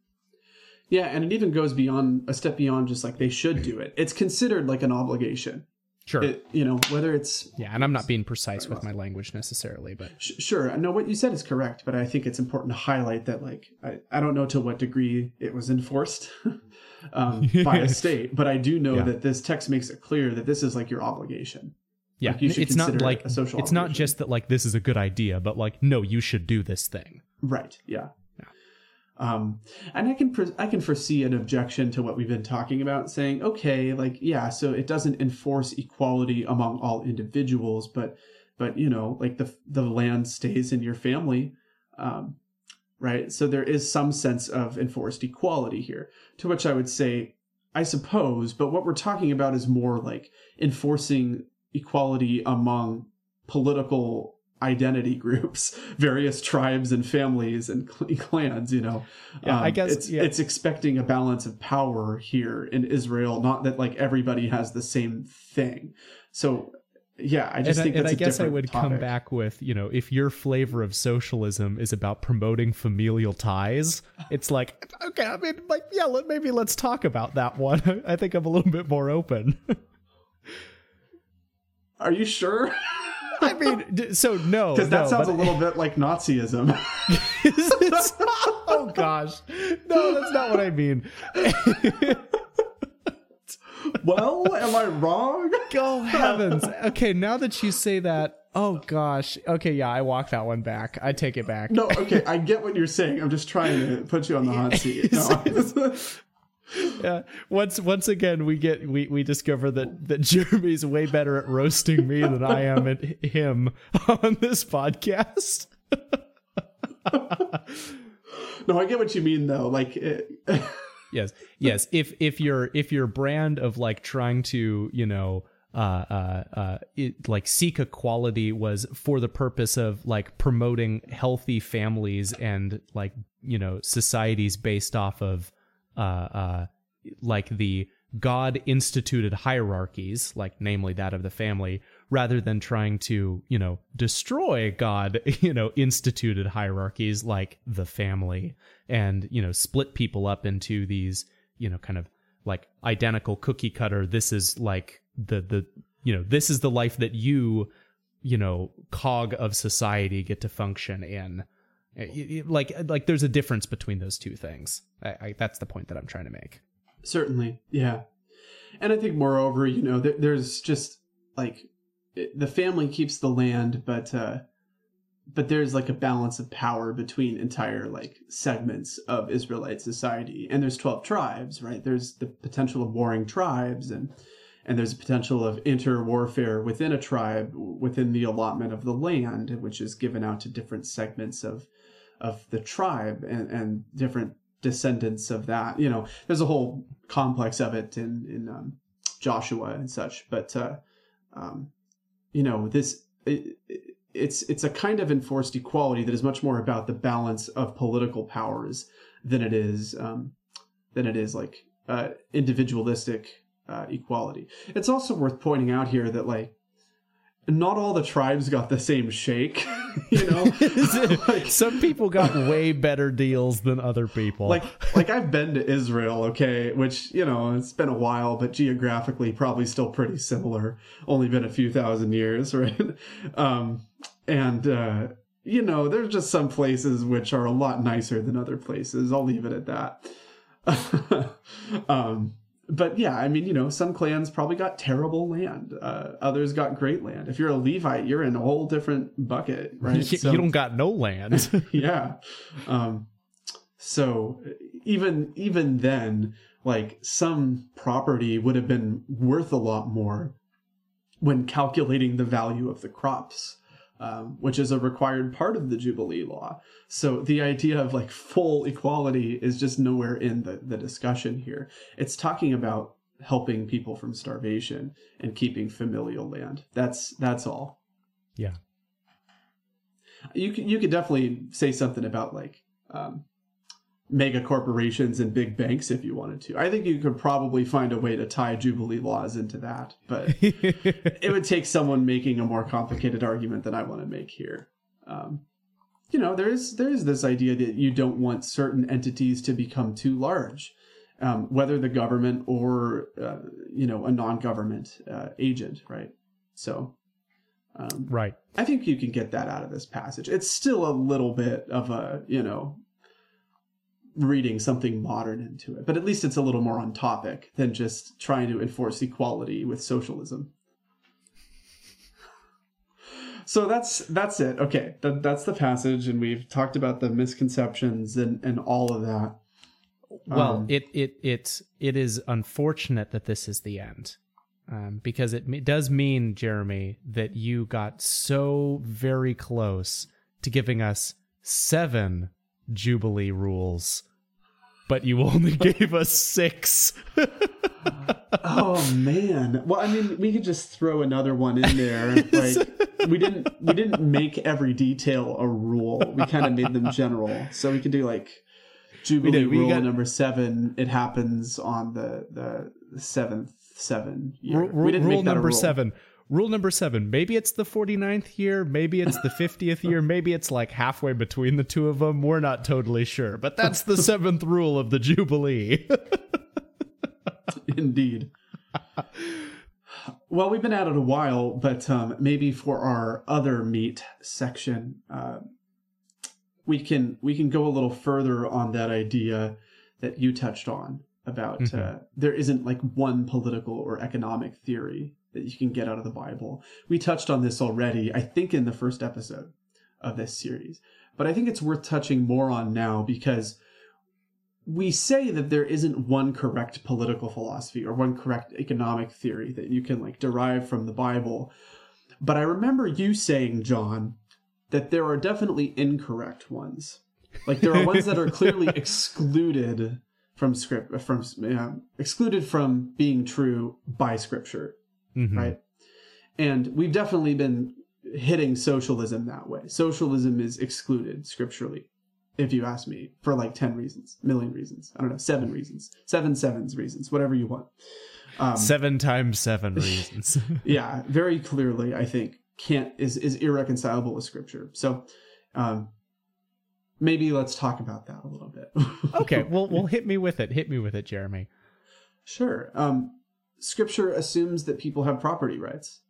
yeah, and it even goes beyond a step beyond just like they should do it. It's considered like an obligation. Sure. It, you know, whether it's yeah, and I'm not being precise with my language necessarily, but Sh- Sure. No, what you said is correct, but I think it's important to highlight that, like, I, I don't know to what degree it was enforced [LAUGHS] um, by a [LAUGHS] state, but I do know Yeah. that this text makes it clear that this is like your obligation. yeah, Like, you it's not it like a social it's not just that like this is a good idea, but like no, you should do this thing. Right. Yeah. Um, and I can I can foresee an objection to what we've been talking about, saying, okay, like yeah, so it doesn't enforce equality among all individuals, but but you know, like the the land stays in your family, um, right? So there is some sense of enforced equality here. To which I would say, I suppose, but what we're talking about is more like enforcing equality among political identity [LAUGHS] groups, various tribes and families and [LAUGHS] clans. You know, Um, I guess- it's yeah. it's expecting a balance of power here in Israel, not that like everybody has the same thing. So. Yeah, I just and I, think and that's I guess I would come back with, you know, if your flavor of socialism is about promoting familial ties, it's like, okay, I mean, like, yeah, let, maybe let's talk about that one. [LAUGHS] I think I'm a little bit more open. Are you sure? I mean, so no, Because that no, sounds but- a little bit like Nazism. [LAUGHS] Oh gosh, no, that's not what I mean. [LAUGHS] well, am I wrong? Go heavens. Okay, now that you say that, oh gosh. Okay, yeah, I walk that one back. I take it back. No, okay, I get what you're saying. I'm just trying to put you on the hot [LAUGHS] seat. No. [LAUGHS] Yeah. Once once again we get we, we discover that, that Jeremy's way better at roasting me than I am at him on this podcast. [LAUGHS] no, I get what you mean though. Like, it, [LAUGHS] yes yes if if your if your brand of like trying to you know uh uh uh it, like seek equality was for the purpose of like promoting healthy families and like you know societies based off of uh uh like the god instituted hierarchies like namely that of the family rather than trying to you know destroy god [LAUGHS] you know instituted hierarchies like the family and you know split people up into these you know kind of like identical cookie cutter this is like the the you know this is the life that you you know cog of society get to function in like like there's a difference between those two things I, I that's the point that i'm trying to make certainly, yeah. And I think, moreover, you know, there, there's just like it, the family keeps the land, but uh, but there's like a balance of power between entire like segments of Israelite society, and there's twelve tribes, right? There's the potential of warring tribes, and and there's a potential of inter-warfare within a tribe within the allotment of the land, which is given out to different segments of of the tribe and, and different descendants of that. You know, there's a whole complex of it in in um, Joshua and such. But uh, um, you know, this it, it- it's it's a kind of enforced equality that is much more about the balance of political powers than it is um, than it is like uh, individualistic uh, equality. It's also worth pointing out here that like not all the tribes got the same shake. [LAUGHS] you know, [LAUGHS] [LAUGHS] some people got way better deals than other people. like like I've been to Israel, okay, which you know it's been a while, but geographically probably still pretty similar. Only been a few thousand years, right? Um, and uh, you know, there's just some places which are a lot nicer than other places. I'll leave it at that. um, but yeah, I mean, you know, some clans probably got terrible land. Uh, others got great land. If you're a Levite, you're in a whole different bucket, [LAUGHS] right? you, So- you don't got no land. [LAUGHS] [LAUGHS] yeah. Um, so even even then, like some property would have been worth a lot more when calculating the value of the crops, um, which is a required part of the Jubilee law. So the idea of like full equality is just nowhere in the, the discussion here. It's talking about helping people from starvation and keeping familial land. That's that's all yeah. you could you could definitely say something about like um, mega corporations and big banks if you wanted to. I think you could probably find a way to tie jubilee laws into that, but [LAUGHS] it would take someone making a more complicated argument than I want to make here. Um, you know, there is there is this idea that you don't want certain entities to become too large, um, whether the government or uh, you know a non-government uh, agent, right? So. Um, right. I think you can get that out of this passage. It's still a little bit of a, you know, reading something modern into it, but at least it's a little more on topic than just trying to enforce equality with socialism. So that's that's it. Okay, that, that's the passage, and we've talked about the misconceptions and and all of that. Well, Um, it it it it is unfortunate that this is the end, um, because it, it does mean, Jeremy, that you got so very close to giving us seven Jubilee rules, but you only [LAUGHS] gave us six. oh man. Well i mean we could just throw another one in there. [LAUGHS] Like we didn't we didn't make every detail a rule. We kind of made them general. So we could do like jubilee did, we rule got- number seven. It happens on the the seventh seven year. We didn't rule make that a number rule. seven. Rule number seven. Maybe it's the 49th year. Maybe it's the 50th year. Maybe it's like halfway between the two of them. We're not totally sure. But that's the [LAUGHS] seventh rule of the Jubilee. [LAUGHS] Indeed. well, we've been at it a while, but um, maybe for our other meat section, uh, we can we can go a little further on that idea that you touched on about uh, there isn't like one political or economic theory that you can get out of the Bible. We touched on this already, I think, in the first episode of this series, but I think it's worth touching more on now because we say that there isn't one correct political philosophy or one correct economic theory that you can like derive from the Bible. But I remember you saying, John, that there are definitely incorrect ones. Like there are ones that are clearly [LAUGHS] excluded from script from um, excluded from being true by scripture, Mhm. right? And we've definitely been hitting socialism that way. Socialism is excluded scripturally if you ask me, for like 10 reasons, million reasons. I don't know, seven reasons, seven sevens reasons, whatever you want. Um, Seven times seven reasons. [LAUGHS] yeah, very clearly, I think, can't is, is irreconcilable with scripture. So um, maybe let's talk about that a little bit. okay, [LAUGHS] well, well, hit me with it. Hit me with it, Jeremy. sure. Um, scripture assumes that people have property rights.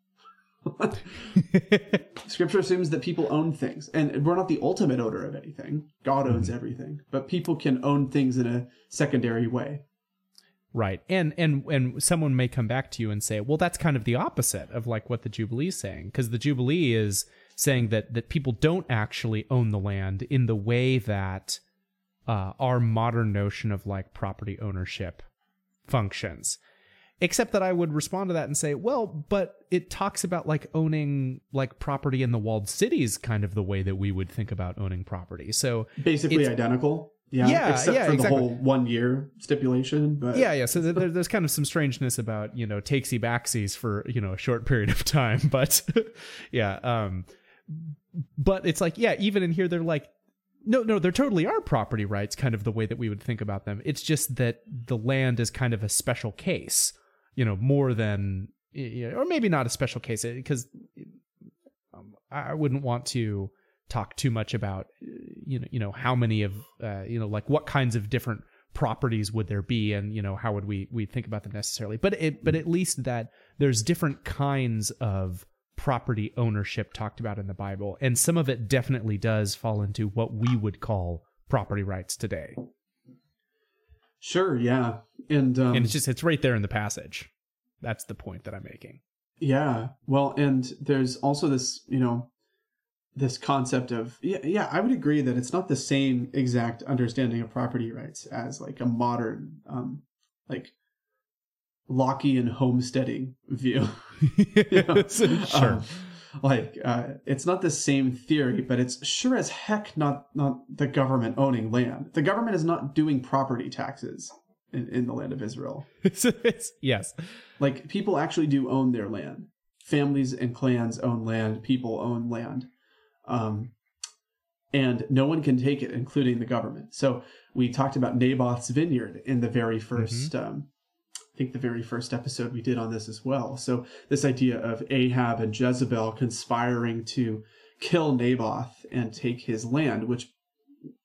[LAUGHS] Scripture assumes that people own things, and we're not the ultimate owner of anything. God owns everything, but people can own things in a secondary way. Right. And and and someone may come back to you and say, "Well, that's kind of the opposite of like what the Jubilee is saying because the Jubilee is saying that that people don't actually own the land in the way that uh, our modern notion of like property ownership functions." Except that I would respond to that and say, "Well, but it talks about like owning like property in the walled cities kind of the way that we would think about owning property." So, Basically identical. Yeah, Yeah, except yeah, for exactly. the whole one year stipulation. But yeah yeah so there, there- there's kind of some strangeness about you know takesy backsies for you know a short period of time [LAUGHS] but yeah um but it's like yeah even in here they're like no no there totally are property rights kind of the way that we would think about them it's just that the land is kind of a special case you know more than or maybe not a special case because I wouldn't want to talk too much about uh, you know you know how many of uh, you know like what kinds of different properties would there be and you know how would we we think about them necessarily. But it but at least that there's different kinds of property ownership talked about in the bible and some of it definitely does fall into what we would call property rights today Sure, yeah. And um, and it's just it's right there in the passage that's the point that i'm making yeah. Well, and there's also this, you know, this concept of yeah, yeah, I would agree that it's not the same exact understanding of property rights as like a modern um like Lockean homesteading view. [LAUGHS] [LAUGHS] Sure Um, like uh, it's not the same theory, but it's sure as heck not not the government owning land. The government is not doing property taxes in, in the land of Israel. [LAUGHS] It's- it's- yes Like people actually do own their land. Families and clans own land. People own land, um, and no one can take it, including the government. So we talked about Naboth's vineyard in the very 1st Um, I think the very first episode we did on this as well. So this idea of Ahab and Jezebel conspiring to kill Naboth and take his land, which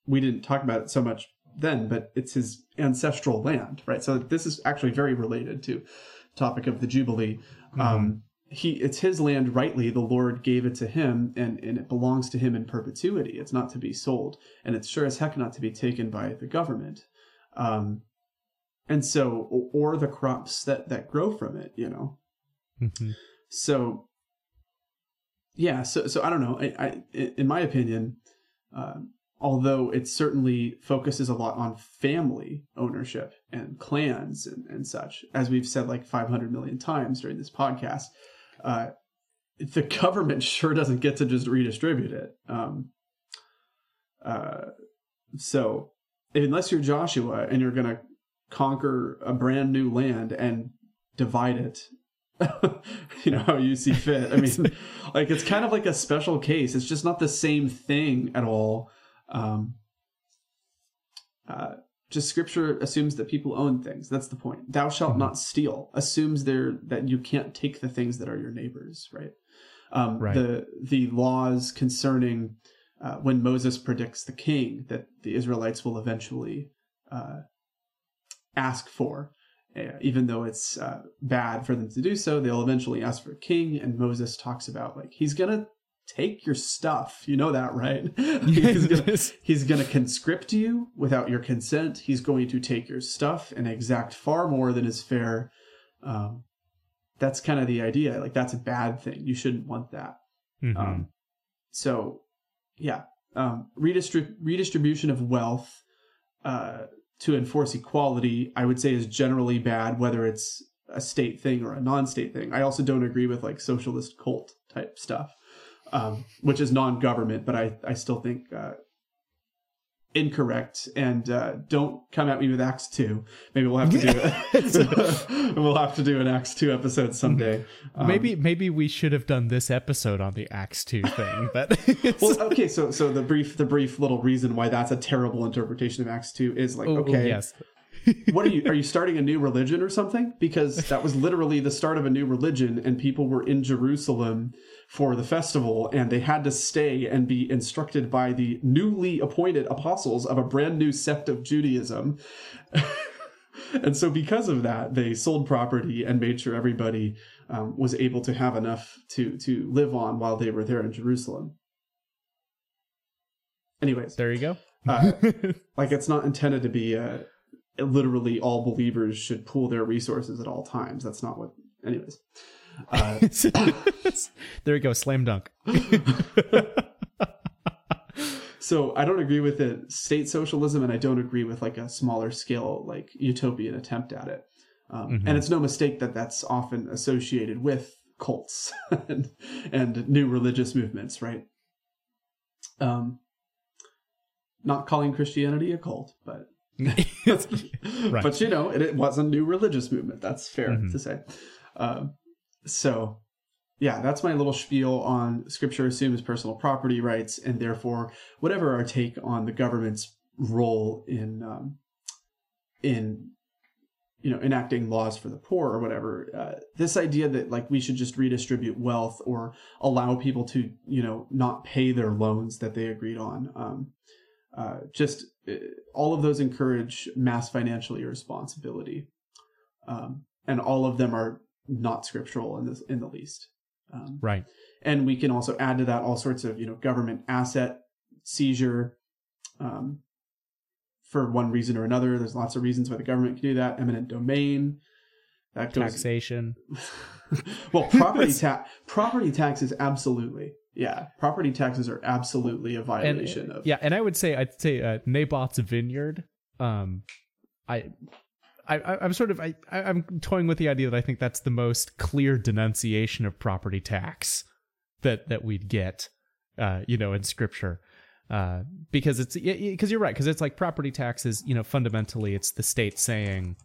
we didn't talk about it so much then, but it's his ancestral land, right? So this is actually very related to topic of the Jubilee. Um, he it's his land rightly. The Lord gave it to him, and and it belongs to him in perpetuity. It's not to be sold, and it's sure as heck not to be taken by the government. Um, and so, or, the crops that that grow from it, you know. Mhm. So, yeah. So so I don't know. I, I in my opinion, um, although it certainly focuses a lot on family ownership and clans and, and such, as we've said like 500 million times during this podcast, uh, the [LAUGHS] government sure doesn't get to just redistribute it. Um, uh, so, unless you're Joshua and you're going to conquer a brand new land and divide it. [LAUGHS] you know how you see fit. I mean, [LAUGHS] like it's kind of like a special case. It's just not the same thing at all um, uh, just scripture assumes that people own things. That's the point. Thou shalt Mhm. not steal assumes there that you can't take the things that are your neighbors, right? Um, Right. The the laws concerning uh, when Moses predicts the king that the Israelites will eventually uh, ask for, uh, even though it's uh, bad for them to do so, they'll eventually ask for a king. And Moses talks about like he's gonna take your stuff. You know that, right? [LAUGHS] he's gonna he's to conscript you without your consent. He's going to take your stuff and exact far more than is fair. Um, that's kind of the idea. Like that's a bad thing. You shouldn't want that. Mhm. Um, so, yeah, um, redistrib- redistribution of wealth uh, to enforce equality, I would say, is generally bad, whether it's a state thing or a non-state thing. I also don't agree with like socialist cult type stuff, um, which is non-government, but I I still think uh, incorrect. And uh, don't come at me with Acts two. Maybe we'll have to do [LAUGHS] it. [LAUGHS] we'll have to do an Acts two episode someday. Um, maybe maybe we should have done this episode on the Acts two thing. [LAUGHS] But well, okay, so so the brief the brief little reason why that's a terrible interpretation of Acts two is like Oh, oh, okay, yes, what are you are you starting a new religion or something? Because that was literally the start of a new religion, and people were in Jerusalem for the festival, and they had to stay and be instructed by the newly appointed apostles of a brand new sect of Judaism. [LAUGHS] and so, because of that, they sold property and made sure everybody um, was able to have enough to to live on while they were there in Jerusalem. Anyways, there you go. uh, [LAUGHS] like it's not intended to be uh, literally all believers should pool their resources at all times. That's not what. Anyways, uh, [LAUGHS] there you go. Slam dunk. [LAUGHS] so I don't agree with it, state socialism, and I don't agree with like a smaller scale, like utopian attempt at it. Um, Mhm. And it's no mistake that that's often associated with cults [LAUGHS] and, and new religious movements, right? Um, not calling Christianity a cult, but Right. but you know, it, it was a new religious movement. That's fair Mhm. to say. Um, so, yeah, that's my little spiel on Scripture assumes personal property rights, and therefore, whatever our take on the government's role in um, in you know enacting laws for the poor or whatever uh, this idea that like we should just redistribute wealth or allow people to you know not pay their loans that they agreed on um, uh, just uh, all of those encourage mass financial irresponsibility um, and all of them are not scriptural in this in the least um, right and we can also add to that all sorts of you know government asset seizure um, for one reason or another. There's lots of reasons why the government can do that. Eminent domain, that goes, taxation. [LAUGHS] well, property [LAUGHS] tax, property taxes, absolutely. Yeah, property taxes are absolutely a violation and, of. Yeah, and I would say I'd say uh, Naboth's vineyard. Um, I. I, I'm sort of I, I'm toying with the idea that I think that's the most clear denunciation of property tax that that we'd get, uh, you know, in scripture. Uh, because it's because you're right because it's like property taxes you know fundamentally it's the state saying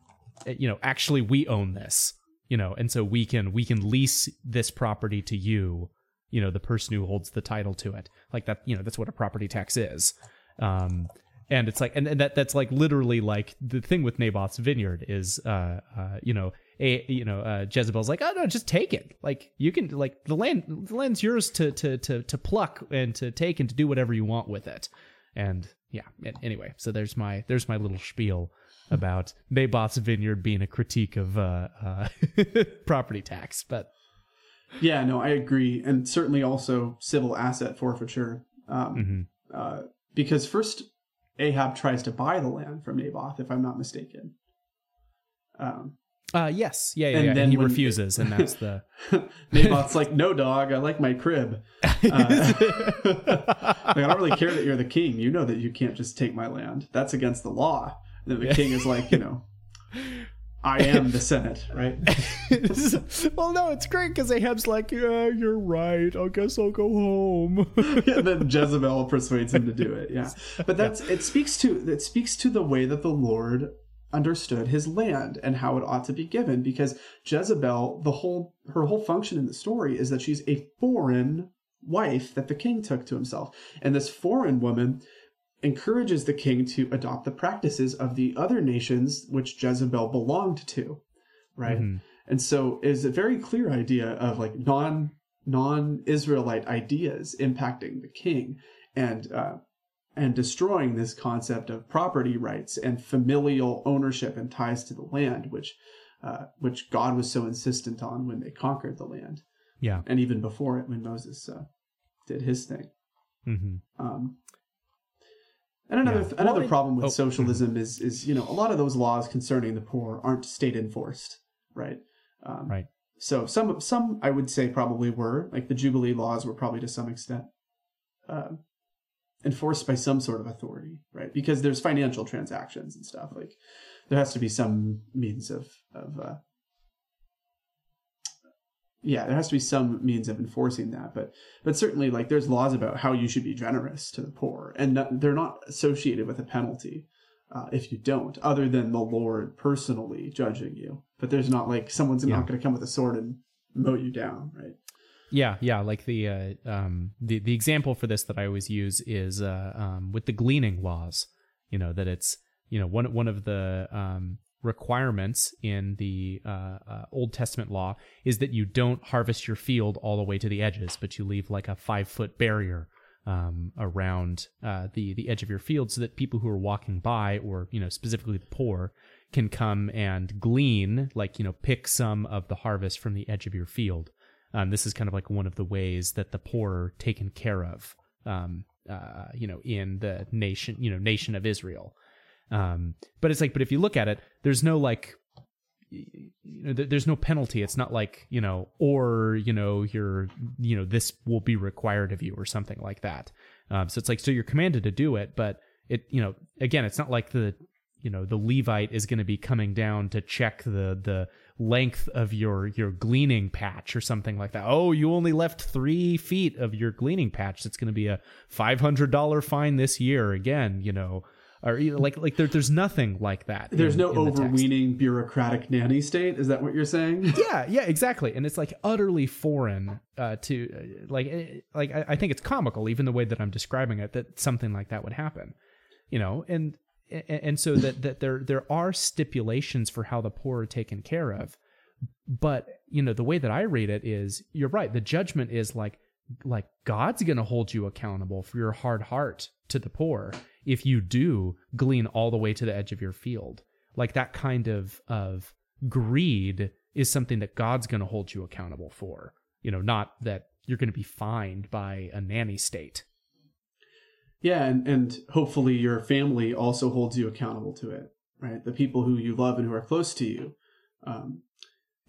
eh, you know actually we own this you know and so we can we can lease this property to you you know the person who holds the title to it. Like that you know that's what a property tax is. Um and it's like and, and that that's like literally like the thing with Naboth's vineyard is uh uh you know a you know uh, Jezebel's like, oh no, just take it. Like you can like the land the land's yours to to to to pluck and to take and to do whatever you want with it. And yeah, anyway, so there's my there's my little spiel about Naboth's vineyard being a critique of uh, uh [LAUGHS] property tax, but yeah, no, I agree, and certainly also civil asset forfeiture, um, mm-hmm. uh, because first Ahab tries to buy the land from Naboth, if I'm not mistaken. Um, uh, yes, yeah, yeah, and yeah. then and he refuses, and that's the [LAUGHS] Naboth's like, "No, dog, I like my crib. Uh, [LAUGHS] like, I don't really care that you're the king. You know that you can't just take my land. That's against the law." And then the king is like, you know, I am the Senate, right? [LAUGHS] well, no, it's great because Ahab's like, yeah, you're right. I guess I'll go home. [LAUGHS] yeah, then Jezebel persuades him to do it. Yeah, but that's it. Speaks to it speaks to the way that the Lord understood his land and how it ought to be given because Jezebel the whole her whole function in the story is that she's a foreign wife that the king took to himself and this foreign woman encourages the king to adopt the practices of the other nations which Jezebel belonged to right mm-hmm. and so is a very clear idea of like non non-israelite ideas impacting the king and uh, and destroying this concept of property rights and familial ownership and ties to the land, which uh, which God was so insistent on when they conquered the land. Yeah, and even before it, when Moses uh, did his thing. Mm-hmm. Um, and another yeah. another well, problem with oh, socialism mm-hmm. is is you know a lot of those laws concerning the poor aren't state enforced, right? Um, right. So some some I would say probably were like the Jubilee laws were probably to some extent. Uh, enforced by some sort of authority, right? Because there's financial transactions and stuff. Like there has to be some means of of uh, yeah, there has to be some means of enforcing that. But but certainly, like there's laws about how you should be generous to the poor, and not, they're not associated with a penalty. Uh, if you don't, other than the Lord personally judging you, but there's not like someone's yeah. not going to come with a sword and mow you down, right? Yeah, yeah. Like the uh, um, the the example for this that I always use is uh, um, with the gleaning laws. You know that it's you know one one of the um, requirements in the uh, uh, Old Testament law is that you don't harvest your field all the way to the edges, but you leave like a five foot barrier um, around uh, the the edge of your field, so that people who are walking by, or you know specifically the poor, can come and glean, like you know pick some of the harvest from the edge of your field. Um, this is kind of like one of the ways that the poor are taken care of, um, uh, you know, in the nation, you know, nation of Israel. Um, but it's like, but if you look at it, there's no like, you know, there's no penalty. It's not like you know, or you know, you're, you know, this will be required of you or something like that. Um, so it's like, so you're commanded to do it, but it, you know, again, it's not like the, you know, the Levite is going to be coming down to check the the length of your your gleaning patch or something like that. Oh, you only left three feet of your gleaning patch. It's going to be a five hundred dollar fine this year. Again, you know, or like like there, there's nothing like that. There's in, no in overweening the bureaucratic nanny state. Is that what you're saying? [LAUGHS] yeah, yeah, exactly. And it's like utterly foreign uh, to uh, like eh, like I, I think it's comical, even the way that I'm describing it, that something like that would happen. You know, and and so that that there there are stipulations for how the poor are taken care of but you know the way that i read it is you're right the judgment is like like god's going to hold you accountable for your hard heart to the poor if you do glean all the way to the edge of your field like that kind of of greed is something that god's going to hold you accountable for you know not that you're going to be fined by a nanny state yeah, and, and hopefully your family also holds you accountable to it, right? The people who you love and who are close to you. Um,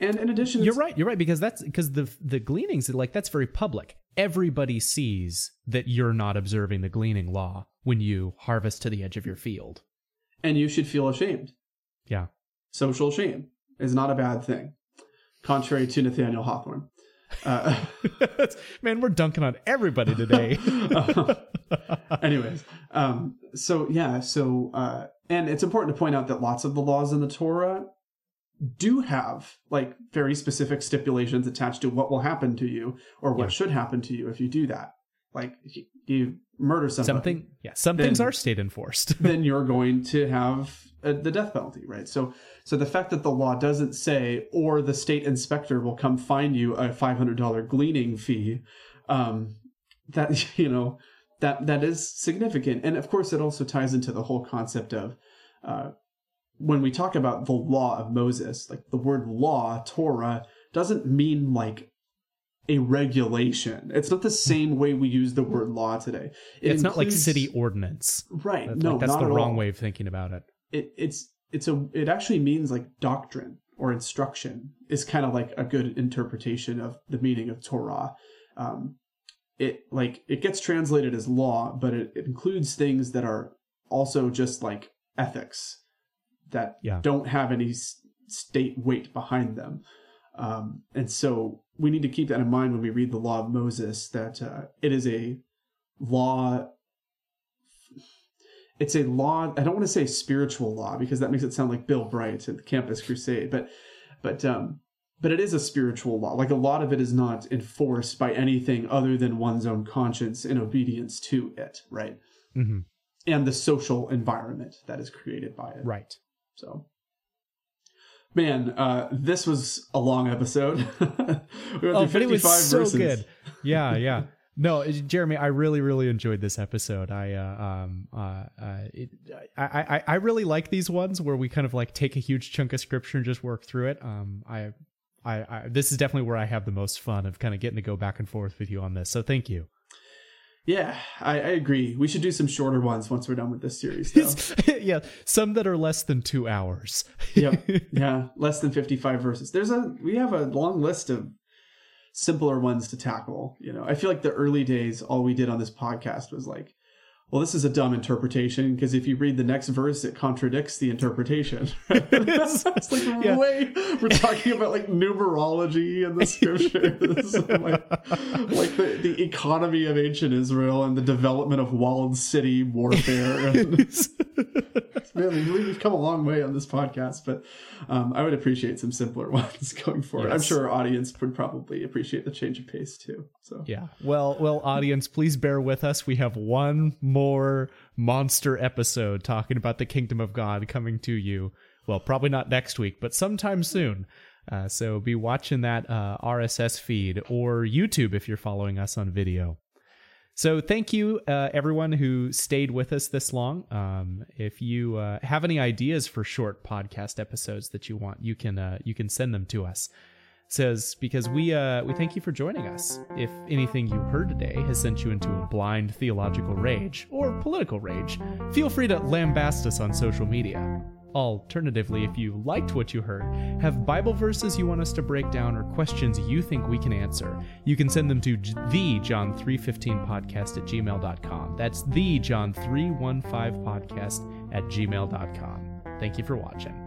and in addition, you're right. You're right because that's because the the gleanings like that's very public. Everybody sees that you're not observing the gleaning law when you harvest to the edge of your field, and you should feel ashamed. Yeah, social shame is not a bad thing, contrary to Nathaniel Hawthorne. Uh, [LAUGHS] Man, we're dunking on everybody today. uh, [LAUGHS] anyways, um, so yeah, so uh, and it's important to point out that lots of the laws in the Torah do have like very specific stipulations attached to what will happen to you or what yeah. should happen to you if you do that. Like you murder somebody, something, yeah, some then, things are state enforced. [LAUGHS] then you're [LAUGHS] going to have a, the death penalty, right? So, so the fact that the law doesn't say, or the state inspector will come find you a five hundred dollar gleaning fee, um, that [LAUGHS] you know that that is significant, and of course, it also ties into the whole concept of uh, when we talk about the law of Moses, like the word law, Torah, doesn't mean like a regulation. It's not the same way we use the word law today. It it's includes, not like city ordinance, right? That's no, like, that's the wrong all. way of thinking about it. It it's it's a it actually means like doctrine or instruction is kind of like a good interpretation of the meaning of Torah. Um, it like it gets translated as law, but it, it includes things that are also just like ethics that yeah. don't have any state weight behind them. Um, and so we need to keep that in mind when we read the law of Moses that uh, it is a law. It's a law. I don't want to say spiritual law because that makes it sound like Bill Bright at the Campus Crusade, but but um, but it is a spiritual law. Like a lot of it is not enforced by anything other than one's own conscience in obedience to it, right? Mm-hmm. And the social environment that is created by it, right? So, man, uh, this was a long episode. [LAUGHS] we went oh, but it was so verses. good. Yeah, yeah. No, Jeremy, I really, really enjoyed this episode. I, uh, um, uh, uh, it, I, I, I really like these ones where we kind of like take a huge chunk of scripture and just work through it. Um, I, I, I, this is definitely where I have the most fun of kind of getting to go back and forth with you on this. So thank you. Yeah, I, I, agree. We should do some shorter ones once we're done with this series. [LAUGHS] yeah, some that are less than two hours. [LAUGHS] yep. Yeah, less than fifty-five verses. There's a we have a long list of simpler ones to tackle. You know, I feel like the early days, all we did on this podcast was like well, this is a dumb interpretation because if you read the next verse, it contradicts the interpretation. [LAUGHS] it's, it's like [LAUGHS] yeah. way we're talking about like numerology in the scriptures, [LAUGHS] like, like the, the economy of ancient Israel and the development of walled city warfare. And, man, we've come a long way on this podcast, but um, I would appreciate some simpler ones going forward. Yes. I'm sure our audience would probably appreciate the change of pace too. So yeah, well, well, audience, please bear with us. We have one more monster episode talking about the kingdom of God coming to you. Well, probably not next week, but sometime soon. Uh, so be watching that uh, RSS feed or YouTube if you're following us on video. So thank you, uh, everyone who stayed with us this long. Um, if you uh, have any ideas for short podcast episodes that you want, you can uh, you can send them to us. Says because we uh, we thank you for joining us. If anything you heard today has sent you into a blind theological rage or political rage, feel free to lambast us on social media. Alternatively, if you liked what you heard, have Bible verses you want us to break down or questions you think we can answer, you can send them to the John315podcast at gmail.com. That's the John315podcast at gmail.com. Thank you for watching.